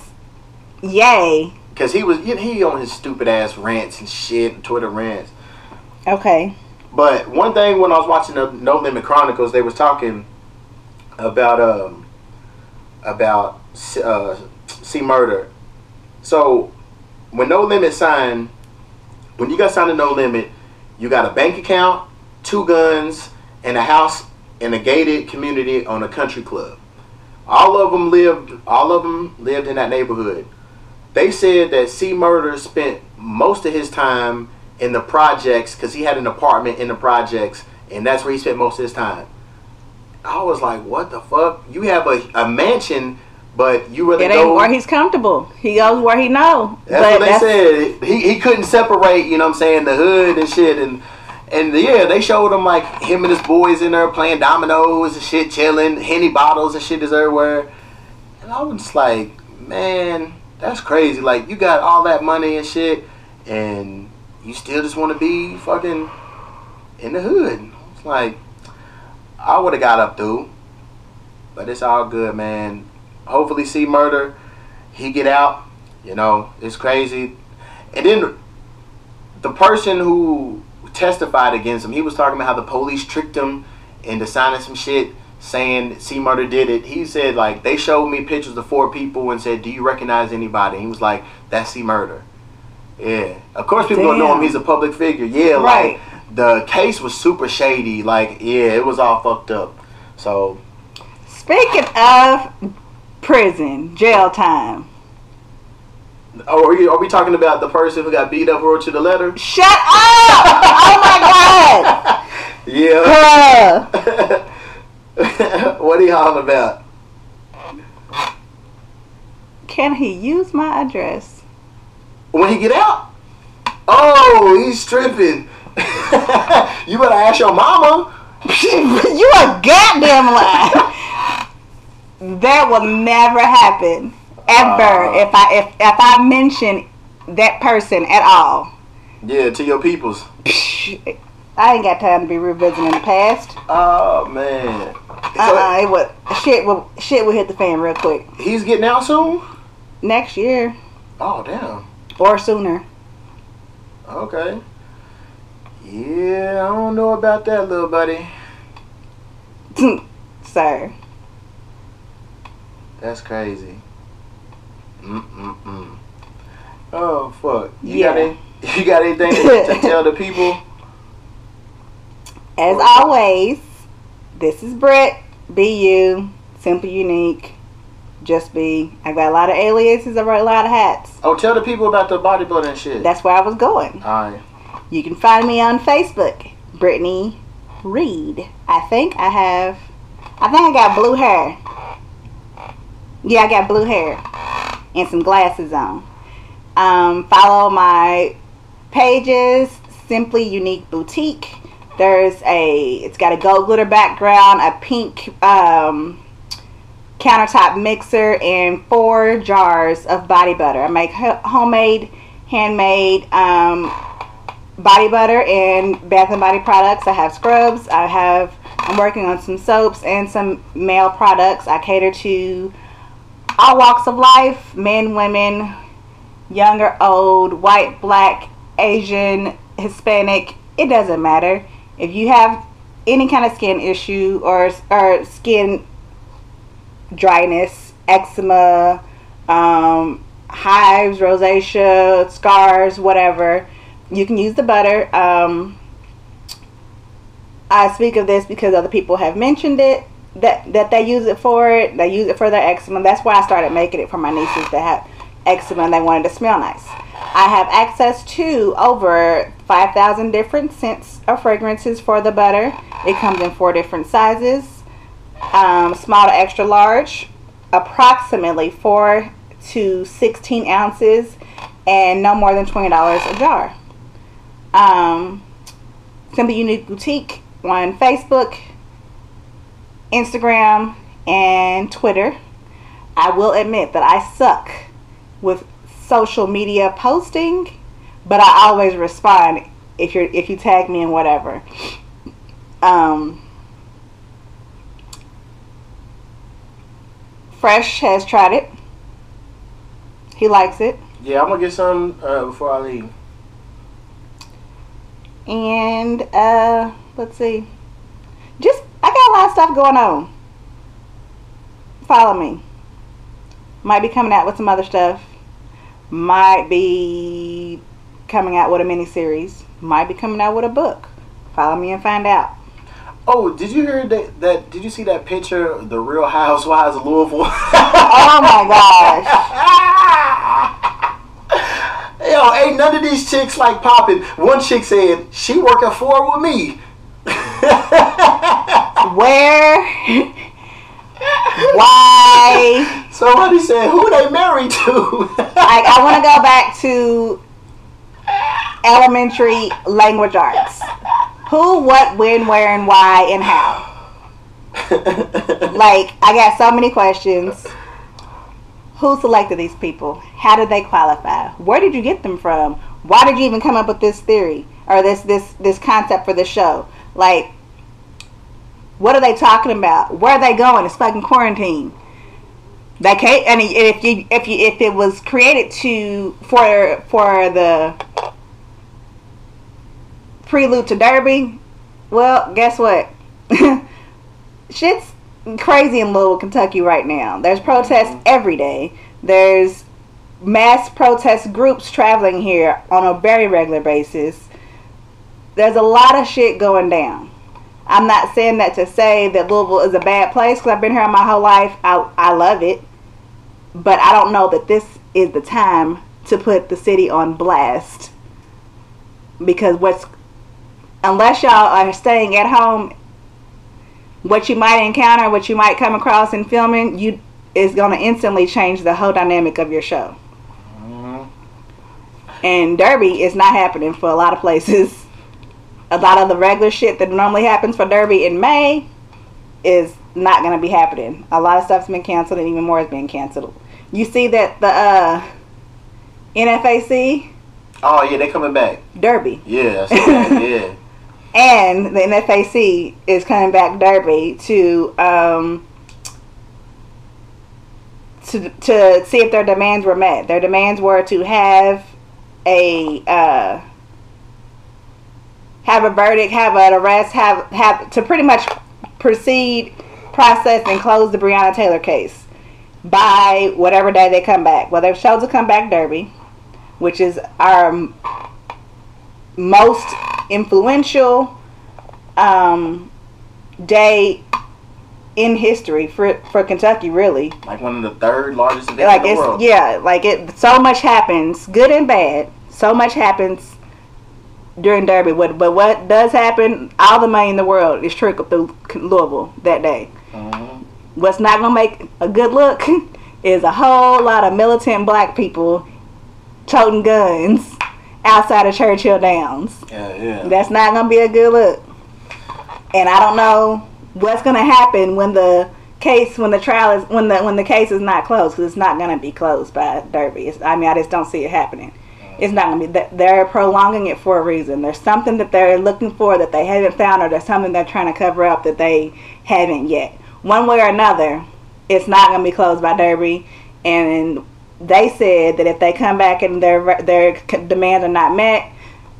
yay Because he was he on his stupid ass rants and shit, Twitter rants. okay But one thing when I was watching the No Limit Chronicles, they was talking about um about uh, C Murder. So when No Limit signed, when you got signed to No Limit, you got a bank account, two guns, and a house in a gated community on a country club. All of them lived. All of them lived in that neighborhood. They said that C Murder spent most of his time in the projects because he had an apartment in the projects and that's where he spent most of his time. I was like, what the fuck? You have a, a mansion, but you really It go. where he's comfortable. He goes where he know. That's what they said. He, he couldn't separate, you know what I'm saying, the hood and shit. And and yeah, they showed him like him and his boys in there playing dominoes and shit, chilling, henny bottles and shit is everywhere. And I was just like, man, that's crazy. Like you got all that money and shit, and you still just want to be fucking in the hood. It's like I would have got up through, but it's all good, man. Hopefully, C Murder. He get out. You know, it's crazy. And then the person who testified against him, he was talking about how the police tricked him into signing some shit saying C Murder did it. He said like they showed me pictures of four people and said, "Do you recognize anybody?" He was like, "That's C Murder." Yeah, of course people don't know him. He's a public figure. Yeah, Right. like the case was super shady. Like yeah, it was all fucked up. So Speaking of prison, jail time. oh, are, you, are we talking about the person who got beat up wrote you the letter? Shut up! oh my Yeah. god! Bruh. what are y'all about? Can he use my address? When he get out? Oh, he's stripping. you better ask your mama. you a goddamn lie. that will never happen ever Uh. if I if if I mention that person at all. Yeah, to your peoples. I ain't got time to be revisiting the past. Oh man. So Uh-uh, it would shit will shit will hit the fan real quick he's getting out soon? next year Oh damn. or sooner. Okay. Yeah, I don't know about that, little buddy. Sir, That's crazy. Mm mm mm. Oh fuck. You Yeah. got any, you got anything to tell the people? as always, this is Brett. Be you, simple, unique. Just be. I got a lot of aliases. I wear a lot of hats. Oh, tell the people about the bodybuilding shit. That's where I was going. Alright. You can find me on Facebook, Brittany Reed. I think I have. I think I got blue hair. Yeah, I got blue hair and some glasses on. Um, follow my pages, Simply Unique Boutique. There's a. It's got a gold glitter background, a pink um, countertop mixer, and four jars of body butter. I make homemade, handmade. Um, body butter and bath and body products. I have scrubs. I have I'm working on some soaps and some male products. I cater to all walks of life, men, women, young or old, white, black, Asian, Hispanic. It doesn't matter. If you have any kind of skin issue or or skin dryness, eczema, um, hives, rosacea, scars, whatever, you can use the butter. Um, I speak of this because other people have mentioned it that that they use it for it. They use it for their eczema. That's why I started making it for my nieces that have eczema and they wanted to smell nice. I have access to over 5,000 different scents or fragrances for the butter. It comes in four different sizes um, small to extra large, approximately 4 to 16 ounces, and no more than $20 a jar. Um, Simple Unique Boutique on Facebook, Instagram, and Twitter. I will admit that I suck with social media posting, but I always respond if you're if you tag me in whatever. Um, Fresh has tried it. He likes it. Yeah, I'm gonna get some uh, before I leave. And uh let's see. Just I got a lot of stuff going on. Follow me. Might be coming out with some other stuff. Might be coming out with a mini series. Might be coming out with a book. Follow me and find out. Oh, did you hear that? That did you see that picture? The Real Housewives of Louisville. Oh my gosh. Yo, ain't none of these chicks like popping. One chick said she working for with me. Where? Why? Somebody said, "Who they married to?" Like, I want to go back to elementary language arts. Who, what, when, where, and why, and how. Like, I got so many questions. Who selected these people? How did they qualify? Where did you get them from? Why did you even come up with this theory or this this this concept for the show? Like, what are they talking about? Where are they going? It's fucking quarantine. They can't. And if you if you if it was created to for for the prelude to Derby, well, guess what? Shit's crazy in Louisville, Kentucky right now. There's protests mm-hmm. every day. There's mass protest groups traveling here on a very regular basis. There's a lot of shit going down. I'm not saying that to say that Louisville is a bad place because I've been here my whole life. I, I love it. But I don't know that this is the time to put the city on blast. Because what's, unless y'all are staying at home, what you might encounter, what you might come across in filming, you is going to instantly change the whole dynamic of your show. And Derby is not happening for a lot of places. A lot of the regular shit that normally happens for Derby in May is not going to be happening. A lot of stuff's been canceled and even more is being canceled. You see that the uh, NFAC oh yeah, they're coming back. Derby Yeah, I saw that, yeah. and the NFAC is coming back Derby to um, to to see if their demands were met. Their demands were to have a uh, have a verdict, have an arrest, have have to pretty much proceed, process, and close the Breonna Taylor case by whatever day they come back. Well, they've chosen to come back Derby, which is our most influential um, day in history for for Kentucky, really. Like one of the third largest events Like in the it's world. yeah, like it. So much happens, good and bad. So much happens during Derby. What but what does happen? All the money in the world is trickled through Louisville that day. Mhm. What's not gonna make a good look is a whole lot of militant black people toting guns outside of Churchill Downs. Yeah, yeah. That's not gonna be a good look. And I don't know what's gonna happen when the case, when the trial is, when the when the case is not closed, because it's not gonna be closed by Derby. It's, I mean, I just don't see it happening. It's not gonna be. th- They're prolonging it for a reason. There's something that they're looking for that they haven't found, or there's something they're trying to cover up that they haven't yet. One way or another, it's not gonna be closed by Derby. And they said that if they come back and their their demands are not met,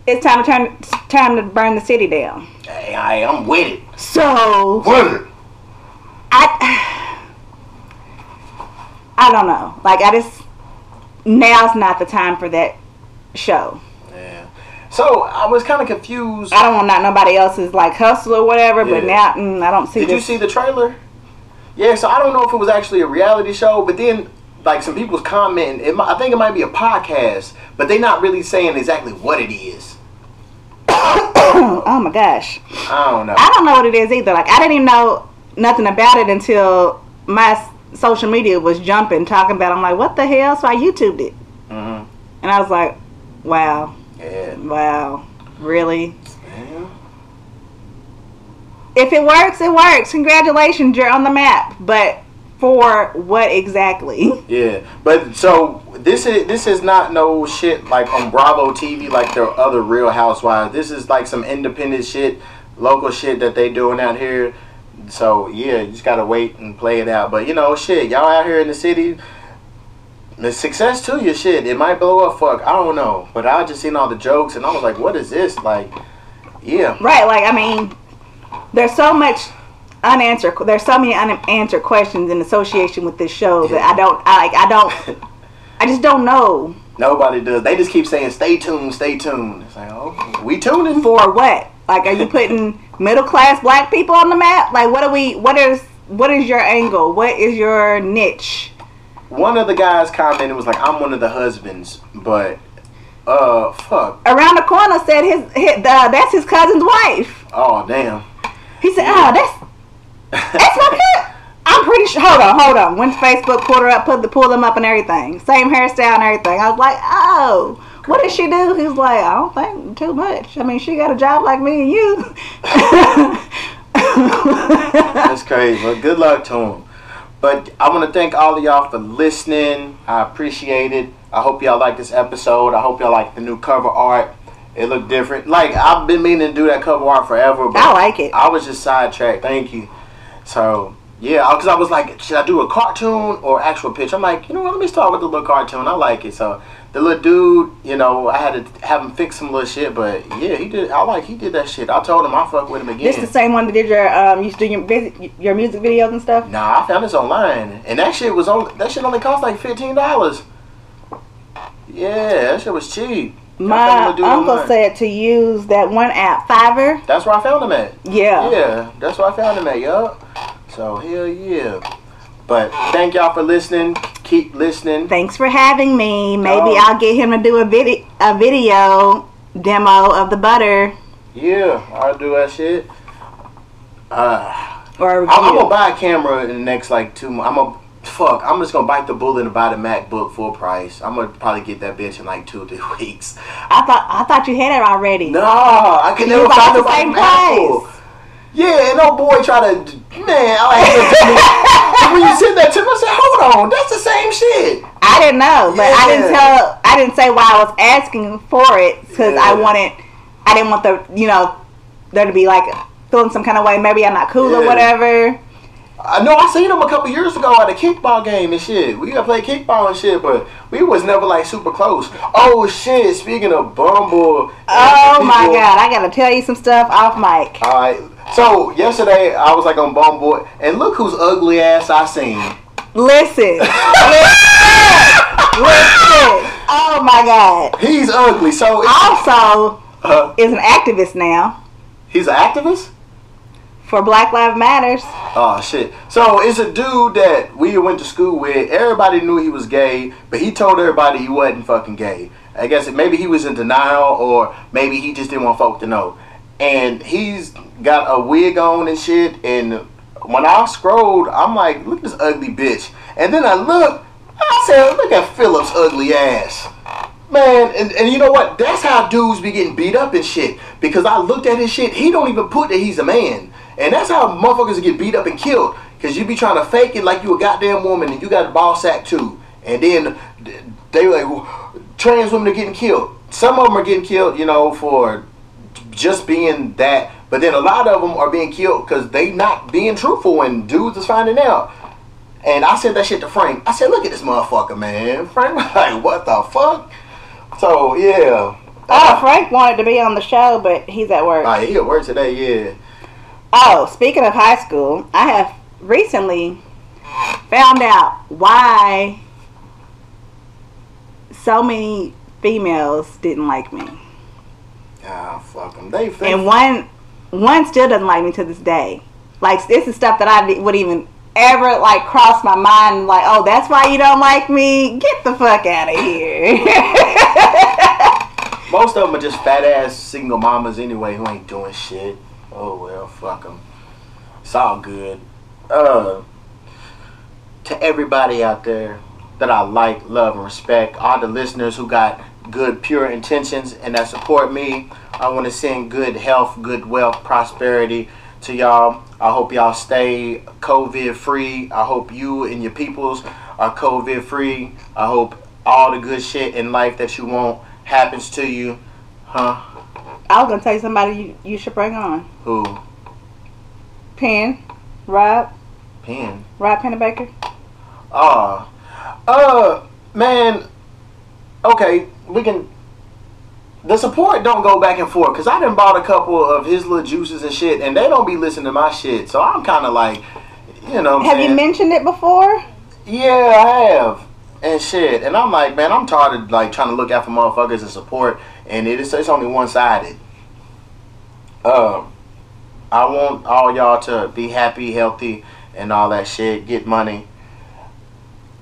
it's time to turn time to burn the city down. Hey, I, I'm with it. So With it. I I don't know. Like I just now's not the time for that show. Yeah. So I was kind of confused. I don't want not nobody else's like hustle or whatever, but now mm, I don't see Did you see the trailer? Yeah. So I don't know if it was actually a reality show, but then like some people's commenting. It, I think it might be a podcast, but they're not really saying exactly what it is. oh my gosh. I don't know. I don't know what it is either. Like I didn't even know nothing about it until my social media was jumping talking about. it. I'm like, what the hell? So I YouTubed it, hmm and I was like, wow, Yeah. wow, really? Yeah. If it works, it works. Congratulations, you're on the map. But for what exactly? Yeah, but so this is this is not no shit like on Bravo TV like the other Real Housewives. This is like some independent shit, local shit that they doing out here. So yeah, you just gotta wait and play it out. But you know, shit, y'all out here in the city. The success to your shit. It might blow up. Fuck, I don't know. But I just seen all the jokes and I was like, what is this? Like, yeah, Right, like I mean, there's so much unanswered. There's so many unanswered questions in association with this show that I don't. I like. I don't. I just don't know nobody does. They just keep saying, stay tuned, stay tuned. It's like, oh, we tuning. for what. Like, are you putting middle class black people on the map? Like, what are we? What is? What is your angle? What is your niche? One of the guys commented was like, "I'm one of the husbands," but uh, fuck. Around the corner said his, his uh, that's his cousin's wife. Oh damn. He said, "Oh, that's that's my cut." I'm pretty sure. Hold on, hold on. Went to Facebook, pulled her up, put the pull them up and everything. Same hairstyle and everything. I was like, "Oh, what did she do?" He's like, "I don't think too much. I mean, she got a job like me and you." That's crazy. But good luck to him. But I want to thank all of y'all for listening. I appreciate it. I hope y'all like this episode. I hope y'all like the new cover art. It looked different. Like I've been meaning to do that cover art forever, but I like it. I was just sidetracked. Thank you. So yeah, because I was like, should I do a cartoon or actual pitch? I'm like, you know what? Let me start with the little cartoon. I like it. So the little dude, you know, I had to have him fix some little shit, but yeah, he did. I like he did that shit. I told him I fuck with him again. This the same one that did your um used to do your your music videos and stuff. Nah, I found this online, and that shit was on. That shit only cost like fifteen dollars. Yeah, that shit was cheap. My found a dude uncle said to use that one app, Fiverr. That's where I found him at. Yeah. Yeah, that's where I found him at. Yup. So hell yeah. But thank y'all for listening. Keep listening. Thanks for having me. Maybe Oh. I'll get him to do a video a video demo of the butter Yeah, I'll do that shit. Uh, or I'm, I'm gonna buy a camera in the next like two months. I'm gonna fuck. I'm just gonna bite the bullet and buy the MacBook full price. I'm gonna probably get that bitch in like two or three weeks. I thought I thought you had it already. No, I can You never find the same from Apple. Yeah, and no boy try to man. I like when you said that to me, I said, "Hold on, that's the same shit." I didn't know, but I didn't tell. I didn't say why I was asking for it because I wanted. I didn't want the you know there to be like feeling some kind of way. Maybe I'm not cool or whatever. I know I seen him a couple years ago at a kickball game and shit. We got play kickball and shit, but we was never like super close. Oh shit! Speaking of Bumble, Oh my god! I gotta tell you some stuff off mic. All right. So yesterday I was like on Bumble, and look whose ugly ass I seen. Listen, listen, listen. Oh my god! He's ugly. So it's, Also, uh, is an activist now he's an activist. For Black Lives Matters. Oh shit! So it's a dude that we went to school with. Everybody knew he was gay, but he told everybody he wasn't fucking gay. I guess maybe he was in denial, or maybe he just didn't want folk to know. And he's got a wig on and shit. And when I scrolled, I'm like, look at this ugly bitch. And then I look, I said, look at Phillips' ugly ass. Man, and, and you know what? That's how dudes be getting beat up and shit. Because I looked at his shit, he don't even put that he's a man. And that's how motherfuckers get beat up and killed. Because you be trying to fake it like you a goddamn woman and you got a ball sack too. And then they like, trans women are getting killed. Some of them are getting killed, you know, for just being that. But then a lot of them are being killed because they not being truthful and dudes is finding out. And I said that shit to Frank. I said, look at this motherfucker, man. Frank was like, what the fuck? So, yeah. Oh, Frank wanted to be on the show, but he's at work. Right, he at work today, yeah. Oh, speaking of high school, I have recently found out why so many females didn't like me. Ah, fuck them. They think. And one one still doesn't like me to this day. Like this is stuff that I would even ever like cross my mind like, "Oh, that's why you don't like me? Get the fuck out of here." Most of them are just fat ass single mamas anyway who ain't doing shit. Oh well, fuck them. It's all good. Uh, to everybody out there that I like, love, and respect, all the listeners who got good, pure intentions and that support me, I want to send good health, good wealth, prosperity to y'all. I hope y'all stay COVID free. I hope you and your peoples are COVID free. I hope all the good shit in life that you want happens to you. Huh? I was gonna tell you somebody you, you should bring on. Who? Penn, Rob, Pen. Rob Pennebaker. Ah. Uh, man. Okay, we can. The support don't go back and forth because I done bought a couple of his little juices and shit, and they don't be listening to my shit. So I'm kind of like, you know, Have you mentioned it before? Yeah, I have. And shit. And I'm like, man, I'm tired of like trying to look out for motherfuckers and support and it is it's only one sided. Um I want all y'all to be happy, healthy, and all that shit. Get money.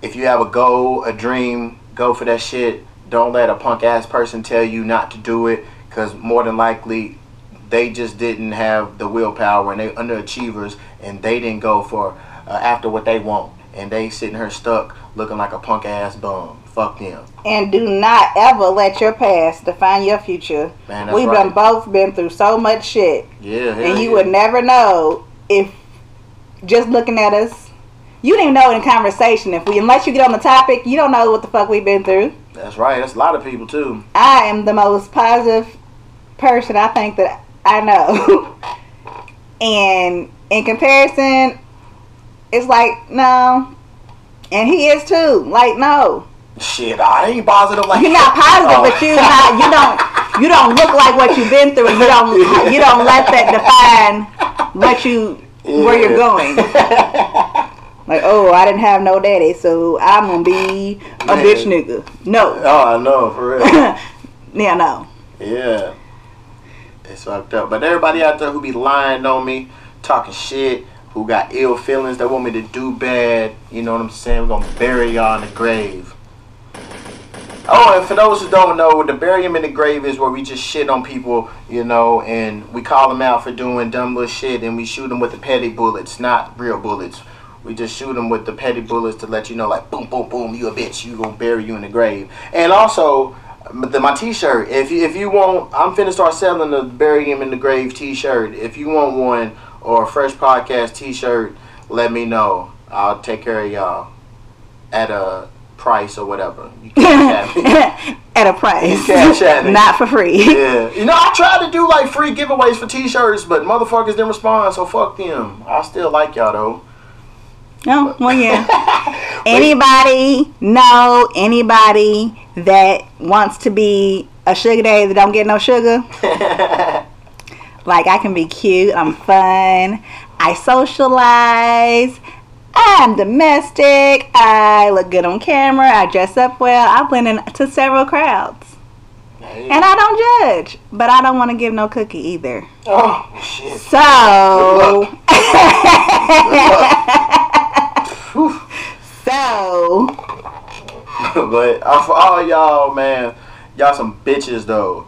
If you have a goal, a dream, go for that shit. Don't let a punk ass person tell you not to do it, cause more than likely they just didn't have the willpower and they underachievers and they didn't go for uh, after what they want and they sitting here stuck looking like a punk ass bum. Fuck them. And do not ever let your past define your future. Man, We've right. done both been through so much shit. Yeah, hell and you yeah. would never know if just looking at us you didn't even know in conversation if we unless you get on the topic you don't know what the fuck we've been through That's right. That's a lot of people too. i am the most positive person i think that i know and in comparison it's like no and he is too like no Shit, I ain't positive like you're not positive Oh. but you not you don't you don't look like what you've been through you don't you don't let that define what you where you're going Like, oh, I didn't have no daddy, so I'm gonna be a Man. bitch nigga. No. oh, I know for real. yeah, no. Yeah. It's fucked up. But everybody out there who be lying on me, talking shit, who got ill feelings that want me to do bad, you know what I'm saying? We're gonna bury y'all in the grave. Oh, and for those who don't know, the bury them in the grave is where we just shit on people, you know, and we call them out for doing dumb little shit and we shoot them with the petty bullets, not real bullets. We just shoot them with the petty bullets to let you know, like, boom, boom, boom, you a bitch, you gonna bury you in the grave. And also, the, my T-shirt. If you if you want, I'm finna start selling the bury him in the grave T-shirt. If you want one or a Freshhh podcast T-shirt, let me know. I'll take care of y'all at a price or whatever. You. At a price. Cash at me. Not for free. Yeah, you know I tried to do like free giveaways for T-shirts, but motherfuckers didn't respond. So fuck them. I still like y'all though. Oh, well, yeah. anybody know anybody that wants to be a sugar daddy that don't get no sugar? Like, I can be cute, I'm fun, I socialize, I'm domestic, I look good on camera, I dress up well, I blend into several crowds. And I don't judge, but I don't want to give no cookie either. oh shit. So, so, but uh, for all y'all, man, y'all some bitches though.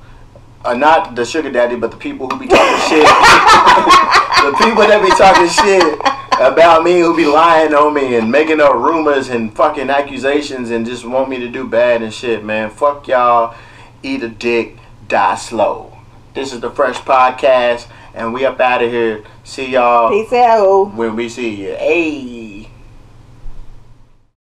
Uh, not the sugar daddy, but the people who be talking shit. the people that be talking shit about me, who be lying on me and making up rumors and fucking accusations and just want me to do bad and shit, man. Fuck y'all. Eat a dick. Die slow. This is the Freshhh Podcast, and we up out of here. See y'all peace out. when we see you. Hey.